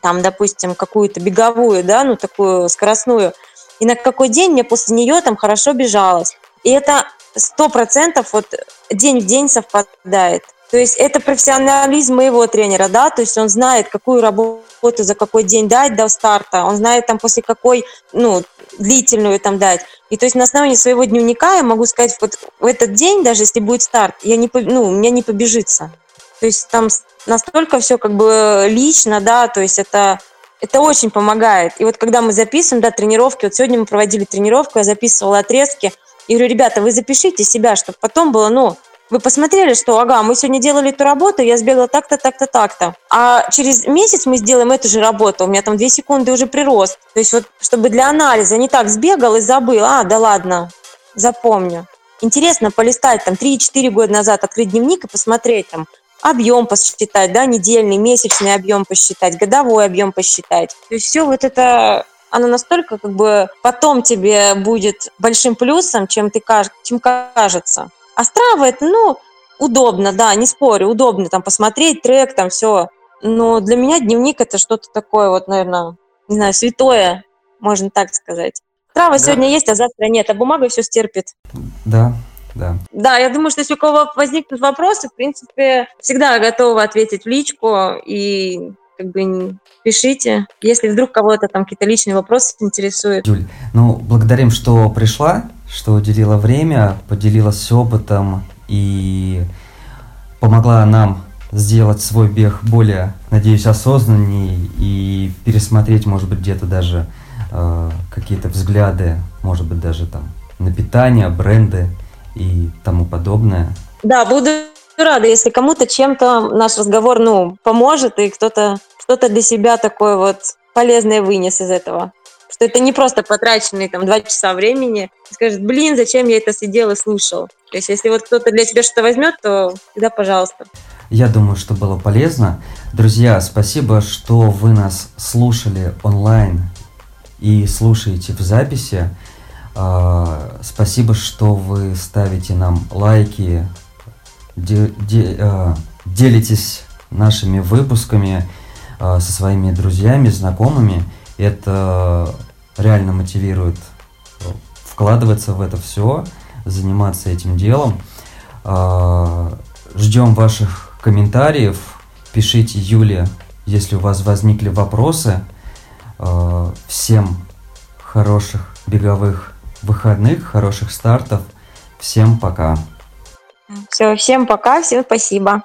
там, допустим, какую-то беговую, да, ну, такую скоростную, и на какой день мне после нее там хорошо бежалось. И это сто процентов вот день в день совпадает. То есть это профессионализм моего тренера, да, то есть он знает, какую работу за какой день дать до старта, он знает там после какой, ну, длительную там дать. И то есть на основании своего дневника я могу сказать, вот в этот день, даже если будет старт, я не, ну, у меня не побежится. То есть там настолько все как бы лично, да, то есть это, это очень помогает. И вот когда мы записываем, да, тренировки, вот сегодня мы проводили тренировку, я записывала отрезки, и говорю, ребята, вы запишите себя, чтобы потом было, ну, вы посмотрели, что, ага, мы сегодня делали эту работу, я сбегала так-то, так-то, так-то. А через месяц мы сделаем эту же работу, у меня там две секунды уже прирост. То есть вот, чтобы для анализа не так сбегал и забыл, а, да ладно, запомню. Интересно полистать там 3-4 года назад, открыть дневник и посмотреть там, объем посчитать, да, недельный, месячный объем посчитать, годовой объем посчитать. То есть все вот это оно настолько как бы потом тебе будет большим плюсом, чем ты чем кажется. А Страва это, ну, удобно, да, не спорю, удобно там посмотреть трек, там все. Но для меня дневник это что-то такое вот, наверное, не знаю, святое, можно так сказать. Трава да. сегодня есть, а завтра нет, а бумага все стерпит. Да, да. Да, я думаю, что если у кого возникнут вопросы, в принципе, всегда готова ответить в личку и как бы пишите, если вдруг кого-то там какие-то личные вопросы интересуют. Юль, ну, благодарим, что пришла, что уделила время, поделилась опытом и помогла нам сделать свой бег более, надеюсь, осознаннее и пересмотреть, может быть, где-то даже э, какие-то взгляды, может быть, даже там на питание, бренды и тому подобное. Да, буду рада, если кому-то чем-то наш разговор, ну, поможет, и кто-то что-то для себя такое вот полезное вынес из этого. Что это не просто потраченные там два часа времени. Скажет, блин, зачем я это сидел и слушал. То есть, если вот кто-то для себя что-то возьмет, то всегда пожалуйста. Я думаю, что было полезно. Друзья, спасибо, что вы нас слушали онлайн и слушаете в записи. А, спасибо, что вы ставите нам лайки, де, де, э, делитесь нашими выпусками э, со своими друзьями, знакомыми. Это реально мотивирует э, вкладываться в это все, заниматься этим делом. Э, ждем ваших комментариев. Пишите Юле, если у вас возникли вопросы. Э, всем хороших беговых выходных, хороших стартов. Всем пока. Все, всем пока, всем спасибо.